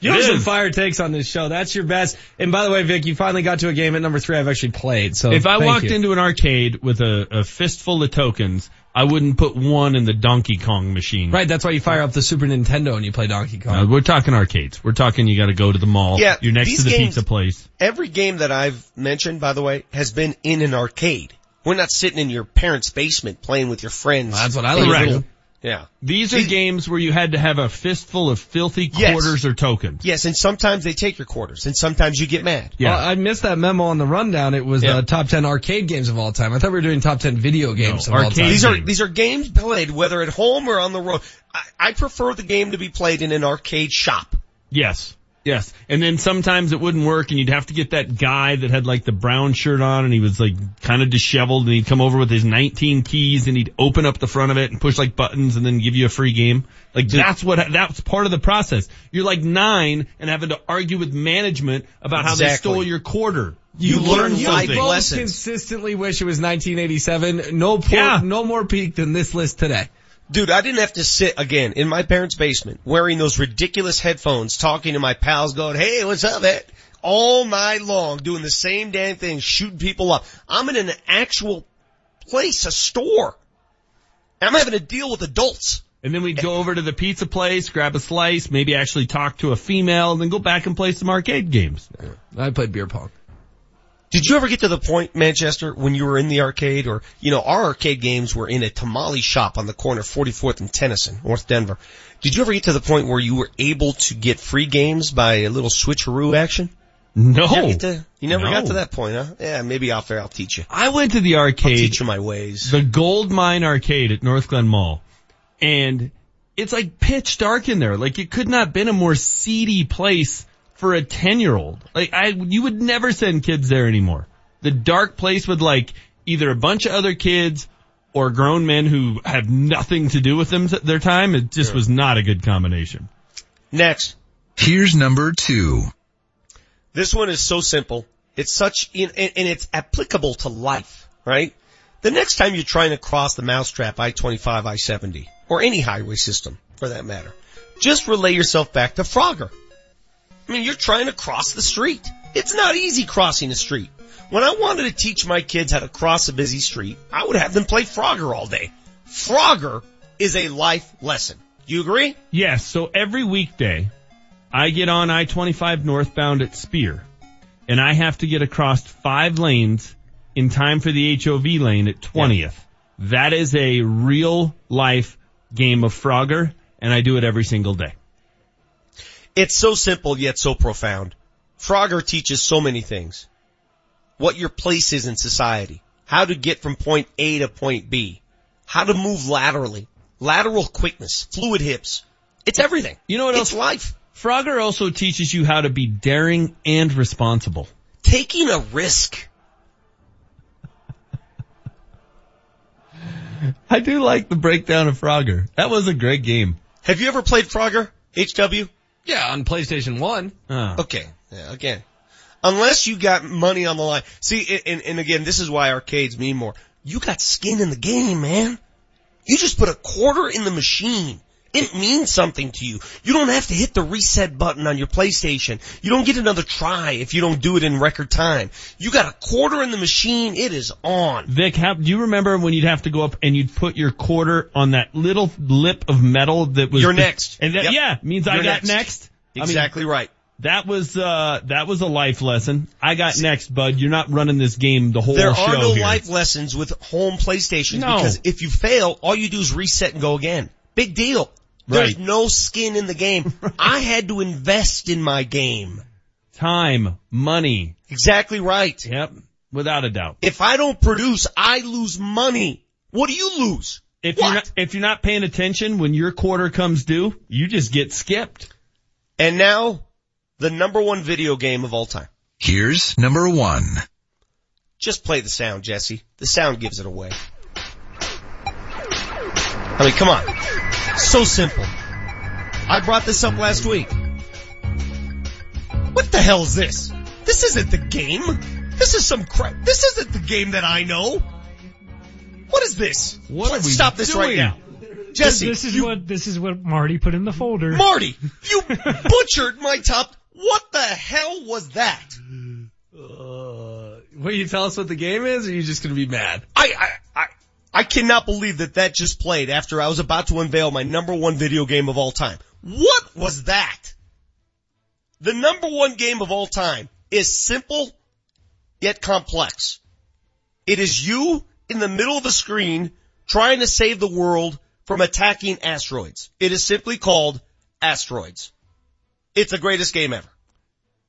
You It have some fire takes on this show. That's your best. And by the way, Vic, you finally got to a game at number three I've actually played. So if I walked you. into an arcade with a, a fistful of tokens, I wouldn't put one in the Donkey Kong machine. Right, that's why you fire up the Super Nintendo and you play Donkey Kong. Uh, we're talking arcades. We're talking you got to go to the mall. Yeah, you're next to the games- pizza place. Every game that I've mentioned, by the way, has been in an arcade. We're not sitting in your parents' basement playing with your friends. That's what I in like your to little- do. Yeah. These are games where you had to have a fistful of filthy Yes. quarters or tokens. Yes, and sometimes they take your quarters, and sometimes you get mad. Yeah. Well, I missed that memo on the rundown. It was Yeah. the top 10 arcade games of all time. I thought we were doing top 10 video games of all time. These are these are games played whether at home or on the road. I, I prefer the game to be played in an arcade shop. Yes. Yes. And then sometimes it wouldn't work and you'd have to get that guy that had like the brown shirt on and he was like kind of disheveled and he'd come over with his 19 keys and he'd open up the front of it and push like buttons and then give you a free game. Like that's what, that's part of the process. You're like nine and having to argue with management about how they stole your quarter. You learn You life both lessons. consistently wish it was 1987. No, poor, Yeah. no more peak than this list today. Dude, I didn't have to sit again in my parents' basement wearing those ridiculous headphones, talking to my pals, going, "Hey, what's up, Ed?" All night long, doing the same damn thing, shooting people up. I'm in an actual place, a store. And I'm having to deal with adults. And then we'd go over to the pizza place, grab a slice, maybe actually talk to a female and then go back and play some arcade games. I played beer pong. Did you ever get to the point, Manchester, when you were in the arcade or, you know, our arcade games were in a tamale shop on the corner of 44th and Tennyson, North Denver. Did you ever get to the point where you were able to get free games by a little switcheroo action? No. You never, to, you never No. got to that point, huh? Yeah, maybe off there I'll teach you. I went to the I'll arcade. teach you my ways. the Gold Mine Arcade at Northglenn Mall. And it's like pitch dark in there. Like it could not have been a more seedy place for a 10 year old. Like I, you would never send kids there anymore. The dark place with like either a bunch of other kids or grown men who have nothing to do with them their time. It just was not a good combination. Next. Here's number two. This one is so simple. It's such, and, and and it's applicable to life, right? The next time you're trying to cross the mousetrap I-25, I-70, or any highway system for that matter, just relay yourself back to Frogger. I mean, you're trying to cross the street. It's not easy crossing a street. When I wanted to teach my kids how to cross a busy street, I would have them play Frogger all day. Frogger is a life lesson. You agree? Yes. So every weekday, I get on I-25 northbound at Speer, and I have to get across five lanes in time for the HOV lane at 20th. That is a real life game of Frogger, and I do it every single day. It's so simple yet so profound. Frogger teaches so many things. What your place is in society. How to get from point A to point B. How to move laterally. Lateral quickness. Fluid hips. It's everything. You know what else? it's life. Frogger also teaches you how to be daring and responsible. Taking a risk. I do like the breakdown of Frogger. That was a great game. Have you ever played Frogger? HW? Yeah, on PlayStation 1. Oh. Okay. Yeah, again. Unless you got money on the line. See, and, and again, this is why arcades mean more. You got skin in the game, man. You just put a quarter in the machine. It means something to you. You don't have to hit the reset button on your PlayStation. You don't get another try if you don't do it in record time. You got a quarter in the machine. It is on. Vic, how, do you remember when you'd have to go up and you'd put your quarter on that little lip of metal that was You're next. And that, Yep. yeah, means I You're got next. next. I mean, Exactly right. That was uh that was a life lesson. I got next, bud. You're not running this game the whole There are no here. life lessons with home PlayStations No. because if you fail, all you do is reset and go again. Big deal. There's Right. no skin in the game. I had to invest in my game. Time, money. Exactly right. Yep, without a doubt. If I don't produce, I lose money. What do you lose? If you're not if you're not paying attention when your quarter comes due, you just get skipped. And now, the number one video game of all time. Here's number one. Just play the sound, Jesse. The sound gives it away. I mean, come on. So simple. I brought this up last week. What the hell is this? This isn't the game. This is some crap. This isn't the game that I know. What is this? What are Let's we stop this right doing? now. Jesse, this is you- what this is what Marty put in the folder. Marty, you butchered my top. What the hell was that? Uh, will you tell us what the game is, or are you just gonna be mad? I, I, I, I cannot believe that that just played after I was about to unveil my number one video game of all time. What was that? The number one game of all time is simple yet complex. It is you in the middle of a screen trying to save the world from attacking asteroids. It is simply called Asteroids. It's the greatest game ever.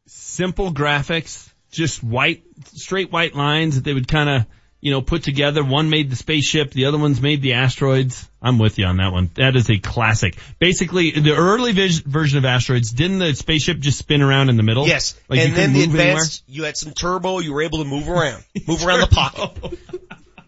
Simple graphics, just white, straight white lines that they would kind of, you know, put together. One made the spaceship, the other one's made the asteroids. I'm with you on that one. That is a classic. Basically, the early vis- version of asteroids, didn't the spaceship just spin around in the middle? Yes. Like you and then the move anywhere? advanced, you had some turbo, you were able to move around. Move around the pocket.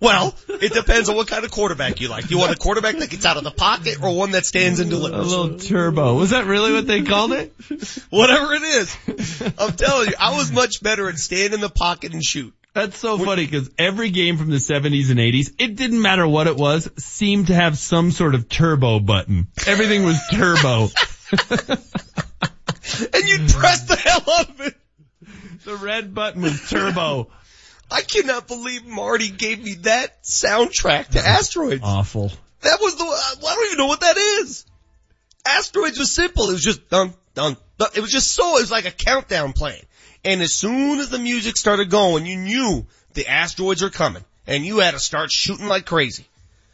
Well, it depends on what kind of quarterback you like. You want a quarterback that gets out of the pocket or one that stands and delivers? A little turbo. Was that really what they called it? Whatever it is. I'm telling you, I was much better at stand in the pocket and shoot. That's so funny because every game from the 70s and 80s, it didn't matter what it was, seemed to have some sort of turbo button. Everything was turbo. And you'd press the hell out of it. the red button was turbo. I cannot believe Marty gave me that soundtrack to Asteroids. Awful. That was the, I don't even know what that is. Asteroids was simple. It was just dun, dun, dun. It was just so, it was like a countdown playing. And as soon as the music started going, you knew the asteroids are coming and you had to start shooting like crazy.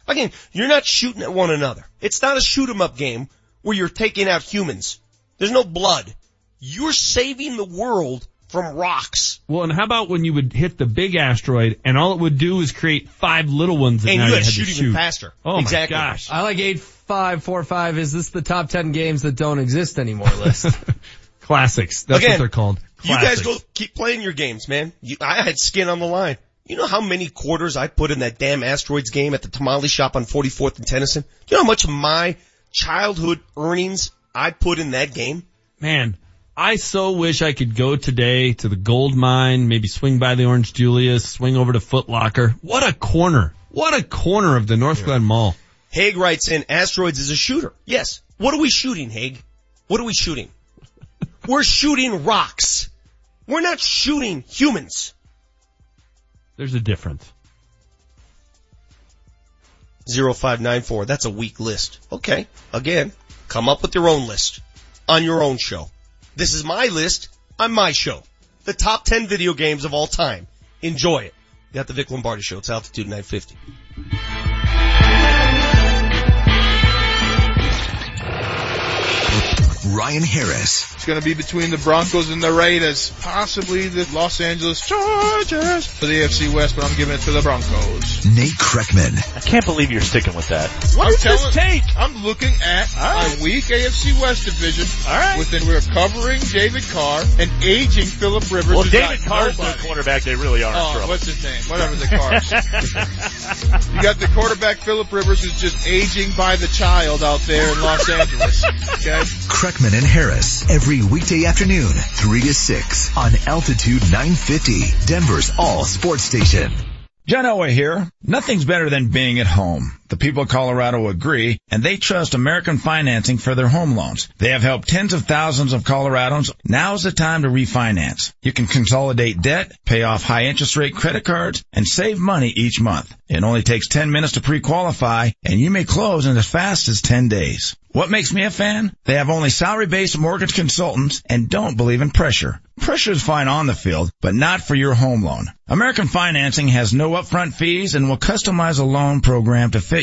Again, you're not shooting at one another. It's not a shoot 'em up game where you're taking out humans. There's no blood. You're saving the world from rocks. Well, and how about when you would hit the big asteroid and all it would do is create five little ones that And now you you had had to to shoot shoot even faster. Oh Exactly. my gosh. I like eight five four five. Is this the top ten games that don't exist anymore list? Classics. That's Again, what they're called. You guys go keep playing your games, man. You, I had skin on the line. You know how many quarters I put in that damn asteroids game at the tamale shop on 44th and Tennyson? You know how much of my childhood earnings I put in that game? Man, I so wish I could go today to the gold mine, maybe swing by the Orange Julius, swing over to Foot Locker. What a corner. What a corner of the Northglenn Mall. Haig writes in, asteroids is a shooter. Yes. What are we shooting, Haig? What are we shooting? We're shooting rocks. We're not shooting humans. There's a difference. 0594. That's a weak list. Okay. Again, come up with your own list on your own show. This is my list on my show. The top 10 video games of all time. Enjoy it. You got the Vic Lombardi show. It's altitude 950. Ryan Harris, It's going to be between the Broncos and the Raiders, possibly the Los Angeles Chargers for the AFC West, but I'm giving it to the Broncos. Nate Kreckman, I can't believe you're sticking with that. What does telling, this take? I'm looking at right. a weak AFC West division. All right. Within we're covering David Carr and aging Philip Rivers. Well, David got Carr's the nobody. quarterback. They really are Oh, trouble. what's his name? Whatever the Carrs. you got the quarterback Philip Rivers who's just aging by the child out there in Los Angeles. Okay. Kreckman and Harris every weekday afternoon, 3 to 6 on Altitude 950, Denver's all sports station. John Elway here. Nothing's better than being at home. The people of Colorado agree, and they trust American Financing for their home loans. They have helped tens of thousands of Coloradans. Now's the time to refinance. You can consolidate debt, pay off high interest rate credit cards, and save money each month. It only takes 10 minutes to pre-qualify, and you may close in as fast as 10 days. What makes me a fan? They have only salary-based mortgage consultants and don't believe in pressure. Pressure is fine on the field, but not for your home loan. American Financing has no upfront fees and will customize a loan program to fit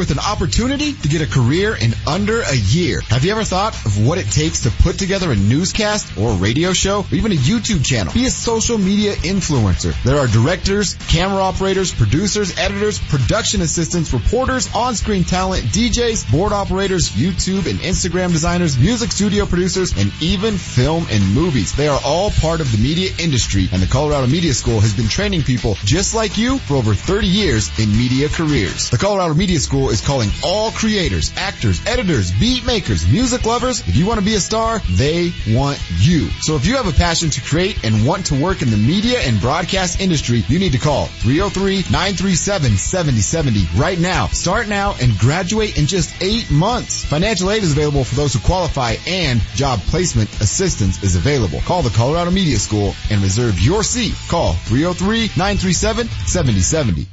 with an opportunity to get a career in under a year. Have you ever thought of what it takes to put together a newscast or a radio show or even a YouTube channel? Be a social media influencer. There are directors, camera operators, producers, editors, production assistants, reporters, on-screen talent, DJs, board operators, YouTube and Instagram designers, music studio producers, and even film and movies. They are all part of the media industry and the Colorado Media School has been training people just like you for over 30 years in media careers. The Colorado Media School is calling all creators, actors, editors, beat makers, music lovers. If you want to be a star, they want you. So if you have a passion to create and want to work in the media and broadcast industry, you need to call 303-937-7070 right now. Start now and graduate in just eight months. Financial aid is available for those who qualify and job placement assistance is available. Call the Colorado Media School and reserve your seat. Call 303-937-7070.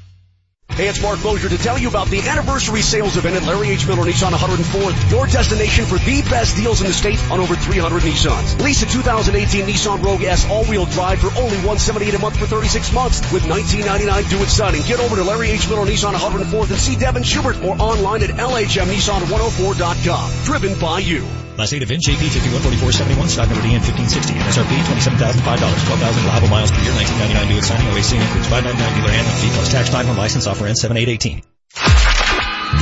Hey, it's Mark Mosier to tell you about the anniversary sales event at Larry H. Miller Nissan 104th, your destination for the best deals in the state on over 300 Nissans. Lease a 2018 Nissan Rogue S all-wheel drive for only 178 a month for 36 months with 1999 due at signing. Get over to Larry H. Miller Nissan 104th and see Devin Schubert or online at LHMNissan104.com. Driven by you. Last date of VIN JP 514471, stock number DN 1560, MSRP $27,005, 12,000 reliable miles per year, 1999 due at signing, OAC includes 599 dealer handling fee plus tax, 5 1 license, offer ends 7818.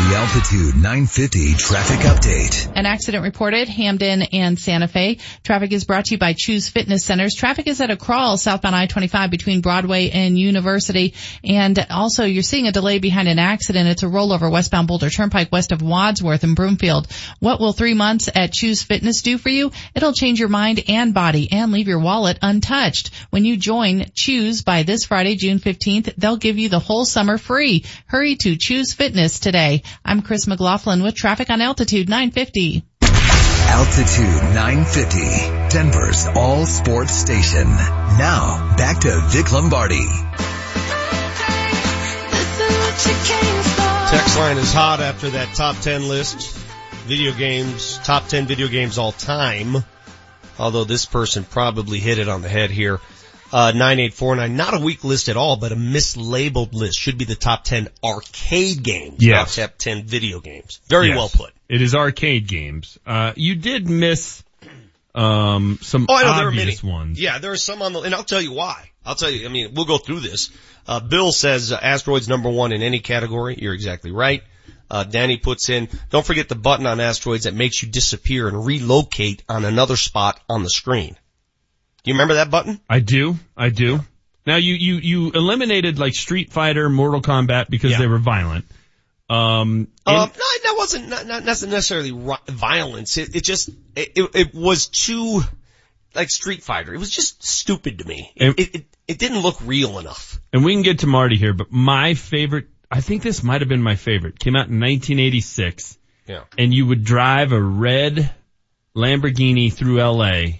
The Altitude 950 traffic update. An accident reported Hampden and Santa Fe. Traffic is brought to you by Chuze Fitness Centers. Traffic is at a crawl southbound I-25 between Broadway and University. And also you're seeing a delay behind an accident. It's a rollover westbound Boulder Turnpike west of Wadsworth and Broomfield. What will three months at Chuze Fitness do for you? It'll change your mind and body and leave your wallet untouched. When you join Chuze by this Friday, June 15th, they'll give you the whole summer free. Hurry to Chuze Fitness today. I'm Chris McLaughlin with traffic on Altitude 950. Altitude 950, Denver's all sports station. Now, back to Vic Lombardi. Text line is hot after that top 10 list. Video games, top 10 video games all time. Although this person probably hit it on the head here. Uh, 9849, not a weak list at all, but a mislabeled list. Should be the top 10 arcade games, Yes. not top 10 video games. Very Yes. well put. It is arcade games. Uh, you did miss, um, some Oh, I know there are many. obvious ones. Yeah, there are some on the, and I'll tell you why. I'll tell you, I mean, we'll go through this. Uh, Bill says uh, asteroids number one in any category. You're exactly right. Uh, Danny puts in, don't forget the button on asteroids that makes you disappear and relocate on another spot on the screen. Do you remember that button? I do. I do. Now you, you, you eliminated like Street Fighter, Mortal Kombat because Yeah. they were violent. Um, Um, no, that wasn't not, not necessarily violence. It, it just it, it, was too like Street Fighter. It was just stupid to me. It, And- it, it, it didn't look real enough. and we can get to Marty here, but my favorite, I think this might have been my favorite, came out in 1986 Yeah. and you would drive a red Lamborghini through LA,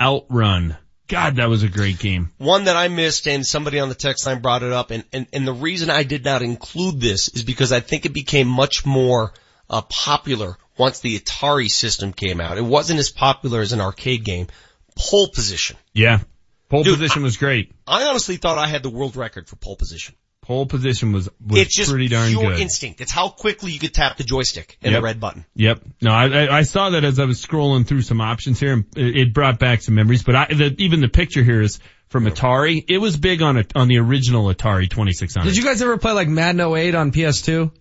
outrun. God, that was a great game. One that I missed and somebody on the text line brought it up and, and, and the reason I did not include this is because I think it became much more uh, popular once the Atari system came out. It wasn't as popular as an arcade game. Pole position. Yeah. Pole Dude, position was great. I honestly thought I had the world record for pole position. Pole position was, was pretty darn good. it's just pretty darn pure good. instinct. It's how quickly you could tap the joystick and Yep. the red button. Yep. No, I, I, I saw that as I was scrolling through some options here and it, it brought back some memories, but I, the, even the picture here is from Atari. It was big on a, on the original Atari 2600. Did you guys ever play like Madden 08 on PS2?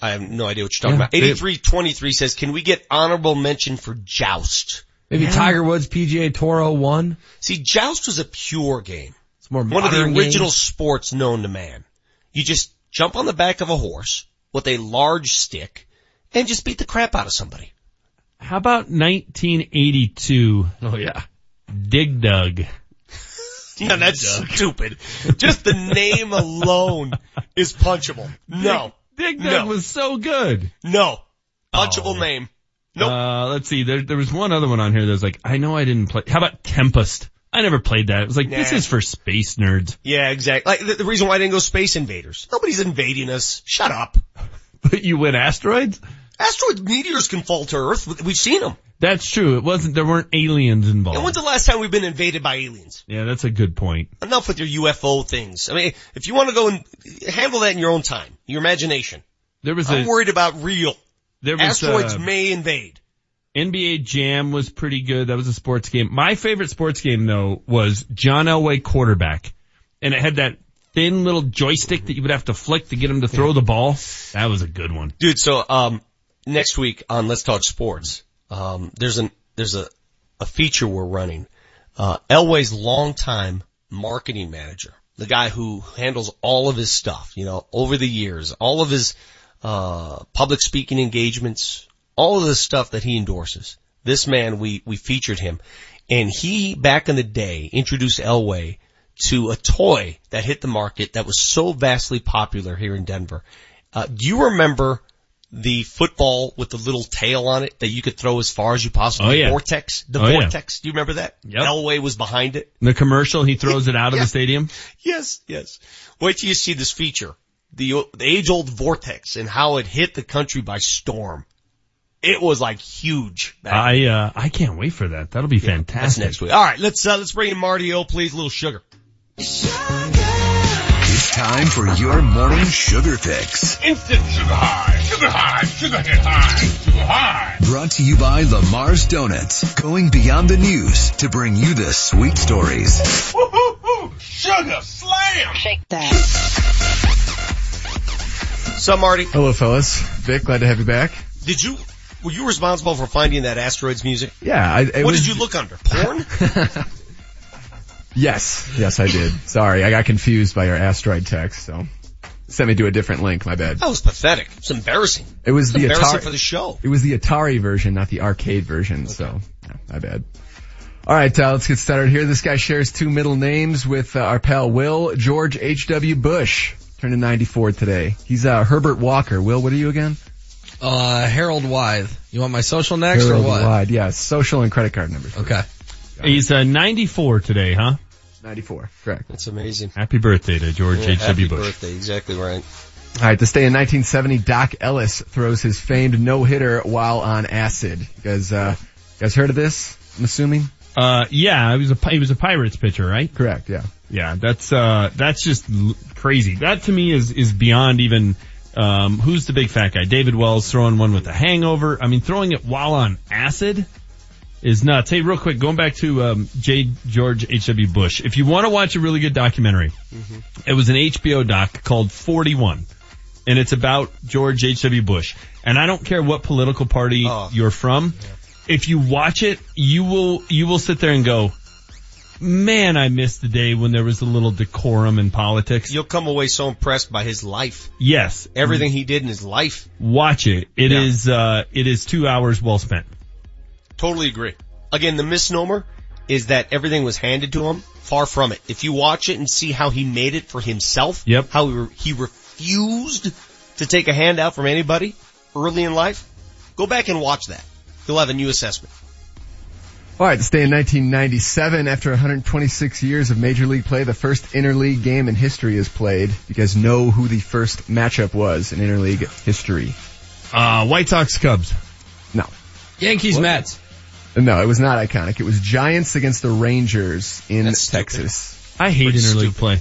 I have no idea what you're talking Yeah. about. 8323 says, can we get honorable mention for Joust? Maybe Tiger Woods PGA Tour 01. See, Joust was a pure game. It's more One of the original games. sports known to man. You just jump on the back of a horse with a large stick and just beat the crap out of somebody. How about 1982? Oh yeah. Dig Dug. Yeah, that's stupid. Just the name alone is punchable. No. Dig Dug No. was so good. No. Punchable name. Nope. Uh, let's see. There, there was one other one on here that was like, I know I didn't play. How about Tempest? I never played that. It was like, this is for space nerds. Yeah, exactly. Like the, the reason why I didn't go Space Invaders. Nobody's invading us. Shut up. But you win asteroids? Asteroid meteors can fall to Earth. We've seen them. That's true. It wasn't, there weren't aliens involved. And when's the last time we've been invaded by aliens? yeah, that's a good point. Enough with your UFO things. I mean, if you want to go and handle that in your own time, your imagination. There was I'm a, worried about real. there was Asteroids uh, may invade. NBA Jam was pretty good. That was a sports game. My favorite sports game though was John Elway quarterback. And it had that thin little joystick that you would have to flick to get him to throw the ball. That was a good one. Dude, so, um, next week on Let's Talk Sports, um, there's an, there's a, a feature we're running. Uh, Elway's longtime marketing manager, the guy who handles all of his stuff, you know, over the years, all of his, uh, public speaking engagements, all of the stuff that he endorses. This man, we, we featured him and he back in the day introduced Elway to a toy that hit the market that was so vastly popular here in Denver. Uh, do you remember the football with the little tail on it that you could throw as far as you possibly? Oh, yeah. Vortex. The Oh, yeah. vortex. Do you remember that? Yep. Elway was behind it. The commercial, he throws it out of the stadium. Yes, yes. Wait till you see this feature. The, the age old vortex and how it hit the country by storm. It was like huge. back I, uh, I can't wait for that. That'll be That's fantastic. next week. All right, let's uh, let's bring in Marty O, please. A little sugar. It's time for your morning sugar fix. Instant sugar high, sugar high, sugar hit high, sugar high. Brought to you by Lamar's Donuts, going beyond the news to bring you the sweet stories. Woo hoo hoo, sugar slam. Shake that. So Marty, Hello, fellas. Vic, glad to have you back. did you were you responsible for finding that asteroids music? Yeah, I, what was, did you look under? Porn? Yes, yes, I did. Sorry, I got confused by your asteroid text, so sent me to a different link. My bad. that was pathetic. It's embarrassing. It was It's the embarrassing Atari for the show. It was the Atari version, not the arcade version. So, yeah, my bad. All right, uh, let's get started here. This guy shares two middle names with uh, our pal Will George H. W. Bush, turning 94 today. He's uh, Herbert Walker. Will, what are you again? Uh, Harold Wythe. You want my social next Harold or what? Harold Wide. Yeah, social and credit card numbers. Okay. He's, uh, 94 today, huh? 94. Correct. That's amazing. Happy birthday to George Yeah, H.W. happy birthday. Exactly right. All right, this day in 1970, Doc Ellis throws his famed no-hitter while on acid. You guys, uh, you guys heard of this? I'm assuming. Uh, yeah, he was a, he was a Pirates pitcher, right? Correct. Yeah. Yeah, that's, uh, that's just l- crazy. That to me is, is beyond even, um, who's the big fat guy? David Wells throwing one with a hangover. I mean, throwing it while on acid is nuts. Hey, real quick, going back to, um, J. George H.W. Bush. If you want to watch a really good documentary, it was an HBO doc called 41. And it's about George H.W. Bush. And I don't care what political party Oh. you're from. If you watch it, you will, you will sit there and go, man, I missed the day when there was a little decorum in politics. You'll come away so impressed by his life. Yes. Everything he did in his life. Watch it. It Yeah. is, uh, it is two hours well spent. Totally agree. Again, the misnomer is that everything was handed to him. Far from it. If you watch it and see how he made it for himself, Yep. how he, re- he refused to take a handout from anybody early in life, go back and watch that. You'll have a new assessment. All right, this day in 1997, after 126 years of Major League play, the first interleague game in history is played. You guys know who the first matchup was in interleague history? Uh, White Sox Cubs. No. Yankees Mets. No, it was not iconic. It was Giants against the Rangers in That's stupid. Texas. I hate Pretty interleague stupid. play.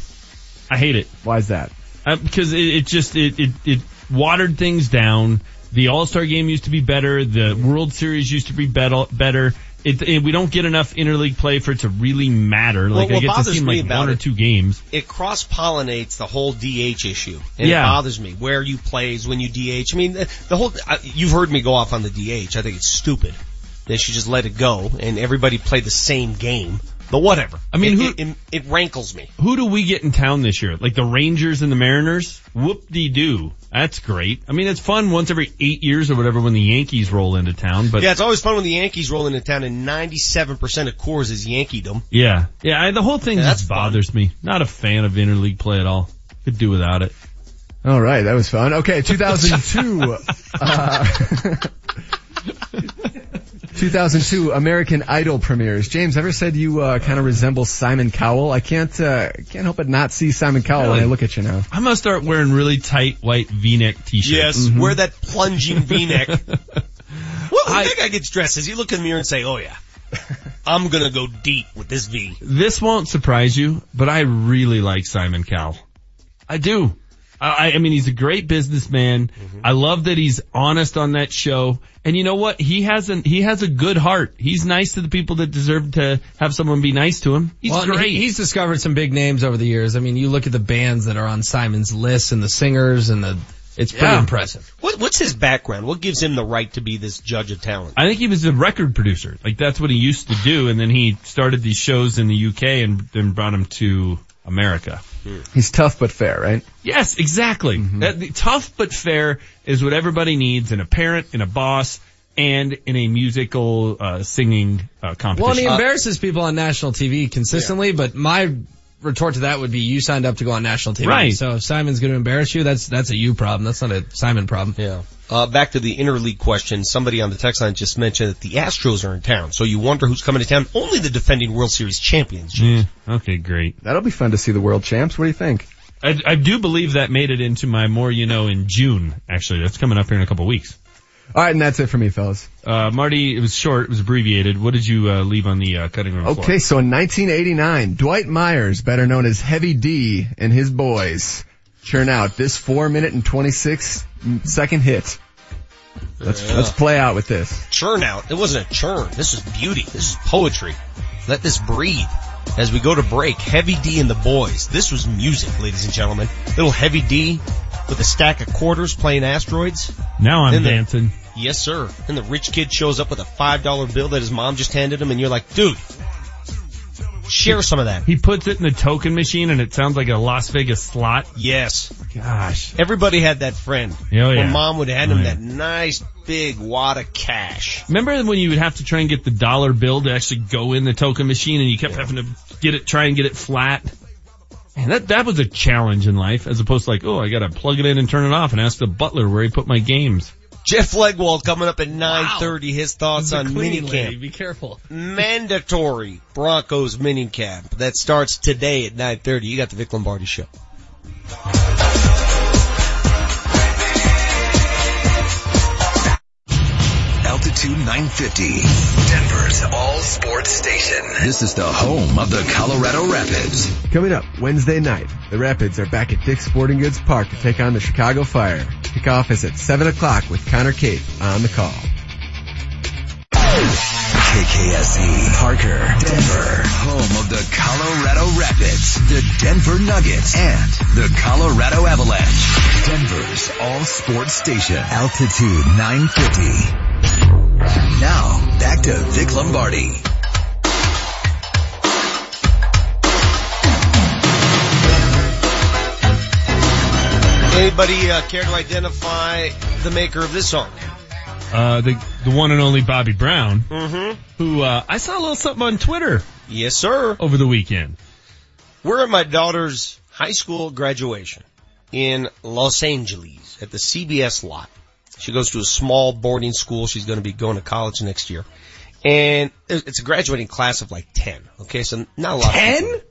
I hate it. Why is that? Uh, because it, it just, it, it, it watered things down. The All-Star game used to be better. The World Series used to be better, better. It, it, we don't get enough interleague play for it to really matter. Like Well, I get to see like one or two games. It cross pollinates the whole DH issue. And Yeah. it bothers me where you plays when you DH. I mean, the, the whole, uh, you've heard me go off on the DH. I think it's stupid. They should just let it go and everybody play the same game. But whatever. I mean, it, who- it, it, it rankles me. Who do we get in town this year? Like the Rangers and the Mariners? Whoop-de-doo. That's great. I mean, it's fun once every eight years or whatever when the Yankees roll into town, but yeah, it's always fun when the Yankees roll into town and 97% of Coors is Yankeedom. yeah. Yeah, I, the whole thing Yeah, just bothers me. Not a fan of interleague play at all. Could do without it. All right, that was fun. Okay, 2002. uh, 2002 American Idol premieres. James, ever said you uh, kind of resemble Simon Cowell? I can't uh, can't help but not see Simon Cowell when I look at you now. I'm gonna start wearing really tight white V-neck t-shirts. Yes, wear that plunging V-neck. what do you think I gets dressed? Does he look in the mirror and say, oh yeah, I'm gonna go deep with this V? This won't surprise you, but I really like Simon Cowell. I do. I, I mean, he's a great businessman. Mm-hmm. I love that he's honest on that show. And you know what? He has an, he has a good heart. He's nice to the people that deserve to have someone be nice to him. He's well, great. he- he's discovered some big names over the years. I mean, you look at the bands that are on Simon's list and the singers and the, it's pretty Yeah. impressive. What, what's his background? What gives him the right to be this judge of talent? I think he was a record producer. Like that's what he used to do. And then he started these shows in the UK and then brought them to America. He's tough but fair, right? Yes, exactly. That, the, tough but fair is what everybody needs in a parent, in a boss, and in a musical uh, singing uh, competition. Well, and he embarrasses people on national TV consistently, but my retort to that would be you signed up to go on national TV. Right. So if Simon's going to embarrass you, that's, that's a you problem. That's not a Simon problem. Yeah. Uh, back to the interleague question. Somebody on the text line just mentioned that the Astros are in town. So you wonder who's coming to town. Only the defending World Series champions. Yeah, okay, great. That'll be fun to see the world champs. What do you think? I, I do believe that made it into my more you know in June. Actually, that's coming up here in a couple weeks. All right, and that's it for me, fellas. Uh, Marty, it was short, it was abbreviated. What did you uh, leave on the uh, cutting room floor? Okay, so in 1989, Dwight Myers, better known as Heavy D, and his boys churn out this four minute and 26 second hit. Let's Yeah. let's play out with this. Churn out. It wasn't a churn. This is beauty. This is poetry. Let this breathe. As we go to break, Heavy D and the Boyz. This was music, ladies and gentlemen. Little Heavy D with a stack of quarters playing asteroids. Now I'm Then the- dancing. Yes, sir. And the rich kid shows up with a five dollar bill that his mom just handed him, and you're like, dude, share some of that. He puts it in the token machine and it sounds like a Las Vegas slot. Yes. Gosh. Everybody had that friend. Oh, yeah. Mom would hand Oh, him yeah. that nice big wad of cash. Remember when you would have to try and get the dollar bill to actually go in the token machine and you kept having to get it, try and get it flat? And that, that was a challenge in life as opposed to like, oh, I gotta plug it in and turn it off and ask the butler where he put my games. Jeff Legwold coming up at 9.30. His thoughts on minicamp. Be careful. Mandatory Broncos minicamp. That starts today at 9.30. You got the Vic Lombardi show. 950, Denver's all sports station. This is the home of the Colorado Rapids. Coming up Wednesday night, the Rapids are back at Dick's Sporting Goods Park to take on the Chicago Fire. Kickoff is at 7 o'clock with Connor Cape on the call. KKSE, Parker, Denver, home of the Colorado Rapids, the Denver Nuggets, and the Colorado Avalanche. Denver's all sports station, Altitude 950. Now, back to Vic Lombardi. Anybody uh, care to identify the maker of this song? Uh, the, the one and only Bobby Brown, Mm-hmm. who, uh, I saw a little something on Twitter Yes, sir. over the weekend. We're at my daughter's high school graduation in Los Angeles at the CBS lot. She goes to a small boarding school. She's going to be going to college next year. And it's a graduating class of like 10. Okay, so not a lot 10?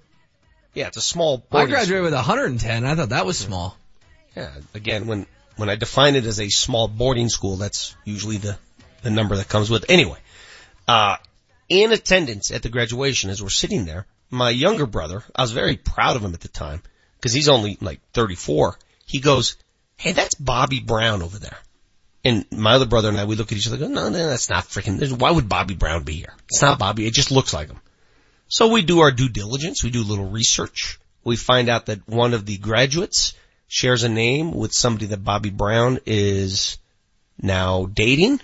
Yeah, it's a small boarding I graduated with 110. I thought that was small. Yeah, again, when, when I define it as a small boarding school, that's usually the, the number that comes with. it. Anyway, uh, in attendance at the graduation as we're sitting there, my younger brother, I was very proud of him at the time, cause he's only like 34. He goes, hey, that's Bobby Brown over there. And my other brother and I, we look at each other go, no, no, that's not freaking, why would Bobby Brown be here? It's not Bobby, it just looks like him. So we do our due diligence, we do a little research. We find out that one of the graduates shares a name with somebody that Bobby Brown is now dating.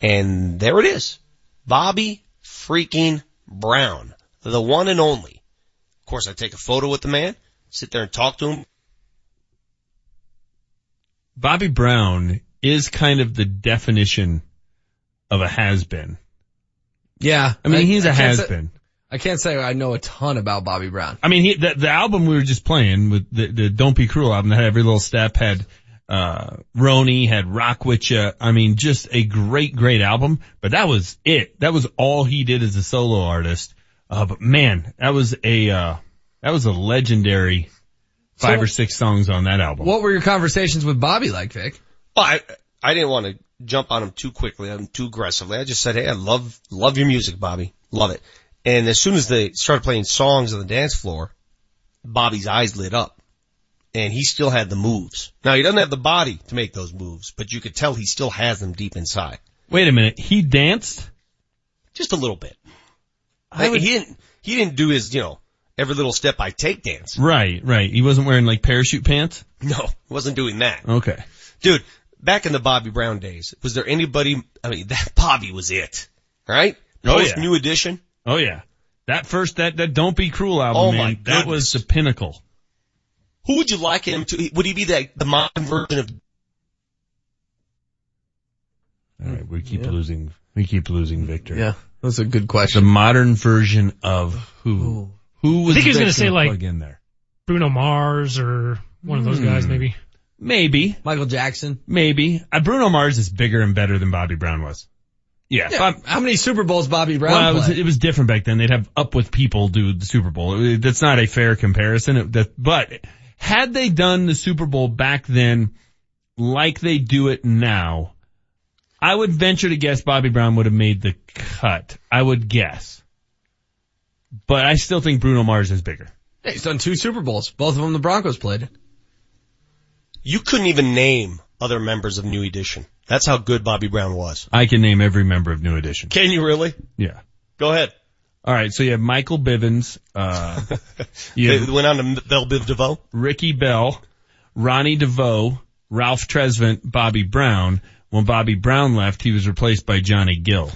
And there it is. Bobby freaking Brown. The one and only. Of course, I take a photo with the man, sit there and talk to him. Bobby Brown is kind of the definition of a has-been. Yeah. I mean, he's a has-been. I can't say I know a ton about Bobby Brown. I mean, he, the, the album we were just playing with the, the Don't Be Cruel album that had every little step had, uh, Roni, had Rock With Ya. I mean, just a great, great album, but that was it. That was all he did as a solo artist. Uh, but man, that was a, uh, that was a legendary five So- or six songs on that album. What were your conversations with Bobby like, Vic? Well, I, I didn't want to jump on him too quickly, um, too aggressively. I just said, hey, I love, love your music, Bobby. Love it. And as soon as they started playing songs on the dance floor, Bobby's eyes lit up. And he still had the moves. Now he doesn't have the body to make those moves, but you could tell he still has them deep inside. Wait a minute. He danced? Just a little bit. I would- he didn't, he didn't do his, you know, every little step I take dance. Right, right. He wasn't wearing like parachute pants? No, he wasn't doing that. Okay. Dude, back in the Bobby Brown days, was there anybody, I mean, that Bobby was it, right? Oh, yeah. new edition. Oh yeah. That first, that, that Don't Be Cruel album, Oh, man, my that was the pinnacle. Who would you like him to, would he be the, the modern version of, Alright, we keep losing, we keep losing Victor. Yeah, that's a good question. The modern version of who? Who was I think he was gonna say, like- in there? Bruno Mars or one of those guys, Hmm. maybe. Maybe, Michael Jackson. maybe. Uh, Bruno Mars is bigger and better than Bobby Brown was. Yeah. Yeah, Bob- how many Super Bowls Bobby Brown well, it was, it was different back then. They'd have up with people do the Super Bowl. It- That's not a fair comparison. It- that, but had they done the Super Bowl back then like they do it now, I would venture to guess Bobby Brown would have made the cut. I would guess. But I still think Bruno Mars is bigger. Hey, he's done two Super Bowls. Both of them the Broncos played. You couldn't even name other members of New Edition. That's how good Bobby Brown was. I can name every member of New Edition. Can you really? Yeah. Go ahead. All right. So you have Michael Bivins, uh, you have went on to Bell Biv DeVoe. Ricky Bell, Ronnie DeVoe, Ralph Tresvant, Bobby Brown. When Bobby Brown left, he was replaced by Johnny Gill.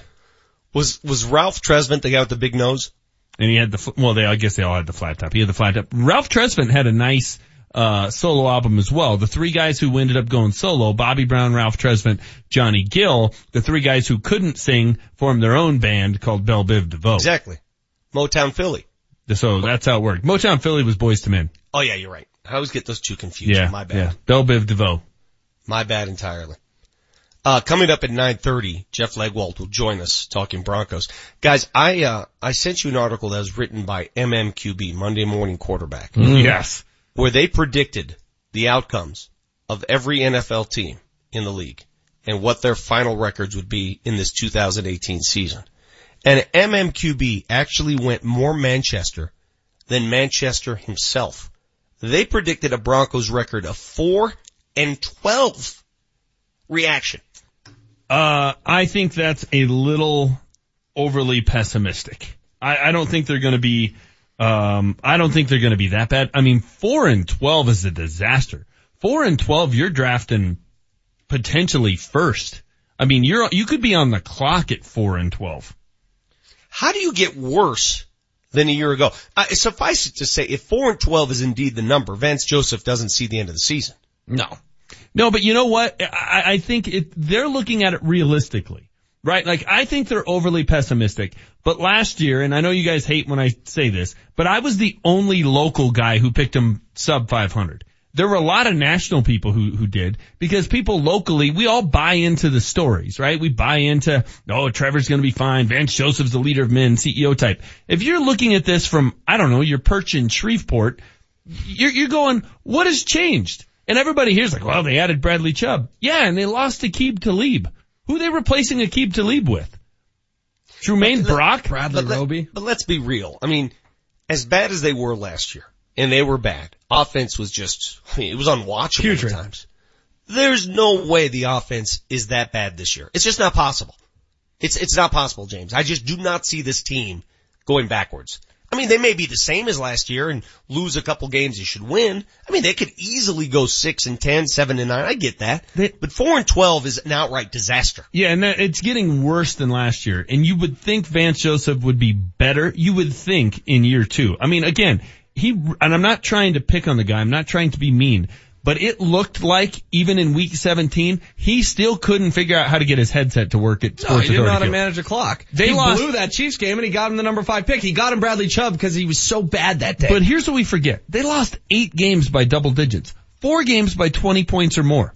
Was, was Ralph Tresvant the guy with the big nose? And he had the, well, they, I guess they all had the flat top. He had the flat top. Ralph Tresvant had a nice, uh, solo album as well. The three guys who ended up going solo, Bobby Brown, Ralph Tresvant, Johnny Gill, the three guys who couldn't sing formed their own band called Bell Biv DeVoe. Exactly. Motown Philly. So that's how it worked. Motown Philly was Boyz II Men. Oh yeah, you're right. I always get those two confused. Yeah. My bad. Yeah. Bell Biv DeVoe. My bad entirely. Uh, coming up at 9.30, Jeff Legwold will join us talking Broncos. Guys, I, uh, I sent you an article that was written by MMQB, Monday Morning Quarterback, Yes. Where they predicted the outcomes of every NFL team in the league and what their final records would be in this 2018 season. And MMQB actually went more Manchester than Manchester himself. They predicted a Broncos record of 4 and 12. Reaction. Uh, I think that's a little overly pessimistic. I, I don't think they're going to be. Um, I don't think they're going to be that bad. I mean, four and twelve is a disaster. Four and twelve, you're drafting potentially first. I mean, you're you could be on the clock at four and twelve. How do you get worse than a year ago? Uh, suffice it to say, if 4 and 12 is indeed the number, Vance Joseph doesn't see the end of the season. No. No, but you know what? I, I think it, they're looking at it realistically, right? Like I think they're overly pessimistic. But last year, and I know you guys hate when I say this, but I was the only local guy who picked him sub 500. There were a lot of national people who, who did because people locally, we all buy into the stories, right? We buy into, oh, Trevor's going to be fine. Vance Joseph's the leader of men, CEO type. If you're looking at this from, I don't know, your perch in Shreveport, you're, you're going, what has changed? And everybody here's like, well, they added Bradley Chubb. Yeah, and they lost Aqib Talib. Who are they replacing Aqib Talib with? Tramaine Brock? Bradley But, Roby. but let's be real. I mean, as bad as they were last year, and they were bad, offense was just, I mean, it was unwatchable Putrid. at times. There's no way the offense is that bad this year. It's just not possible. It's, it's not possible, James. I just do not see this team going backwards. I mean, they may be the same as last year and lose a couple games you should win. I mean, they could easily go 6 and 10, 7 and 9. I get that. but 4 and 12 is an outright disaster. Yeah, and it's getting worse than last year. And you would think Vance Joseph would be better. You would think in year two. I mean, again, he, and I'm not trying to pick on the guy. I'm not trying to be mean, but it looked like even in week 17, he still couldn't figure out how to get his headset to work at No, Sports he didn't know how to manage a clock. They he lost- blew that Chiefs game and he got him the number five pick. He got him Bradley Chubb because he was so bad that day. But here's what we forget. They lost eight games by double digits. Four games by 20 points or more.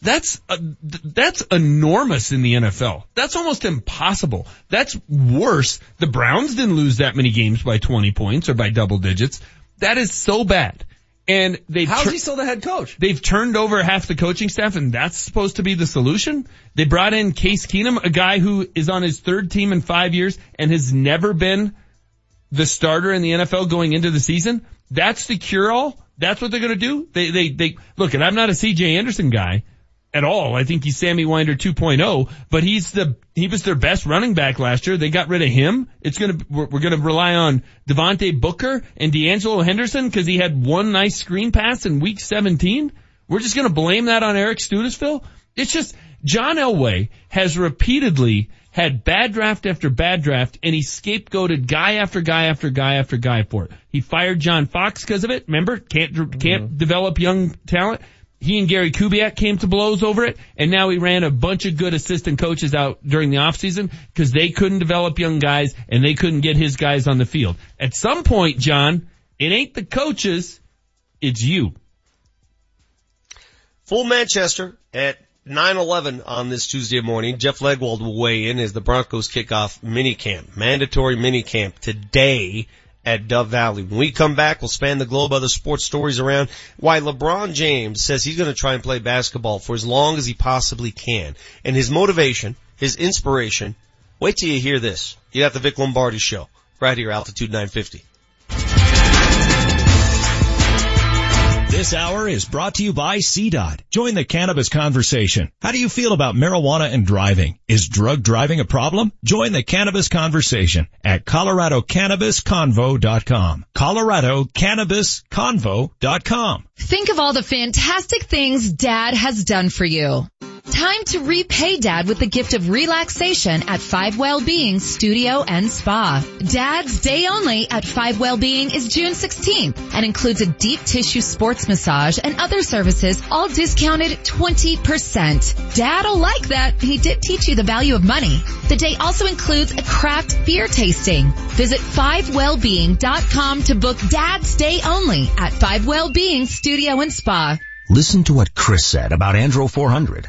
That's, uh, th- that's enormous in the NFL. That's almost impossible. That's worse. The Browns didn't lose that many games by 20 points or by double digits. That is so bad. And they've How's tur- he still the head coach? They've turned over half the coaching staff and that's supposed to be the solution. They brought in Case Keenum, a guy who is on his third team in five years and has never been the starter in the NFL going into the season. That's the cure all. That's what they're going to do. They, they, they, look, and I'm not a CJ Anderson guy at all. I think he's Sammy Winder 2.0, but he's the, he was their best running back last year. They got rid of him. It's to, we're, we're to rely on Devontae Booker and De'Angelo Henderson because he had one nice screen pass in week 17. We're just to blame that on Eric Studesville. It's just, John Elway has repeatedly had bad draft after bad draft and he scapegoated guy after guy after guy after guy for it. He fired John Fox because of it. Remember? Can't, can't mm-hmm. develop young talent. He and Gary Kubiak came to blows over it, and now he ran a bunch of good assistant coaches out during the offseason because they couldn't develop young guys and they couldn't get his guys on the field. At some point, John, it ain't the coaches, it's you. Full Manchester at 9-11 on this Tuesday morning. Jeff Legwold will weigh in as the Broncos kick off minicamp, mandatory minicamp today at Dove Valley. When we come back, we'll span the globe, other sports stories around why LeBron James says he's going to try and play basketball for as long as he possibly can. And his motivation, his inspiration, wait till you hear this. You got the Vic Lombardi show right here, Altitude 950. This hour is brought to you by CDOT. Join the cannabis conversation. How do you feel about marijuana and driving? Is drug driving a problem? Join the cannabis conversation at coloradocannabisconvo.com. coloradocannabisconvo.com. Think of all the fantastic things Dad has done for you. Time to repay Dad with the gift of relaxation at Five Wellbeing Studio and Spa. Dad's day only at Five Wellbeing is June 16th and includes a deep tissue sports massage and other services all discounted 20%. Dad'll like that. He did teach you the value of money. The day also includes a craft beer tasting. Visit 5wellbeing.com to book Dad's day only at Five Wellbeing Studio and Spa. Listen to what Chris said about Andro 400.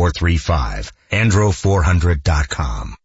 Andro400.com.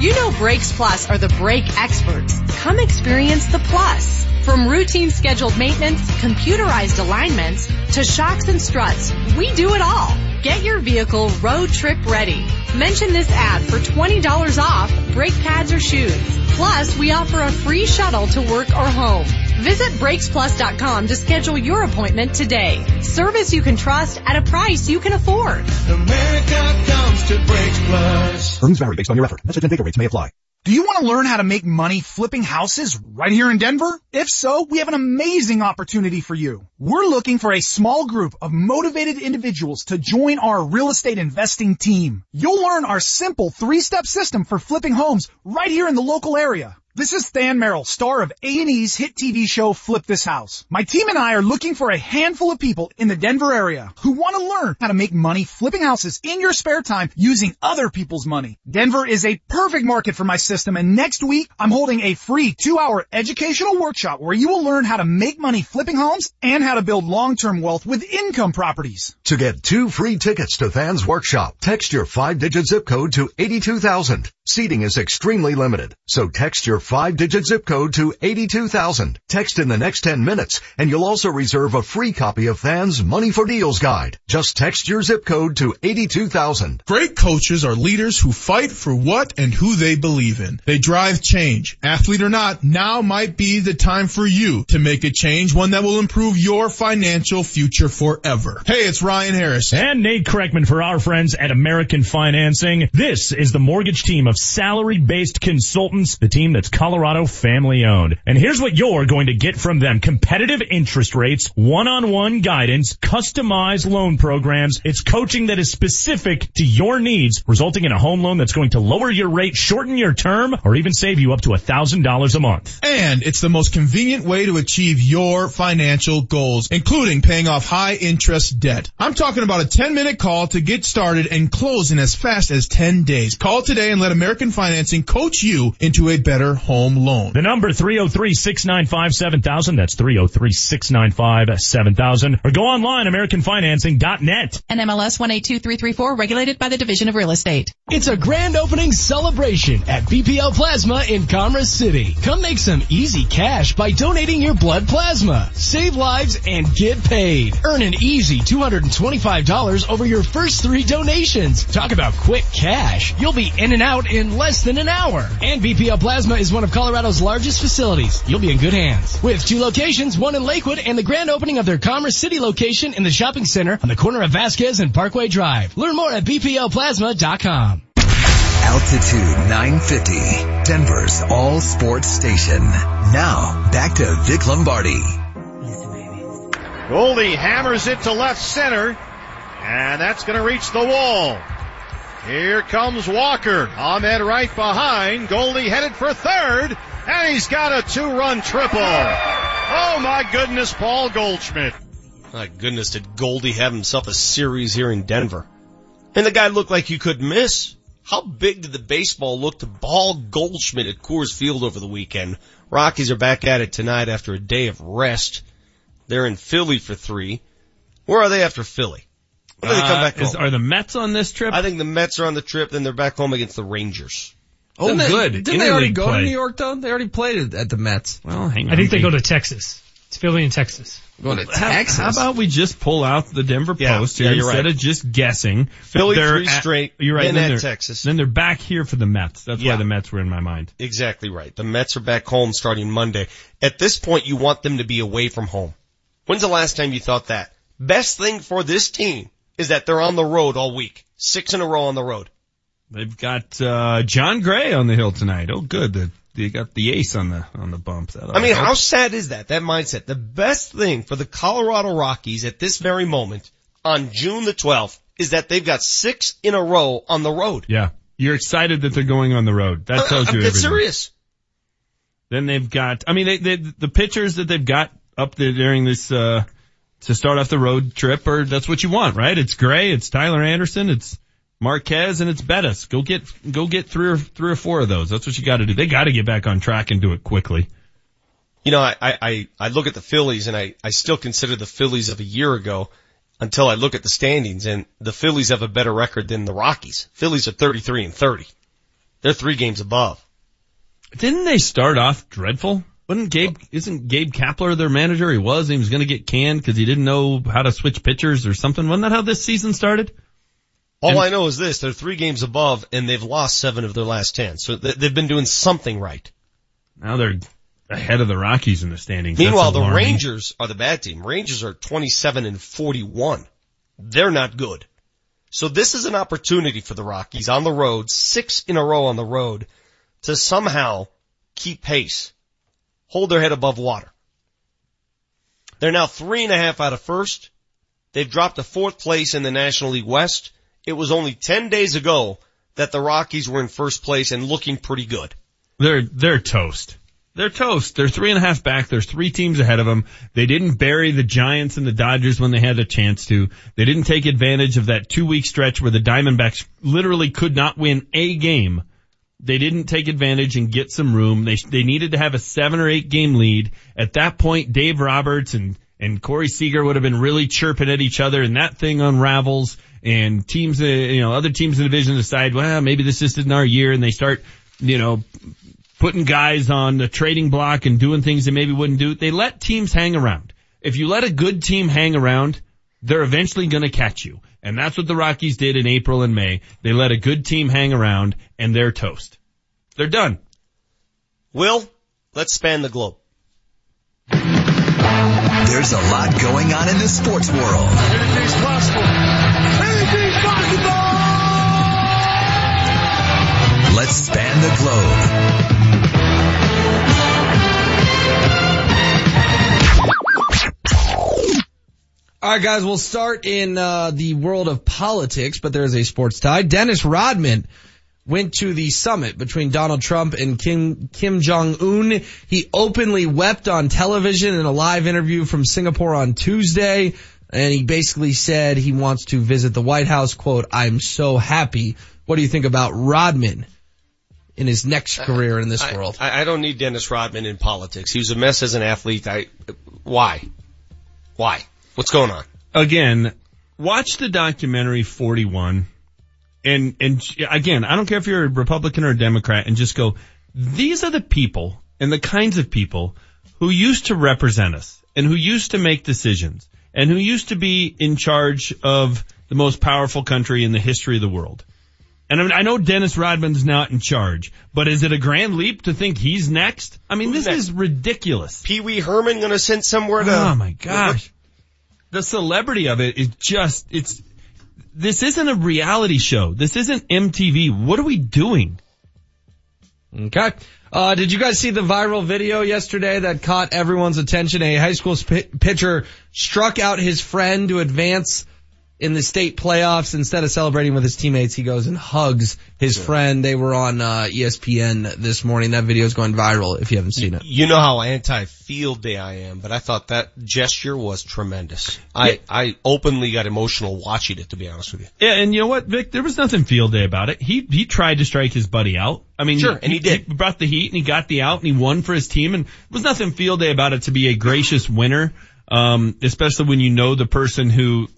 You know Brakes Plus are the brake experts. Come experience the plus. From routine scheduled maintenance, computerized alignments, to shocks and struts, we do it all. Get your vehicle road trip ready. Mention this ad for $20 off brake pads or shoes. Plus, we offer a free shuttle to work or home. Visit BrakesPlus.com to schedule your appointment today. Service you can trust at a price you can afford. America comes to Brakes Plus. Earnings vary based on your effort. Message and data rates may apply. Do you want to learn how to make money flipping houses right here in Denver? If so, we have an amazing opportunity for you. We're looking for a small group of motivated individuals to join our real estate investing team. You'll learn our simple three-step system for flipping homes right here in the local area. This is Than Merrill, star of A&E's hit TV show Flip This House. My team and I are looking for a handful of people in the Denver area who want to learn how to make money flipping houses in your spare time using other people's money. Denver is a perfect market for my system and next week I'm holding a free two hour educational workshop where you will learn how to make money flipping homes and how to build long-term wealth with income properties. To get two free tickets to Than's workshop, text your five digit zip code to 82000. Seating is extremely limited, so text your five digit zip code to 82000. Text in the next 10 minutes and you'll also reserve a free copy of Than's Money for Deals guide. Just text your zip code to 82000. Great coaches are leaders who fight for what and who they believe in. They drive change. Athlete or not, now might be the time for you to make a change, one that will improve your financial future forever. Hey, it's Ryan Harris. And Nate Kreckman for our friends at American Financing. This is the mortgage team of salary-based consultants, the team that's Colorado family owned. And here's what you're going to get from them. Competitive interest rates, one-on-one guidance, customized loan programs. It's coaching that is specific to your needs, resulting in a home loan that's going to lower your rate, shorten your term, or even save you up to $1,000 a month. And it's the most convenient way to achieve your financial goals, including paying off high interest debt. I'm talking about a 10 minute call to get started and close in as fast as 10 days. Call today and let American Financing coach you into a better home loan. The number 303-695-7000. That's 303-695-7000. Or go online, AmericanFinancing.net. NMLS 182334, regulated by the Division of Real Estate. It's a grand opening celebration at BPL Plasma in Commerce City. Come make some easy cash by donating your blood plasma. Save lives and get paid. Earn an easy $225 over your first three donations. Talk about quick cash. You'll be in and out in less than an hour. And BPL Plasma is one of Colorado's largest facilities. You'll be in good hands. With two locations, one in Lakewood and the grand opening of their Commerce City location in the shopping center on the corner of Vasquez and Parkway Drive. Learn more at bplplasma.com. Altitude 950, Denver's all sports station. Now, back to Vic Lombardi. Goldie hammers it to left center, and that's going to reach the wall. Here comes Walker. Ahmed right behind. Goldie headed for third, and he's got a two-run triple. Oh my goodness, Paul Goldschmidt. My goodness, did Goldie have himself a series here in Denver? And the guy looked like you could miss. How big did the baseball look to Paul Goldschmidt at Coors Field over the weekend? Rockies are back at it tonight after a day of rest. They're in Philly for three. Where are they after Philly? When do they come Uh, back is- are the Mets on this trip? I think the Mets are on the trip, then they're back home against the Rangers. Oh, Didn't they- good. didn't Didn't they they already go play? to New York though? They already played at the Mets. Well, hang I think they go to Texas. It's Philly and Texas. Going to How, Texas. how about we just pull out the Denver Yeah, Post yeah, here you're instead right. of just guessing? Philly They're three at- straight, You're right. then then at they're- Texas. Then they're back here for the Mets. That's Yeah. why the Mets were in my mind. Exactly right. The Mets are back home starting Monday. At this point, you want them to be away from home. When's the last time you thought that? Best thing for this team is that they're on the road all week. Six in a row on the road. They've got uh Jon Gray on the hill tonight. Oh, good. The, they got the ace on the on the bump. That'll I mean, help. how sad is that? That mindset. The best thing for the Colorado Rockies at this very moment on June the 12th is that they've got six in a row on the road. Yeah, you're excited that they're going on the road. That tells I'm you everything. serious. Then they've got. I mean, they, they the pitchers that they've got up there during this uh to start off the road trip, or that's what you want, right? It's Gray, it's Tyler Anderson, it's Marquez, and it's Bettis. Go get go get three or three or four of those. That's what you got to do. They got to get back on track and do it quickly. You know, I, I, I- I look at the Phillies and I, I still consider the Phillies of a year ago until I look at the standings and the Phillies have a better record than the Rockies. Phillies are 33 and 30. They're three games above. Didn't they start off dreadful? Wasn't Gabe, isn't Gabe Kapler their manager? He was, he was going to get canned because he didn't know how to switch pitchers or something. Wasn't that how this season started? All And- I know is this, they're three games above and they've lost seven of their last ten. So th- they've been doing something right. Now they're ahead of the Rockies in the standings. Meanwhile, the. Rangers are the bad team. Rangers are 27 and 41. They're not good. So this is an opportunity for the Rockies on the road, six in a row on the road, to somehow keep pace, hold their head above water. They're now three and a half out of first. They've dropped to fourth place in the National League West. It was only 10 days ago that the Rockies were in first place and looking pretty good. They're, they're toast. They're toast. They're three and a half back. There's three teams ahead of them. They didn't bury the Giants and the Dodgers when they had a chance to. They didn't take advantage of that two week stretch where the Diamondbacks literally could not win a game. They didn't take advantage and get some room. They, they needed to have a seven or eight game lead. At that point, Dave Roberts and, and Corey Seager would have been really chirping at each other and that thing unravels and teams, uh, you know, other teams in the division decide, well, maybe this just isn't our year and they start, you know, putting guys on the trading block and doing things they maybe wouldn't do. They let teams hang around. If you let a good team hang around, they're eventually going to catch you. And that's what the Rockies did in April and May. They let a good team hang around and they're toast. They're done. Will, let's span the globe. There's a lot going on in the sports world. Anything's possible. Anything's possible! Let's span the globe. All right, guys, we'll start in uh, the world of politics, but there's a sports tie. Dennis Rodman went to the summit between Donald Trump and Kim Kim Jong Un. He openly wept on television in a live interview from Singapore on Tuesday, and he basically said he wants to visit the White House. "Quote: I'm so happy." What do you think about Rodman in his next career in this I, world? I, I don't need Dennis Rodman in politics. He was a mess as an athlete. I, why? Why? What's going on? Again, watch the documentary 41 and, and again, I don't care if you're a Republican or a Democrat and just go, these are the people and the kinds of people who used to represent us and who used to make decisions and who used to be in charge of the most powerful country in the history of the world. And I, mean, I know Dennis Rodman's not in charge, but is it a grand leap to think he's next? I mean, Who's this next? is ridiculous. Pee Wee Herman gonna send somewhere to? Oh my gosh. The celebrity of it is just, it's, this isn't a reality show. This isn't MTV. What are we doing? Okay. Uh, did you guys see the viral video yesterday that caught everyone's attention? A high school sp- pitcher struck out his friend to advance in the state playoffs. Instead of celebrating with his teammates, he goes and hugs his friend. They were on uh, ESPN this morning. That video is going viral if you haven't seen it. You know how anti-field day I am, but I thought that gesture was tremendous. I, I openly got emotional watching it, to be honest with you. Yeah, and you know what, Vic? There was nothing field day about it. He he tried to strike his buddy out. I mean, Sure, and he did. He brought the heat and he got the out and he won for his team. And there was nothing field day about it to be a gracious winner. Um, especially when you know the person who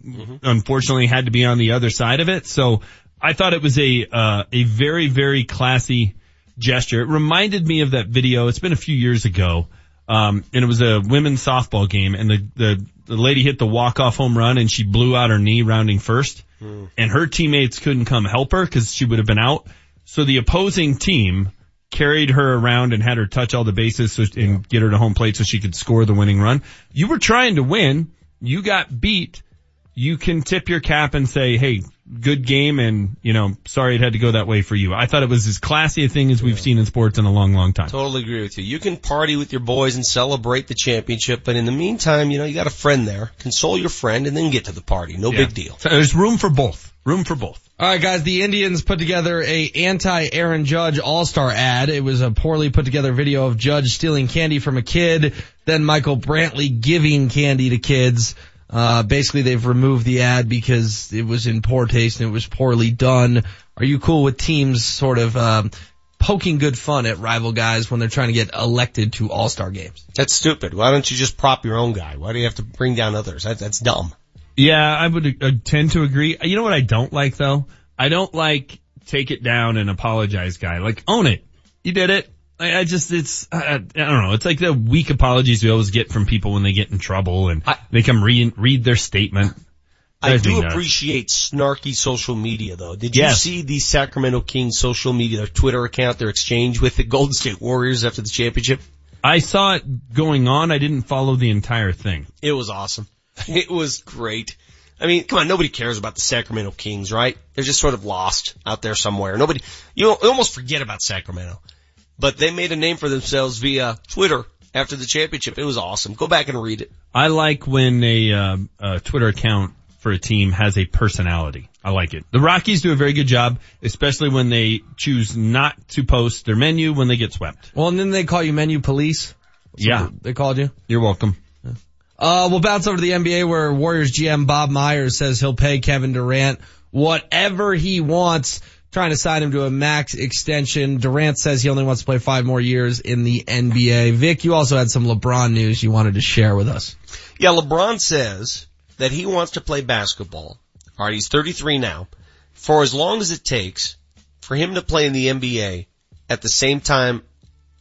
unfortunately had to be on the other side of it. So I thought it was a uh, a very very classy gesture. It reminded me of that video. It's been a few years ago. Um, and it was a women's softball game and the, the, the lady hit the walk-off home run and she blew out her knee rounding first and her teammates couldn't come help her because she would have been out. So the opposing team carried her around and had her touch all the bases so, and get her to home plate so she could score the winning run. You were trying to win. You got beat. You can tip your cap and say, hey, good game and, you know, sorry it had to go that way for you. I thought it was as classy a thing as we've seen in sports in a long, long time. Totally agree with you. You can party with your boys and celebrate the championship, but in the meantime, you know, you got a friend there. Console your friend and then get to the party. No Yeah. big deal. So there's room for both. Room for both. All right, guys. The Indians put together a anti Aaron Judge All Star ad. It was a poorly put together video of Judge stealing candy from a kid, then Michael Brantley giving candy to kids. Uh, basically, they've removed the ad because it was in poor taste and it was poorly done. Are you cool with teams sort of um, poking good fun at rival guys when they're trying to get elected to All Star games? That's stupid. Why don't you just prop your own guy? Why do you have to bring down others? That, that's dumb. Yeah, I would uh, tend to agree. You know what I don't like though? I don't like take it down and apologize guy. Like own it. You did it. I, I just, it's, I, I don't know. It's like the weak apologies we always get from people when they get in trouble and they come read, read their statement. I do nuts. appreciate snarky social media though. Did you Yes. see the Sacramento Kings social media, their Twitter account, their exchange with the Golden State Warriors after the championship? I saw it going on. I didn't follow the entire thing. It was awesome. It was great. I mean, come on, nobody cares about the Sacramento Kings, right? They're just sort of lost out there somewhere. Nobody, you almost forget about Sacramento. But they made a name for themselves via Twitter after the championship. It was awesome. Go back and read it. I like when a, um, a Twitter account for a team has a personality. I like it. The Rockies do a very good job, especially when they choose not to post their menu when they get swept. Well, and then they call you menu police. That's Yeah. They called you. You're welcome. Uh, we'll bounce over to the NBA where Warriors GM Bob Myers says he'll pay Kevin Durant whatever he wants, trying to sign him to a max extension. Durant says he only wants to play five more years in the NBA. Vic, you also had some LeBron news you wanted to share with us. Yeah, LeBron says that he wants to play basketball. All right, he's 33 now. For as long as it takes for him to play in the NBA at the same time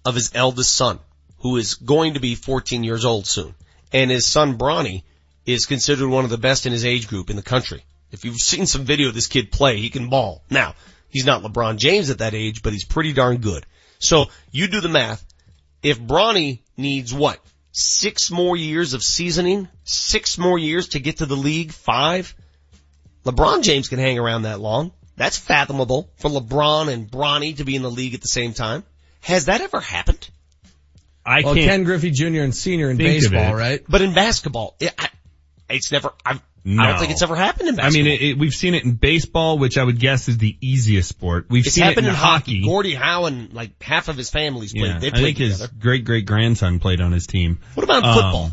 of his eldest son, who is going to be 14 years old soon. And his son Bronny is considered one of the best in his age group in the country. If you've seen some video of this kid play, he can ball. Now, he's not LeBron James at that age, but he's pretty darn good. So you do the math. If Bronny needs what? Six more years of seasoning? Six more years to get to the league? Five? LeBron James can hang around that long. That's fathomable for LeBron and Bronny to be in the league at the same time. Has that ever happened? I well, can't Ken Griffey Jr. and Senior in baseball, it. right? But in basketball, it, I, it's never, I've, I don't think it's ever happened in I mean, it, it, we've seen it in baseball, which I would guess is the easiest sport. We've it's seen it in, in hockey. Gordie Howe and like half of his family's played. Yeah, they I played think his great great grandson played on his team. What about Um, football?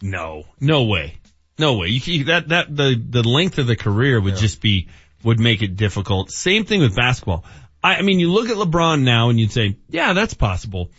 No, no way, no way. You, that that the the length of the career would just be would make it difficult. Same thing with basketball. I, I mean, you look at LeBron now and you'd say, yeah, that's possible.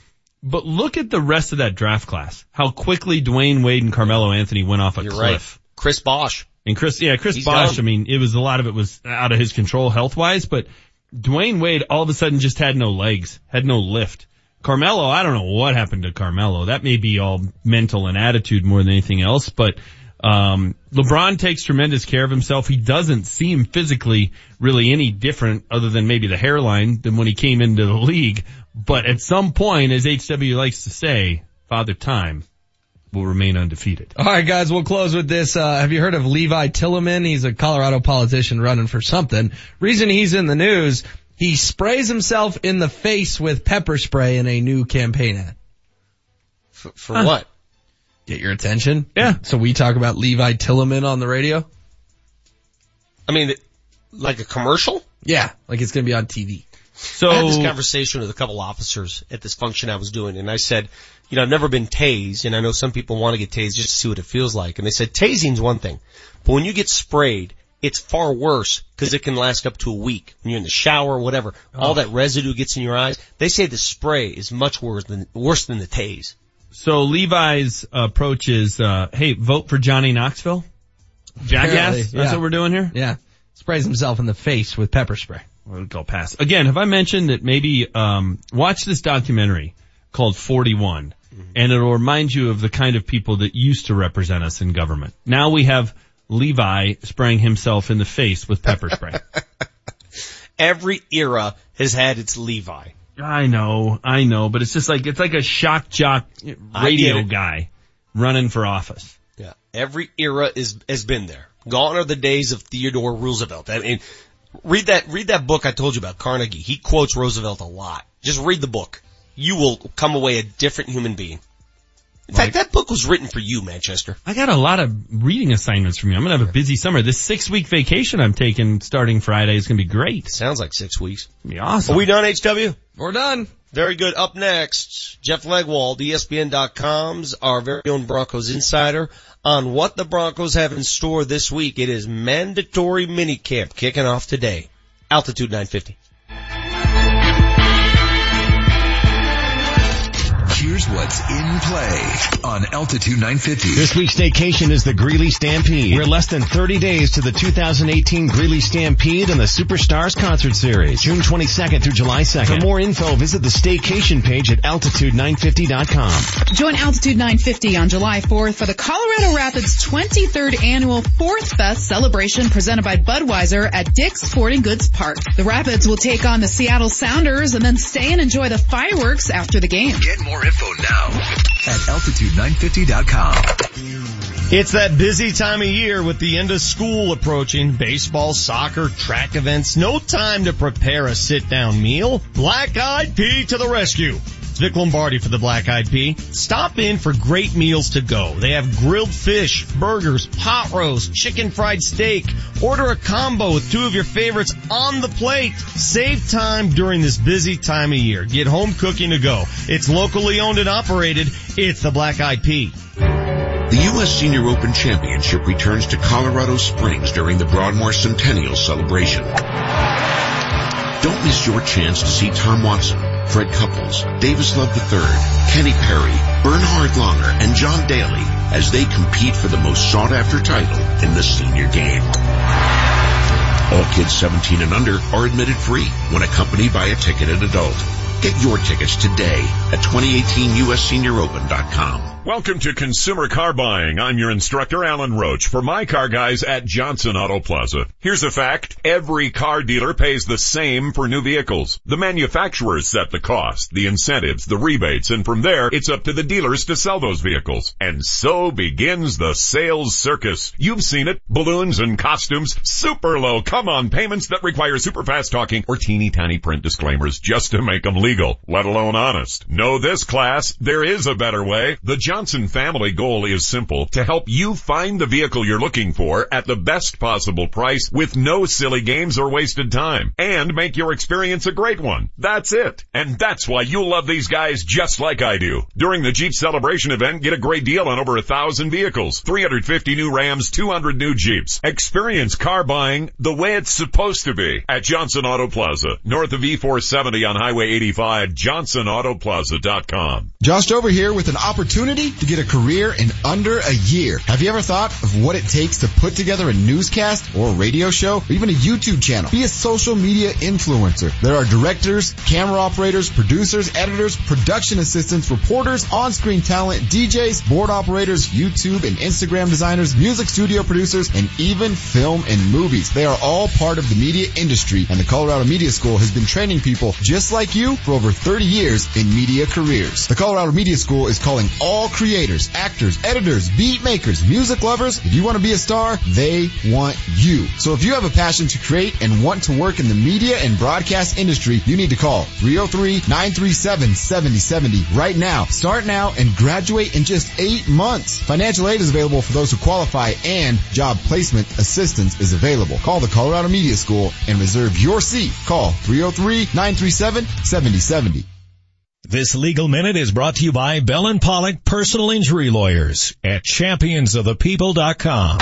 But look at the rest of that draft class. How quickly Dwyane Wade and Carmelo Anthony went off a You're cliff. right. Chris Bosh. And Chris, yeah, Chris He's Bosh, done. I mean, it was a lot of it was out of his control health wise, but Dwyane Wade all of a sudden just had no legs, had no lift. Carmelo, I don't know what happened to Carmelo. That may be all mental and attitude more than anything else, but um, LeBron takes tremendous care of himself. He doesn't seem physically really any different other than maybe the hairline than when he came into the league. But at some point, as HW likes to say, Father Time will remain undefeated. All right, guys, we'll close with this. Uh, have you heard of Levi Tilleman? He's a Colorado politician running for something. Reason he's in the news, he sprays himself in the face with pepper spray in a new campaign ad. For, for what? Get your attention? Yeah. So we talk about Levi Tilleman on the radio? I mean, like a commercial? Yeah, like it's gonna be on TV. So I had this conversation with a couple officers at this function I was doing, and I said, you know, I've never been tased, and I know some people want to get tased just to see what it feels like. And they said tasing's one thing, but when you get sprayed, it's far worse because it can last up to a week. When you're in the shower or whatever, all that residue gets in your eyes. They say the spray is much worse than worse than the tase. So Levi's approach is, uh, hey, vote for Johnny Knoxville? Jackass? Apparently, That's yeah. what we're doing here? Yeah. Sprays himself in the face with pepper spray. We'll go past. Again, have I mentioned that maybe, um, watch this documentary called 41 and it'll remind you of the kind of people that used to represent us in government. Now we have Levi spraying himself in the face with pepper spray. Every era has had its Levi. I know, I know, but it's just like, it's like a shock jock radio guy running for office. Yeah. Every era is, has been there. Gone are the days of Theodore Roosevelt. I mean, read that, read that book I told you about, Carnegie. He quotes Roosevelt a lot. Just read the book. You will come away a different human being. In fact, that book was written for you, Manchester. I got a lot of reading assignments from you. I'm gonna have a busy summer. This six week vacation I'm taking starting Friday is gonna be great. Sounds like six weeks. Be awesome. Are we done, HW? We're done. Very good. Up next, Jeff Legwold, ESPN.com's our very own Broncos insider on what the Broncos have in store this week. It is mandatory minicamp kicking off today. Altitude 950. Here's what's in play on Altitude 950. This week's vacation is the Greeley Stampede. We're less than 30 days to the 2018 Greeley Stampede and the Superstars Concert Series, June 22nd through July 2nd. For more info, visit the staycation page at altitude950.com. Join Altitude 950 on July 4th for the Colorado Rapids 23rd annual Fourth Fest celebration presented by Budweiser at Dick's Sporting Goods Park. The Rapids will take on the Seattle Sounders and then stay and enjoy the fireworks after the game. Get more info now at altitude950.com. It's that busy time of year with the end of school approaching, baseball, soccer, track events, no time to prepare a sit down meal. Black Eyed Pea to the rescue. It's Vic Lombardi for the Black Eyed Pea. Stop in for great meals to go. They have grilled fish, burgers, pot roast, chicken fried steak. Order a combo with two of your favorites on the plate. Save time during this busy time of year. Get home cooking to go. It's locally owned and operated. It's the Black Eyed Pea. The U.S. Senior Open Championship returns to Colorado Springs during the Broadmoor Centennial celebration. Don't miss your chance to see Tom Watson, Fred Couples, Davis Love III, Kenny Perry, Bernhard Langer, and John Daly as they compete for the most sought after title in the senior game. All kids 17 and under are admitted free when accompanied by a ticketed adult. Get your tickets today at 2018USSeniorOpen.com. Welcome to Consumer Car Buying. I'm your instructor, Alan Roach, for my car guys at Johnson Auto Plaza. Here's a fact. Every car dealer pays the same for new vehicles. The manufacturers set the cost, the incentives, the rebates, and from there, it's up to the dealers to sell those vehicles. And so begins the sales circus. You've seen it. Balloons and costumes, super low come-on payments that require super fast talking or teeny tiny print disclaimers just to make them legal, let alone honest. Know this class, there is a better way. The family goal is simple, to help you find the vehicle you're looking for at the best possible price with no silly games or wasted time and make your experience a great one. That's it. And that's why you'll love these guys just like I do. During the Jeep celebration event, get a great deal on over a thousand vehicles, 350 new Rams, 200 new Jeeps. Experience car buying the way it's supposed to be at Johnson Auto Plaza, north of E470 on Highway 85, johnsonautoplaza.com. Josh over here with an opportunity to get a career in under a year. Have you ever thought of what it takes to put together a newscast or a radio show or even a YouTube channel? Be a social media influencer. There are directors, camera operators, producers, editors, production assistants, reporters, on-screen talent, DJs, board operators, YouTube and Instagram designers, music studio producers, and even film and movies. They are all part of the media industry and the Colorado Media School has been training people just like you for over 30 years in media careers. The Colorado Media School is calling all creators, actors, editors, beat makers, music lovers. If you want to be a star, they want you. So if you have a passion to create and want to work in the media and broadcast industry, you need to call 303-937-7070 right now. Start now and graduate in just eight months. Financial aid is available for those who qualify and job placement assistance is available. Call the Colorado Media School and reserve your seat. Call 303-937-7070. This legal minute is brought to you by Bell and Pollock Personal Injury Lawyers at championsofthepeople.com.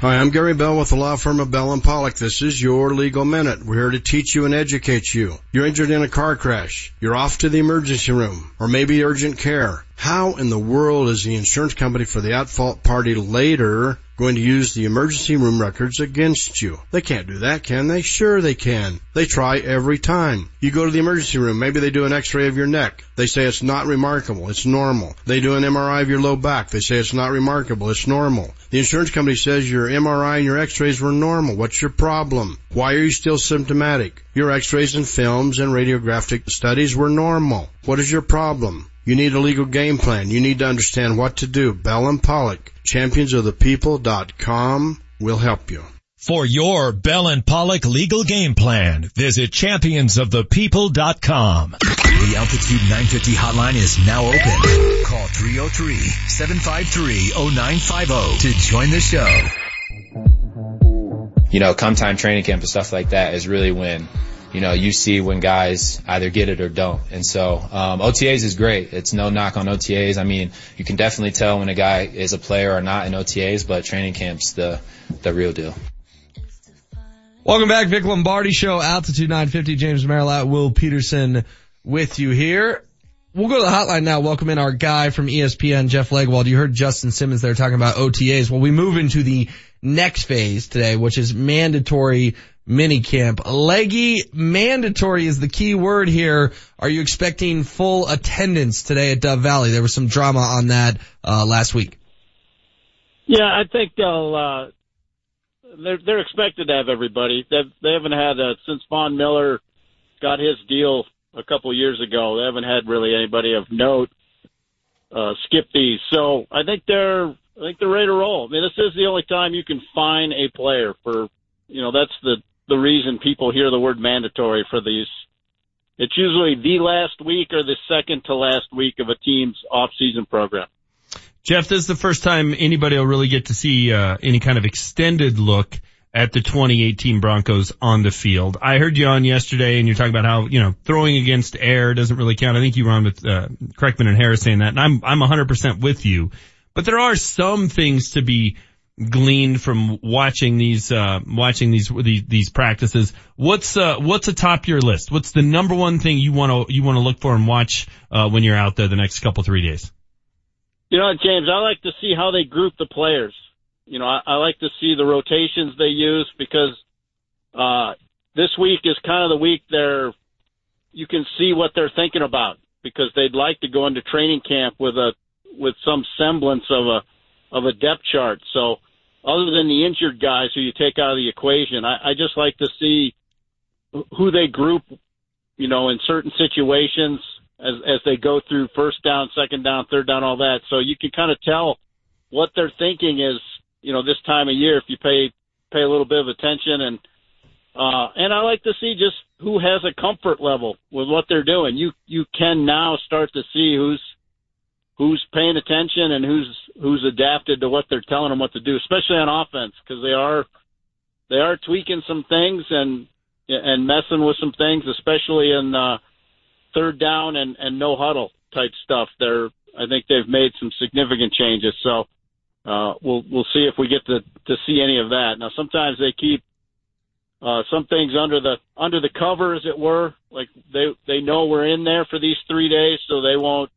Hi, I'm Gary Bell with the law firm of Bell and Pollock. This is your legal minute. We're here to teach you and educate you. You're injured in a car crash. You're off to the emergency room or maybe urgent care. How in the world is the insurance company for the at fault party later going to use the emergency room records against you? They can't do that, can they? Sure they can. They try every time. You go to the emergency room, maybe they do an x-ray of your neck. They say it's not remarkable, it's normal. They do an MRI of your low back. They say it's not remarkable, it's normal. The insurance company says your MRI and your x-rays were normal. What's your problem? Why are you still symptomatic? Your x-rays and films and radiographic studies were normal. What is your problem? You need a legal game plan. You need to understand what to do. Bell and Pollock, championsofthepeople.com will help you. For your Bell and Pollock legal game plan, visit championsofthepeople.com. The Altitude 950 hotline is now open. Call 303-753-0950 to join the show. You know, come time training camp and stuff like that is really when you know, you see when guys either get it or don't. And so, um, OTAs is great. It's no knock on OTAs. I mean, you can definitely tell when a guy is a player or not in OTAs, but training camp's the, the real deal. Welcome back, Vic Lombardi Show, Altitude 950, James Merilatt, Will Peterson with you here. We'll go to the hotline now. Welcome in our guy from ESPN, Jeff Legwold. You heard Justin Simmons there talking about OTAs. Well, we move into the next phase today, which is mandatory minicamp. Leggy, mandatory is the key word here. Are you expecting full attendance today at Dove Valley? There was some drama on that, uh, last week. Yeah, I think they'll, uh, they're, they're expected to have everybody. They've, they haven't had, uh, since Von Miller got his deal a couple years ago, they haven't had really anybody of note, uh, skip these. So I think they're, I think they're ready to roll. I mean, this is the only time you can fine a player for, you know, that's the, the reason people hear the word mandatory for these it's usually the last week or the second to last week of a team's off-season program. Jeff, this is the first time anybody will really get to see uh, any kind of extended look at the 2018 Broncos on the field. I heard you on yesterday and you're talking about how, you know, throwing against air doesn't really count. I think you were on with, uh, Kreckman and Harris saying that and I'm, I'm 100% with you. But there are some things to be gleaned from watching these, uh, watching these, these, these practices. What's, uh, what's atop your list? What's the number one thing you want to, you want to look for and watch, uh, when you're out there the next couple, three days? You know, James, I like to see how they group the players. You know, I, I like to see the rotations they use because uh, this week is kind of the week they're you can see what they're thinking about because they'd like to go into training camp with a with some semblance of a of a depth chart. So other than the injured guys who you take out of the equation, I, I just like to see who they group, you know, in certain situations as as they go through first down, second down, third down, all that. So you can kind of tell what they're thinking is, you know, this time of year if you pay pay a little bit of attention and uh and I like to see just who has a comfort level with what they're doing. You you can now start to see who's who's paying attention and who's who's adapted to what they're telling them what to do, especially on offense because they are they are tweaking some things and and messing with some things, especially in uh third down and, and no huddle type stuff. They're, I think they've made some significant changes. So, uh, we'll, we'll see if we get to, to see any of that. Now, sometimes they keep, uh, some things under the, under the cover, as it were. Like they, they know we're in there for these three days, so they won't,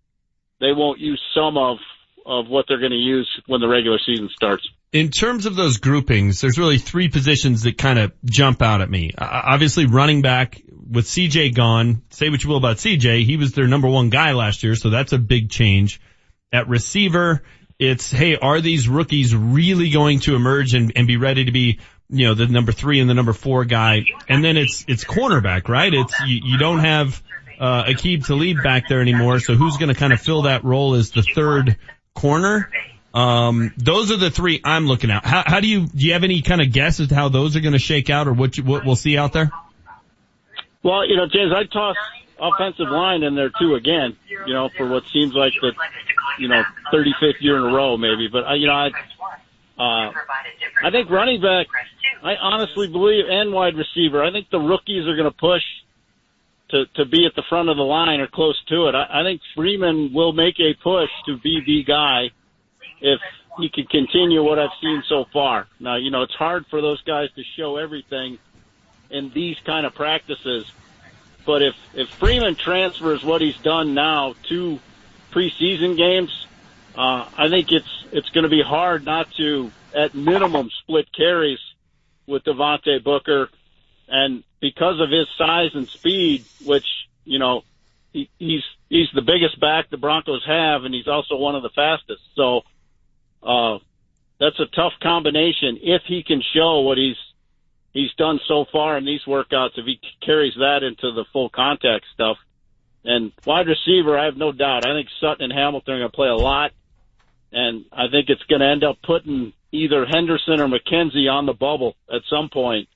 they won't use some of, of what they're going to use when the regular season starts. In terms of those groupings, there's really three positions that kind of jump out at me. Obviously running back with CJ gone, say what you will about CJ, he was their number one guy last year, so that's a big change. At receiver, it's, hey, are these rookies really going to emerge and, and be ready to be, you know, the number three and the number four guy? And then it's, it's cornerback, right? It's, you, you don't have, uh, Aqib Talib back there anymore, so who's gonna kind of fill that role as the third corner? Um, those are the three I'm looking at. How, how do you, do you have any kind of guess as to how those are gonna shake out or what you, what we'll see out there? Well, you know, James, I toss offensive line in there too again, you know, for what seems like the, you know, 35th year in a row maybe. But, I, you know, I, uh, I think running back, I honestly believe, and wide receiver, I think the rookies are going to push to, to be at the front of the line or close to it. I, I think Freeman will make a push to be the guy if he can continue what I've seen so far. Now, you know, it's hard for those guys to show everything in these kind of practices. But if, if Freeman transfers what he's done now to preseason games, uh, I think it's, it's going to be hard not to, at minimum, split carries with Devontae Booker. And because of his size and speed, which, you know, he, he's, he's the biggest back the Broncos have, and he's also one of the fastest. So, uh, that's a tough combination if he can show what he's he's done so far in these workouts, if he carries that into the full contact stuff. And wide receiver, I have no doubt. I think Sutton and Hamilton are going to play a lot. And I think it's going to end up putting either Henderson or McKenzie on the bubble at some point,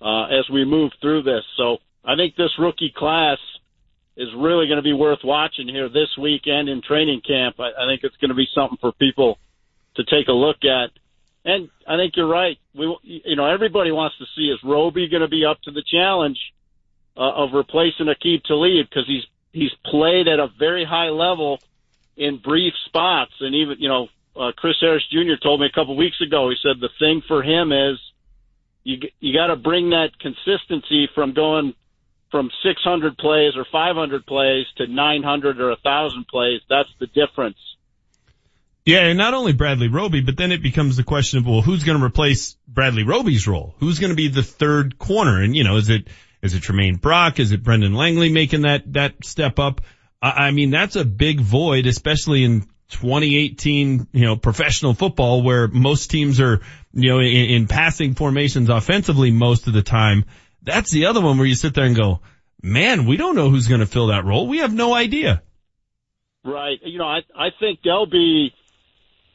uh, as we move through this. So I think this rookie class is really going to be worth watching here this weekend in training camp. I, I think it's going to be something for people to take a look at and I think you're right. We, you know, everybody wants to see is Roby going to be up to the challenge uh, of replacing Aqib Talib because he's he's played at a very high level in brief spots, and even you know, uh, Chris Harris Jr. told me a couple weeks ago. He said the thing for him is you you got to bring that consistency from going from 600 plays or 500 plays to 900 or 1,000 plays. That's the difference yeah, and not only Bradley Roby, but then it becomes the question of, well, who's going to replace Bradley Roby's role? Who's going to be the third corner? And, you know, is it, is it Tramaine Brock? Is it Brendan Langley making that, that step up? I, I mean, that's a big void, especially in 2018, you know, professional football where most teams are, you know, in, in passing formations offensively most of the time. That's the other one where you sit there and go, man, we don't know who's going to fill that role. We have no idea. Right. You know, I, I think they'll be,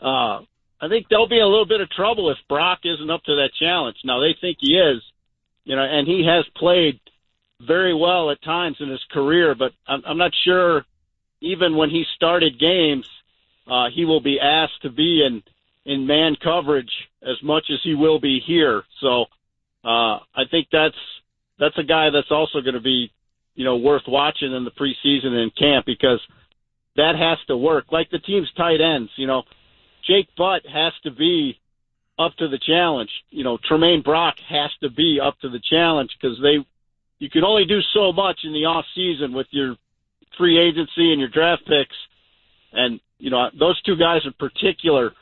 uh, I think there'll be a little bit of trouble if Brock isn't up to that challenge. Now they think he is, you know, and he has played very well at times in his career, but I'm, I'm not sure even when he started games, uh, he will be asked to be in, in man coverage as much as he will be here. So, uh, I think that's, that's a guy that's also going to be, you know, worth watching in the preseason and camp because that has to work. Like the team's tight ends, you know, Jake Butt has to be up to the challenge. You know, Tramaine Brock has to be up to the challenge because they, you can only do so much in the off season with your free agency and your draft picks. And, you know, those two guys in particular,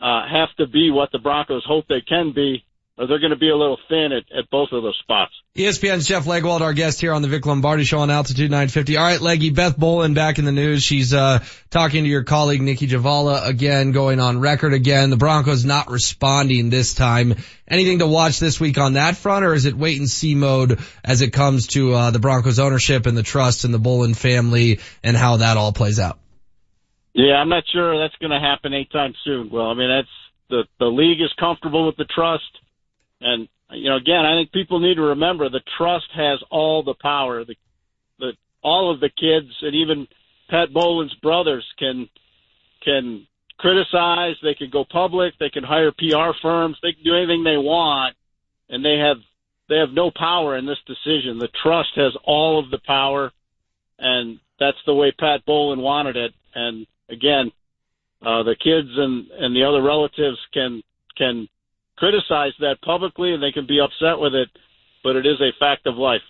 uh, have to be what the Broncos hope they can be or they're going to be a little thin at, at both of those spots. ESPN's Jeff Legwold, our guest here on the Vic Lombardi Show on Altitude 950. All right, Leggy, Beth Bowlen back in the news. She's uh, talking to your colleague Nicki Jhabvala again, going on record again. The Broncos not responding this time. Anything to watch this week on that front, or is it wait and see mode as it comes to uh, the Broncos ownership and the trust and the Bowlen family and how that all plays out? Yeah, I'm not sure that's going to happen anytime soon. Well, I mean, that's the the league is comfortable with the trust and you know, again, I think people need to remember the trust has all the power. The, the all of the kids and even Pat Bowlen's brothers can can criticize. They can go public. They can hire PR firms. They can do anything they want, and they have they have no power in this decision. The trust has all of the power, and that's the way Pat Bowlen wanted it. And again, uh, the kids and and the other relatives can can criticize that publicly and they can be upset with it, but it is a fact of life.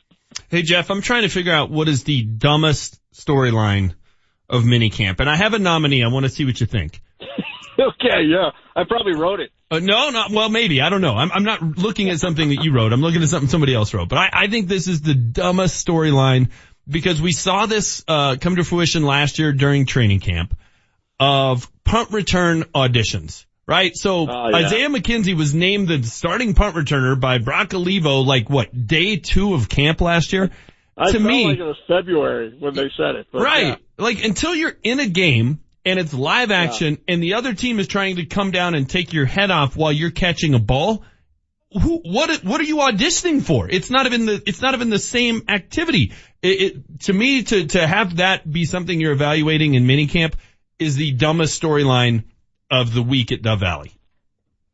Hey Jeff, I'm trying to figure out what is the dumbest storyline of minicamp, and I have a nominee. I want to see what you think. okay, yeah, I probably wrote it. Uh, no, not well. Maybe I don't know. I'm, I'm not looking at something that you wrote. I'm looking at something somebody else wrote. But I, I think this is the dumbest storyline because we saw this uh, come to fruition last year during training camp of punt return auditions right? So uh, yeah. Isaiah McKenzie was named the starting punt returner by Brock Olivo, like what day two of camp last year. I to me, like it was February when they said it. right. Yeah. Like until you're in a game and it's live action yeah. and the other team is trying to come down and take your head off while you're catching a ball. Who, what, what are you auditioning for? It's not even the, it's not even the same activity. It, it, to me, to, to have that be something you're evaluating in minicamp is the dumbest storyline of the week at Dove Valley.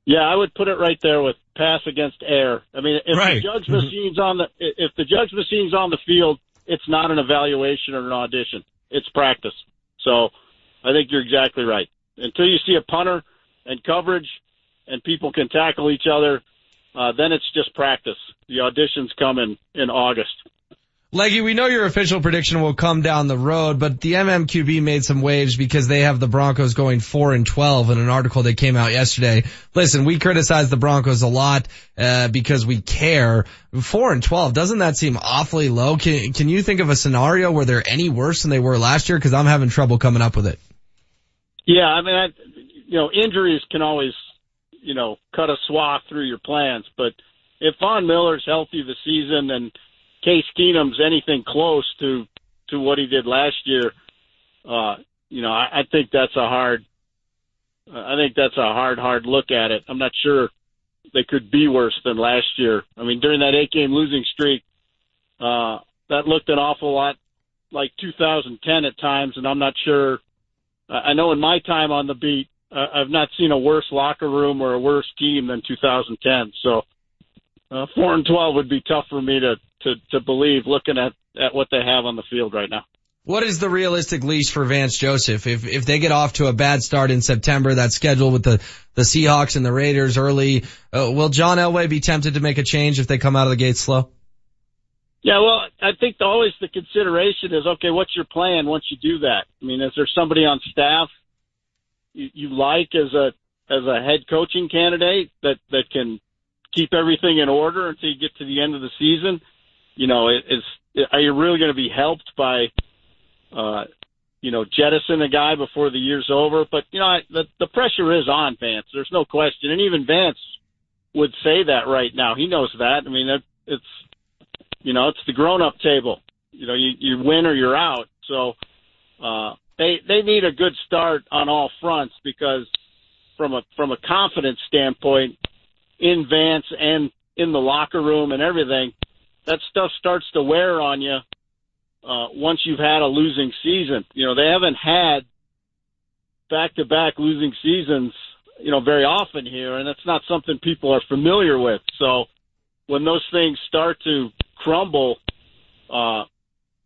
Yeah, I would put it right there with pass against air. I mean, if right. the judge mm-hmm. machine's on the if the judge machine's on the field, it's not an evaluation or an audition. It's practice. So, I think you're exactly right. Until you see a punter and coverage, and people can tackle each other, uh, then it's just practice. The auditions come in in August. Leggy, we know your official prediction will come down the road, but the MMQB made some waves because they have the Broncos going 4 and 12 in an article that came out yesterday. Listen, we criticize the Broncos a lot, uh, because we care. 4 and 12, doesn't that seem awfully low? Can, can you think of a scenario where they're any worse than they were last year? Cause I'm having trouble coming up with it. Yeah, I mean, I, you know, injuries can always, you know, cut a swath through your plans, but if Von Miller's healthy this season and Case Keenum's anything close to to what he did last year, uh, you know, I, I think that's a hard. I think that's a hard, hard look at it. I'm not sure they could be worse than last year. I mean, during that eight game losing streak, uh, that looked an awful lot like 2010 at times, and I'm not sure. I know in my time on the beat, uh, I've not seen a worse locker room or a worse team than 2010. So, uh, four and 12 would be tough for me to to to believe looking at at what they have on the field right now. What is the realistic leash for Vance Joseph? If if they get off to a bad start in September, that's scheduled with the the Seahawks and the Raiders early. Uh, will John Elway be tempted to make a change if they come out of the gate slow? Yeah, well, I think the, always the consideration is okay. What's your plan once you do that? I mean, is there somebody on staff you, you like as a as a head coaching candidate that that can keep everything in order until you get to the end of the season? you know, is are you really going to be helped by, uh, you know, jettison a guy before the year's over? But you know, I, the the pressure is on Vance. There's no question, and even Vance would say that right now. He knows that. I mean, it, it's you know, it's the grown up table. You know, you you win or you're out. So uh, they they need a good start on all fronts because from a from a confidence standpoint in Vance and in the locker room and everything, that stuff starts to wear on you uh, once you've had a losing season. You know, they haven't had back-to-back losing seasons, you know, very often here, and that's not something people are familiar with. So when those things start to crumble, uh,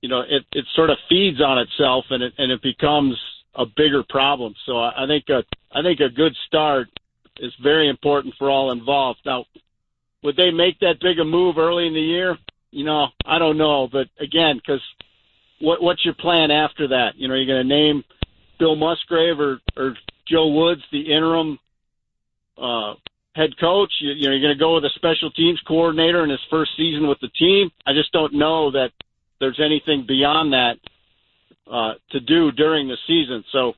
you know, it, it sort of feeds on itself and it, and it becomes a bigger problem. So I, I think a, I think a good start is very important for all involved. Now, would they make that big a move early in the year? You know, I don't know, but again, because what what's your plan after that? You know, you're going to name Bill Musgrave or or Joe Woods the interim uh, head coach. You, you know, you're going to go with a special teams coordinator in his first season with the team. I just don't know that there's anything beyond that uh, to do during the season. So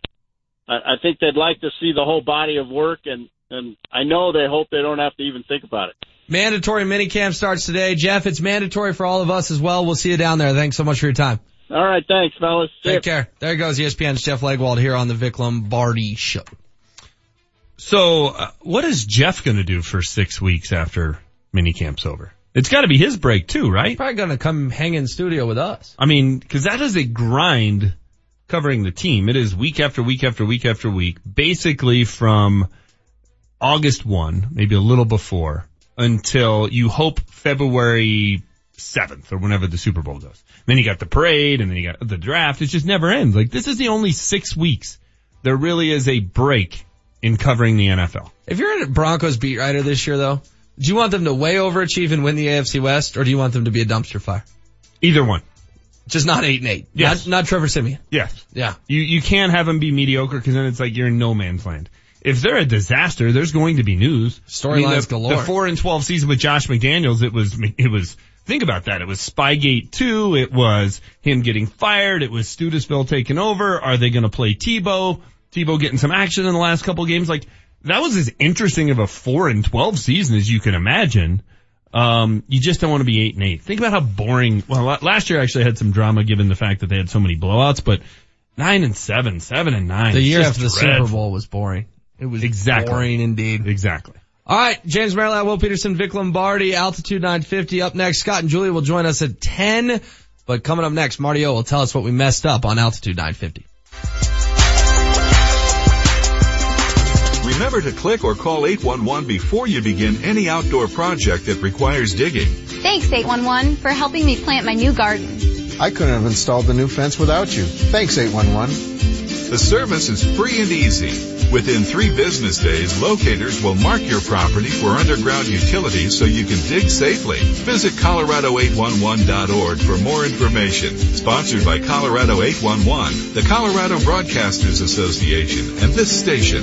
I, I think they'd like to see the whole body of work, and and I know they hope they don't have to even think about it. Mandatory minicamp starts today. Jeff, it's mandatory for all of us as well. We'll see you down there. Thanks so much for your time. All right, thanks, fellas. See Take care. There goes ESPN's Jeff Legwold here on the Vic Lombardi Show. So, uh, what is Jeff going to do for six weeks after minicamp's over? It's got to be his break too, right? He's Probably going to come hang in studio with us. I mean, because that is a grind covering the team. It is week after week after week after week, basically from August 1, maybe a little before, until you hope February 7th or whenever the Super Bowl goes. Then you got the parade and then you got the draft. It just never ends. Like this is the only six weeks there really is a break in covering the NFL. If you're a Broncos beat writer this year though, do you want them to way overachieve and win the AFC West or do you want them to be a dumpster fire? Either one. Just not eight and eight. Yes. Not, not Trevor Siemian. Yes. Yeah. You, you can't have them be mediocre because then it's like you're in no man's land. If they're a disaster, there's going to be news. Storylines the, galore. The four and 12 season with Josh McDaniels, it was, it was, think about that. It was Spygate 2. It was him getting fired. It was Studesville taking over. Are they going to play Tebow? Tebow getting some action in the last couple of games. Like that was as interesting of a four and 12 season as you can imagine. Um, you just don't want to be eight and eight. Think about how boring. Well, last year actually had some drama given the fact that they had so many blowouts, but nine and seven, seven and nine. The year after the. Super Bowl was boring. It was Exactly. boring indeed. Exactly. All right, James Merrill, Will Peterson, Vic Lombardi, Altitude 950 up next. Scott and Julia will join us at 10. But coming up next, Marty O will tell us what we messed up on Altitude 950. Remember to click or call 811 before you begin any outdoor project that requires digging. Thanks 811 for helping me plant my new garden. I couldn't have installed the new fence without you. Thanks 811. The service is free and easy. Within three business days, locators will mark your property for underground utilities so you can dig safely. Visit Colorado811.org for more information. Sponsored by Colorado 811, the Colorado Broadcasters Association, and this station.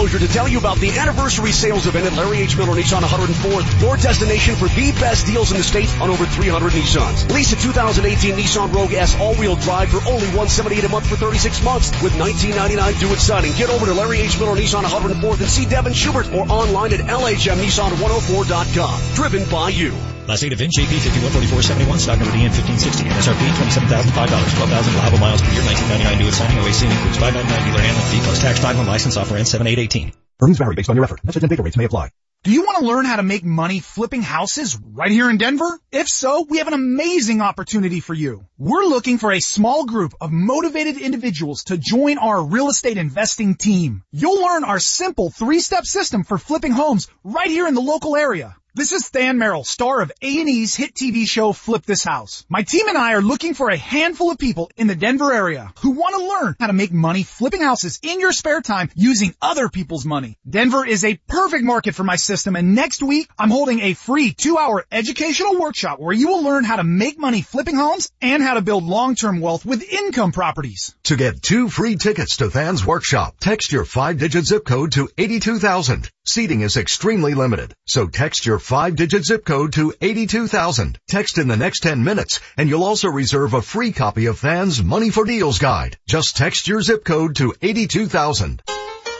To tell you about the anniversary sales event at Larry H. Miller Nissan 104th, your destination for the best deals in the state on over 300 Nissans. Lease a 2018 Nissan Rogue S all-wheel drive for only 178 a month for 36 months with 1999 due at signing. Get over to Larry H. Miller Nissan 104th and see Devin Schubert or online at LHMNissan104.com. Driven by you. Last date of VIN JP 514471, stock number DN 1560, MSRP $27,005, 12,000 reliable miles per year, 1999 new at signing, OAC includes 599 dealer handling fee plus tax, 5 license offer ends 7818. Earnings vary based on your effort. Message and data rates may apply. Do you want to learn how to make money flipping houses right here in Denver? If so, we have an amazing opportunity for you. We're looking for a small group of motivated individuals to join our real estate investing team. You'll learn our simple three-step system for flipping homes right here in the local area. This is Than Merrill, star of A&E's hit TV show Flip This House. My team and I are looking for a handful of people in the Denver area who want to learn how to make money flipping houses in your spare time using other people's money. Denver is a perfect market for my system and next week I'm holding a free two hour educational workshop where you will learn how to make money flipping homes and how to build long-term wealth with income properties. To get two free tickets to Than's workshop, text your five-digit zip code to 82,000. Seating is extremely limited, so text your five-digit zip code to 82,000. Text in the next 10 minutes and you'll also reserve a free copy of Than's Money for Deals guide. Just text your zip code to 82,000.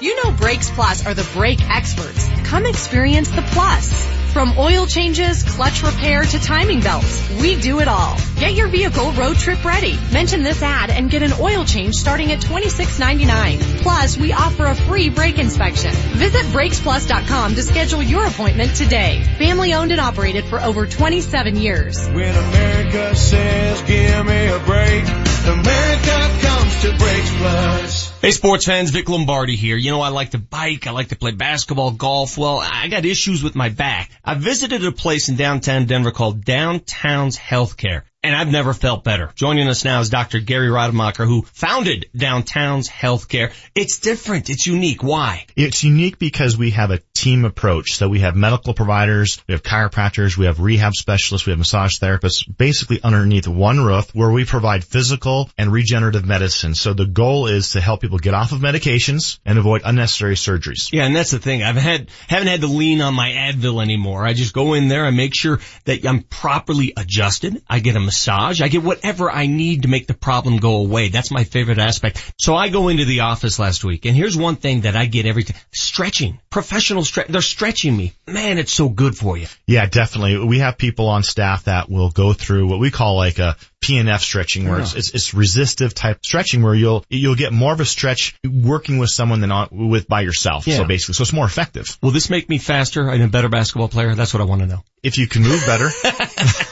You know Brakes Plus are the brake experts. Come experience the plus. From oil changes, clutch repair to timing belts, we do it all. Get your vehicle road trip ready. Mention this ad and get an oil change starting at $26.99. Plus, we offer a free brake inspection. Visit brakesplus.com to schedule your appointment today. Family owned and operated for over 27 years. When America says give me a break, America comes to Plus. Hey sports fans, Vic Lombardi here. You know I like to bike, I like to play basketball, golf. Well, I got issues with my back. I visited a place in downtown Denver called Downtown's Healthcare and I've never felt better. Joining us now is Dr. Gary Rademacher, who founded Downtown's Healthcare. It's different. It's unique. Why? It's unique because we have a team approach. So we have medical providers, we have chiropractors, we have rehab specialists, we have massage therapists, basically underneath one roof where we provide physical and regenerative medicine. So the goal is to help people get off of medications and avoid unnecessary surgeries. Yeah, and that's the thing. I've had, haven't had to lean on my Advil anymore. I just go in there, and make sure that I'm properly adjusted. I get a massage. I get whatever I need to make the problem go away. That's my favorite aspect. So I go into the office last week and here's one thing that I get every time. Stretching. Professional stretch. They're stretching me. Man, it's so good for you. Yeah, definitely. We have people on staff that will go through what we call like a PNF stretching where it's, it's, it's resistive type stretching where you'll, you'll get more of a stretch working with someone than on, with by yourself. Yeah. So basically, so it's more effective. Will this make me faster and a better basketball player? That's what I want to know. If you can move better.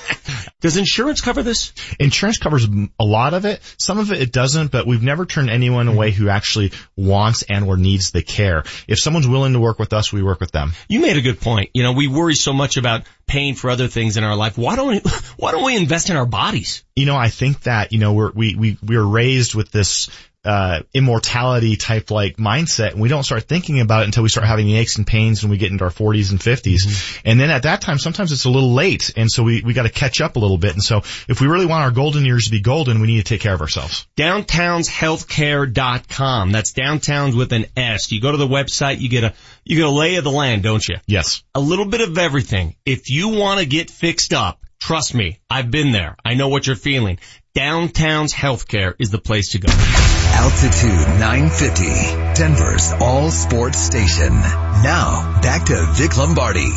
Does insurance cover this? Insurance covers a lot of it. Some of it it doesn't, but we've never turned anyone away who actually wants and or needs the care. If someone's willing to work with us, we work with them. You made a good point. You know, we worry so much about paying for other things in our life. Why don't we, why don't we invest in our bodies? You know, I think that, you know, we're, we, we, we were raised with this, uh, immortality type like mindset and we don't start thinking about it until we start having the aches and pains when we get into our 40s and 50s. Mm-hmm. And then at that time, sometimes it's a little late. And so we, we got to catch up a little bit. And so if we really want our golden years to be golden, we need to take care of ourselves. Downtownshealthcare.com. That's downtowns with an S. You go to the website, you get a, you get a lay of the land, don't you? Yes. A little bit of everything. If you want to get fixed up, trust me, I've been there. I know what you're feeling. Downtown's Healthcare is the place to go. Altitude 950, Denver's all sports station. Now, back to Vic Lombardi.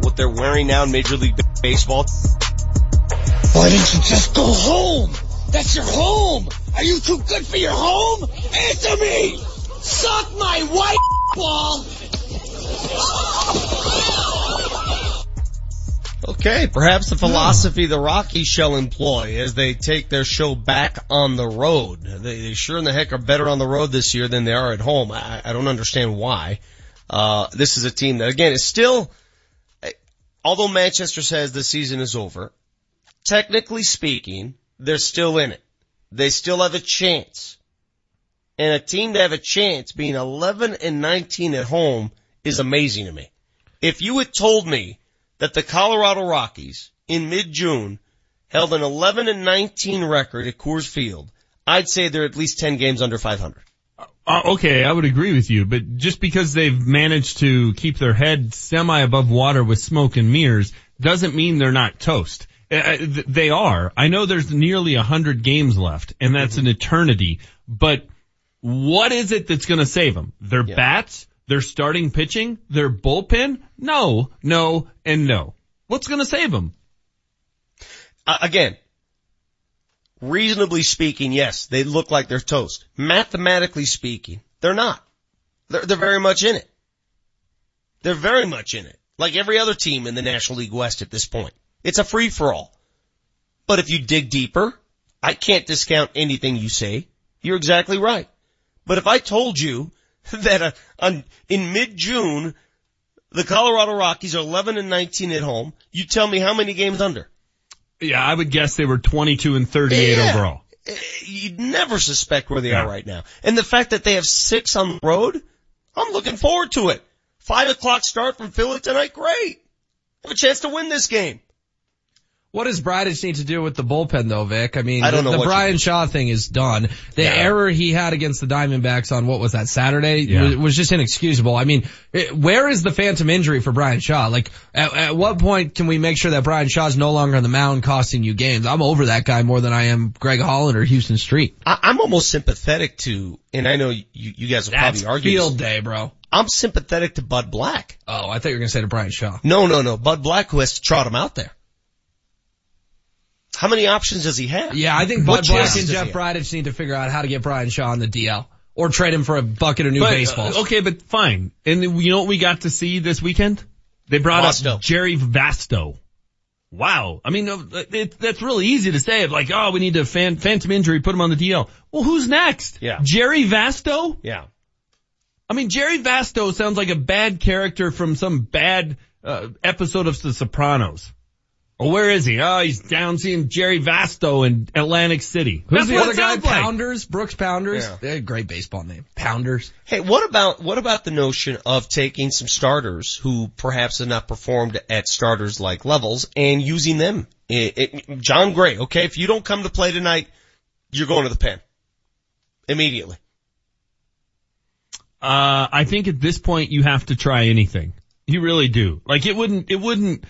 What they're wearing now in Major League Baseball. Why didn't you just go home? That's your home! Are you too good for your home? Answer me! Suck my white ball! Okay, perhaps the philosophy the Rockies shall employ as they take their show back on the road. They, they sure in the heck are better on the road this year than they are at home. I, I don't understand why. Uh, this is a team that again is still, although Manchester says the season is over, technically speaking, they're still in it. They still have a chance. And a team to have a chance being 11 and 19 at home is amazing to me. If you had told me that the Colorado Rockies in mid-June held an 11 and 19 record at Coors Field, I'd say they're at least 10 games under 500. Uh, okay, I would agree with you, but just because they've managed to keep their head semi above water with smoke and mirrors doesn't mean they're not toast. Uh, they are. I know there's nearly a hundred games left, and that's mm-hmm. an eternity. But what is it that's going to save them? Their yeah. bats, their starting pitching, their bullpen? No, no, and no. What's to save them? Uh, again, reasonably speaking, yes, they look like they're toast. Mathematically speaking, they're not. They're, they're very much in it. They're very much in it. Like every other team in the National League West at this point. It's a free for all. But if you dig deeper, I can't discount anything you say. You're exactly right. But if I told you that uh, on, in mid-June, the Colorado Rockies are 11 and 19 at home, you tell me how many games under? Yeah, I would guess they were 22 and 38 yeah. overall. Eh, you'd never suspect where they yeah. are right now. And the fact that they have six on the road, I'm looking forward to it. Five o'clock start from Philly tonight, great. Have a chance to win this game. What does Bridich need to do with the bullpen though, Vic? I mean, I don't the, the Bryan Shaw thing is done. The Yeah. error he had against the Diamondbacks on what was that Saturday Yeah. was, was just inexcusable. I mean, it, where is the phantom injury for Bryan Shaw? Like, at, at what point can we make sure that Bryan Shaw's no longer on the mound costing you games? I'm over that guy more than I am Greg Holland or Huston Street. I, I'm almost sympathetic to, and I know you, you guys will That's probably argue. field this. day, bro. I'm sympathetic to Bud Black. Oh, I thought you were gonna say to Bryan Shaw. No, no, no. Bud Black who has to trot him out there. How many options does he have? Yeah, I think What Bud Black and Jeff he have? Bridich need to figure out how to get Bryan Shaw on the DL. Or trade him for a bucket of new But, baseballs. uh, okay, but fine. And then you know what we got to see this weekend? They brought Vasto. up Jerry Vasto. Wow. I mean, uh, it, that's really easy to say. Like, oh, we need to fan, phantom injury, put him on the DL. Well, who's next? Yeah. Jerry Vasto? Yeah. I mean, Jerry Vasto sounds like a bad character from some bad uh, episode of The Sopranos. Well, where is he? Oh, he's down seeing Jerry Vasto in Atlantic City. Who's That's the other guy? sounds like. Pounders? Brooks Pounders? Yeah. Yeah, great baseball name. Pounders. Hey, what about, what about the notion of taking some starters who perhaps have not performed at starters like levels and using them? It, it, Jon Gray, okay, if you don't come to play tonight, you're going to the pen. Immediately. Uh, I think at this point you have to try anything. You really do. Like it wouldn't, it wouldn't, sh-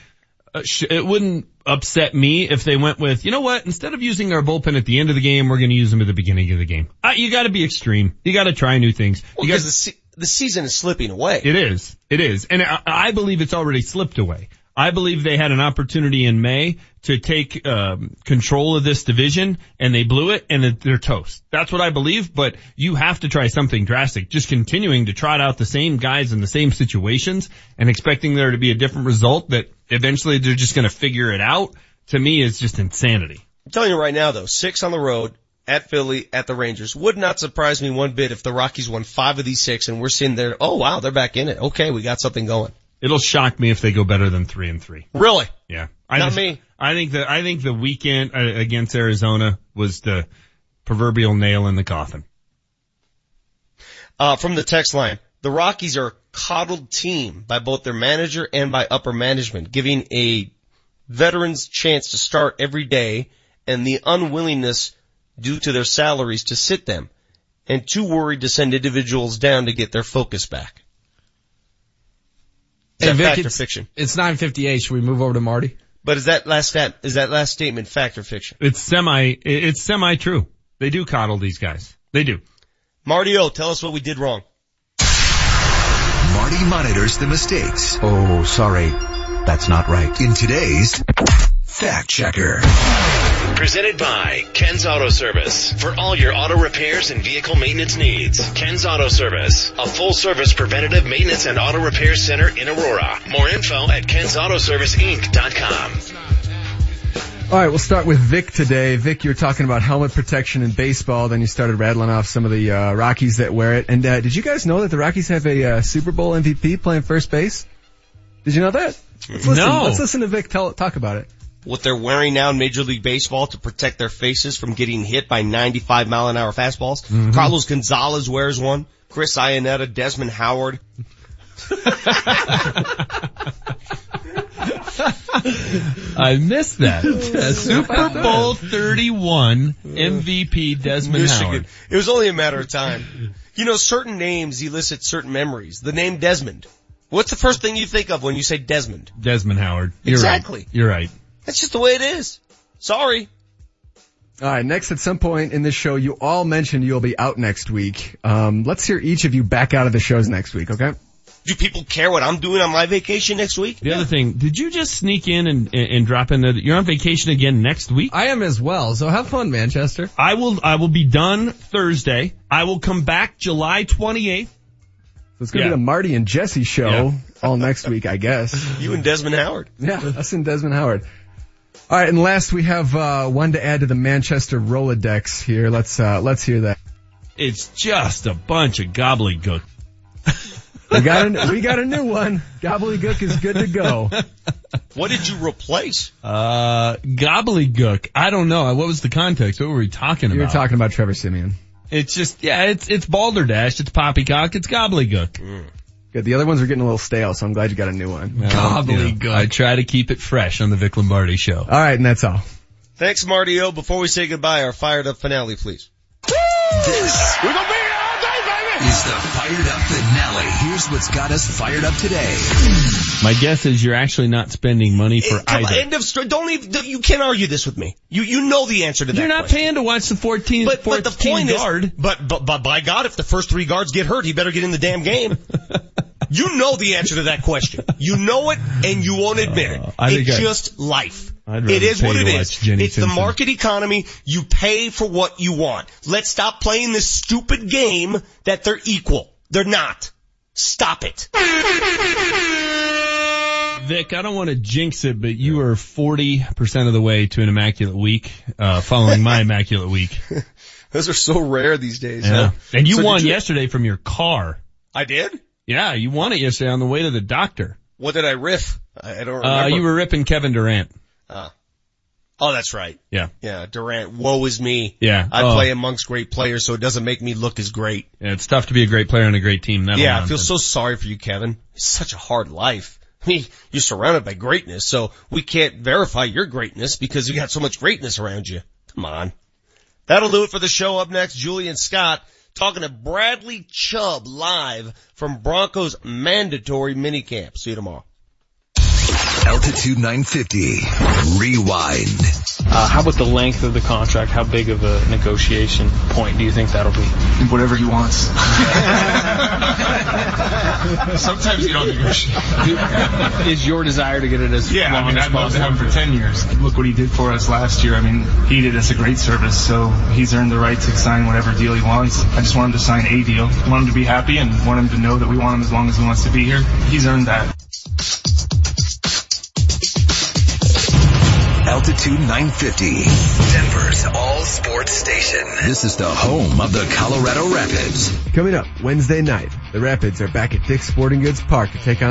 it wouldn't upset me if they went with, you know what, instead of using our bullpen at the end of the game, we're going to use them at the beginning of the game. Uh, you got to be extreme. You got to try new things. Well, because the, se- the season is slipping away. it is. It is. And I, I believe it's already slipped away. I believe they had an opportunity in May to take um, control of this division and they blew it and they're toast. That's what I believe, but you have to try something drastic. Just continuing to trot out the same guys in the same situations and expecting there to be a different result that eventually they're just going to figure it out to me is just insanity. I'm telling you right now though, six on the road, at Philly, at the Rangers. Would not surprise me one bit if the Rockies won five of these six and we're sitting there, oh wow, they're back in it. Okay, we got something going. It'll shock me if they go better than three and three. Really? Yeah. I Not just- me. I think the, I think the weekend uh, against Arizona was the proverbial nail in the coffin. Uh, from the text line, the Rockies are a coddled team by both their manager and by upper management, giving a veterans chance to start every day and the unwillingness due to their salaries to sit them and too worried to send individuals down to get their focus back. Is Hey, that Vic, fact or it's- fiction? It's 958. Should we move over to Marty? But is that last stat, is that last statement fact or fiction? It's semi, it's semi true. They do coddle these guys. They do. Marty O, tell us what we did wrong. Marty monitors the mistakes Oh, sorry. That's not right. in today's Fact Checker. Presented by Ken's Auto Service. For all your auto repairs and vehicle maintenance needs. Ken's Auto Service. A full service preventative maintenance and auto repair center in Aurora. More info at kensautoserviceinc.com. All right, we'll start with Vic today. Vic, you were talking about helmet protection in baseball, then you started rattling off some of the uh, Rockies that wear it. And uh, did you guys know that the Rockies have a uh, Super Bowl MVP playing first base? Did you know that? Let's listen, No. Let's listen to Vic tell, talk about it. What they're wearing now in Major League Baseball to protect their faces from getting hit by 95 mile an hour fastballs. Mhm. Carlos Gonzalez wears one. Chris Iannetta, Desmond Howard. I missed that. Super Bowl 31 MVP Desmond Michigan. Howard. It was only a matter of time. You know, certain names elicit certain memories. The name Desmond. What's the first thing you think of when you say Desmond? Desmond Howard. You're Exactly. Right. You're right. That's just the way it is. Sorry. All right, next at some point in this show, you all mentioned you'll be out next week. Um, let's hear each of you back out of the shows next week, okay? Do people care what I'm doing on my vacation next week? The other thing, did you just sneak in and, and, and drop in that you're on vacation again next week? I am as well, so have fun, Manchester. I will, I will be done Thursday. I will come back July 28th. So it's gonna Yeah. be the Marty and Jesse show Yeah. all next week, I guess. You and Desmond Howard. Yeah, us and Desmond Howard. All right, and last we have uh, one to add to the Manchester Rolodex here. Let's uh, let's hear that. It's just a bunch of gobbledygook. We got a, we got a new one. Gobbledygook is good to go. What did you replace? Uh, gobbledygook. I don't know. What was the context? What were we talking about? You were talking about Trevor Siemian. It's just, yeah, it's, it's balderdash, it's poppycock, it's gobbledygook. Good. The other ones are getting a little stale, so I'm glad you got a new one. Gobbledygook. I try to keep it fresh on the Vic Lombardi show. All right, and that's all. Thanks, Marty O. Before we say goodbye, our fired up finale, please. This We're gonna be is the fired up finale. Here's what's got us fired up today. My guess is you're actually not spending money for Come on, either. end of story. Don't even, you can't argue this with me. You, you know the answer to that You're not question. paying to watch the 14th, But, but the point guard. is, but, but, but by God, if the first three guards get hurt, he better get in the damn game. you know the answer to that question. You know it, and you won't admit it. Uh, I it's just life. It is what it is. Jenny It's the market economy. You pay for what you want. Let's stop playing this stupid game that they're equal. They're not. Stop it. Vic, I don't want to jinx it, but you are 40% of the way to an immaculate week, uh, following my immaculate week. Those are so rare these days. Yeah. huh? And you So won you- yesterday from your car. I did? Yeah, you won it yesterday on the way to the doctor. What did I riff? I I don't remember. Uh, you were ripping Kevin Durant. Uh, oh, that's right. Yeah. Yeah, Durant, woe is me. Yeah. I Oh. play amongst great players, so it doesn't make me look as great. Yeah, it's tough to be a great player on a great team. That yeah, I feel so sorry for you, Kevin. It's such a hard life. I mean, you're surrounded by greatness, so we can't verify your greatness because you got so much greatness around you. Come on. That'll do it for the show. Up next, Julian Scott talking to Bradley Chubb live from Broncos mandatory minicamp. See you tomorrow. Altitude 950. Rewind. Uh, how about the length of the contract? How big of a negotiation point do you think that'll be? Whatever he wants. Sometimes you don't negotiate. Is your desire to get it as Yeah, long I mean, as I'd love to possible? have him for 10 years. Look what he did for us last year. I mean, he did us a great service, so he's earned the right to sign whatever deal he wants. I just want him to sign a deal. I want him to be happy and want him to know that we want him as long as he wants to be here. He's earned that. Altitude 950. Denver's all sports station. This is the home of the Colorado Rapids. Coming up Wednesday night, the Rapids are back at Dick's Sporting Goods Park to take on the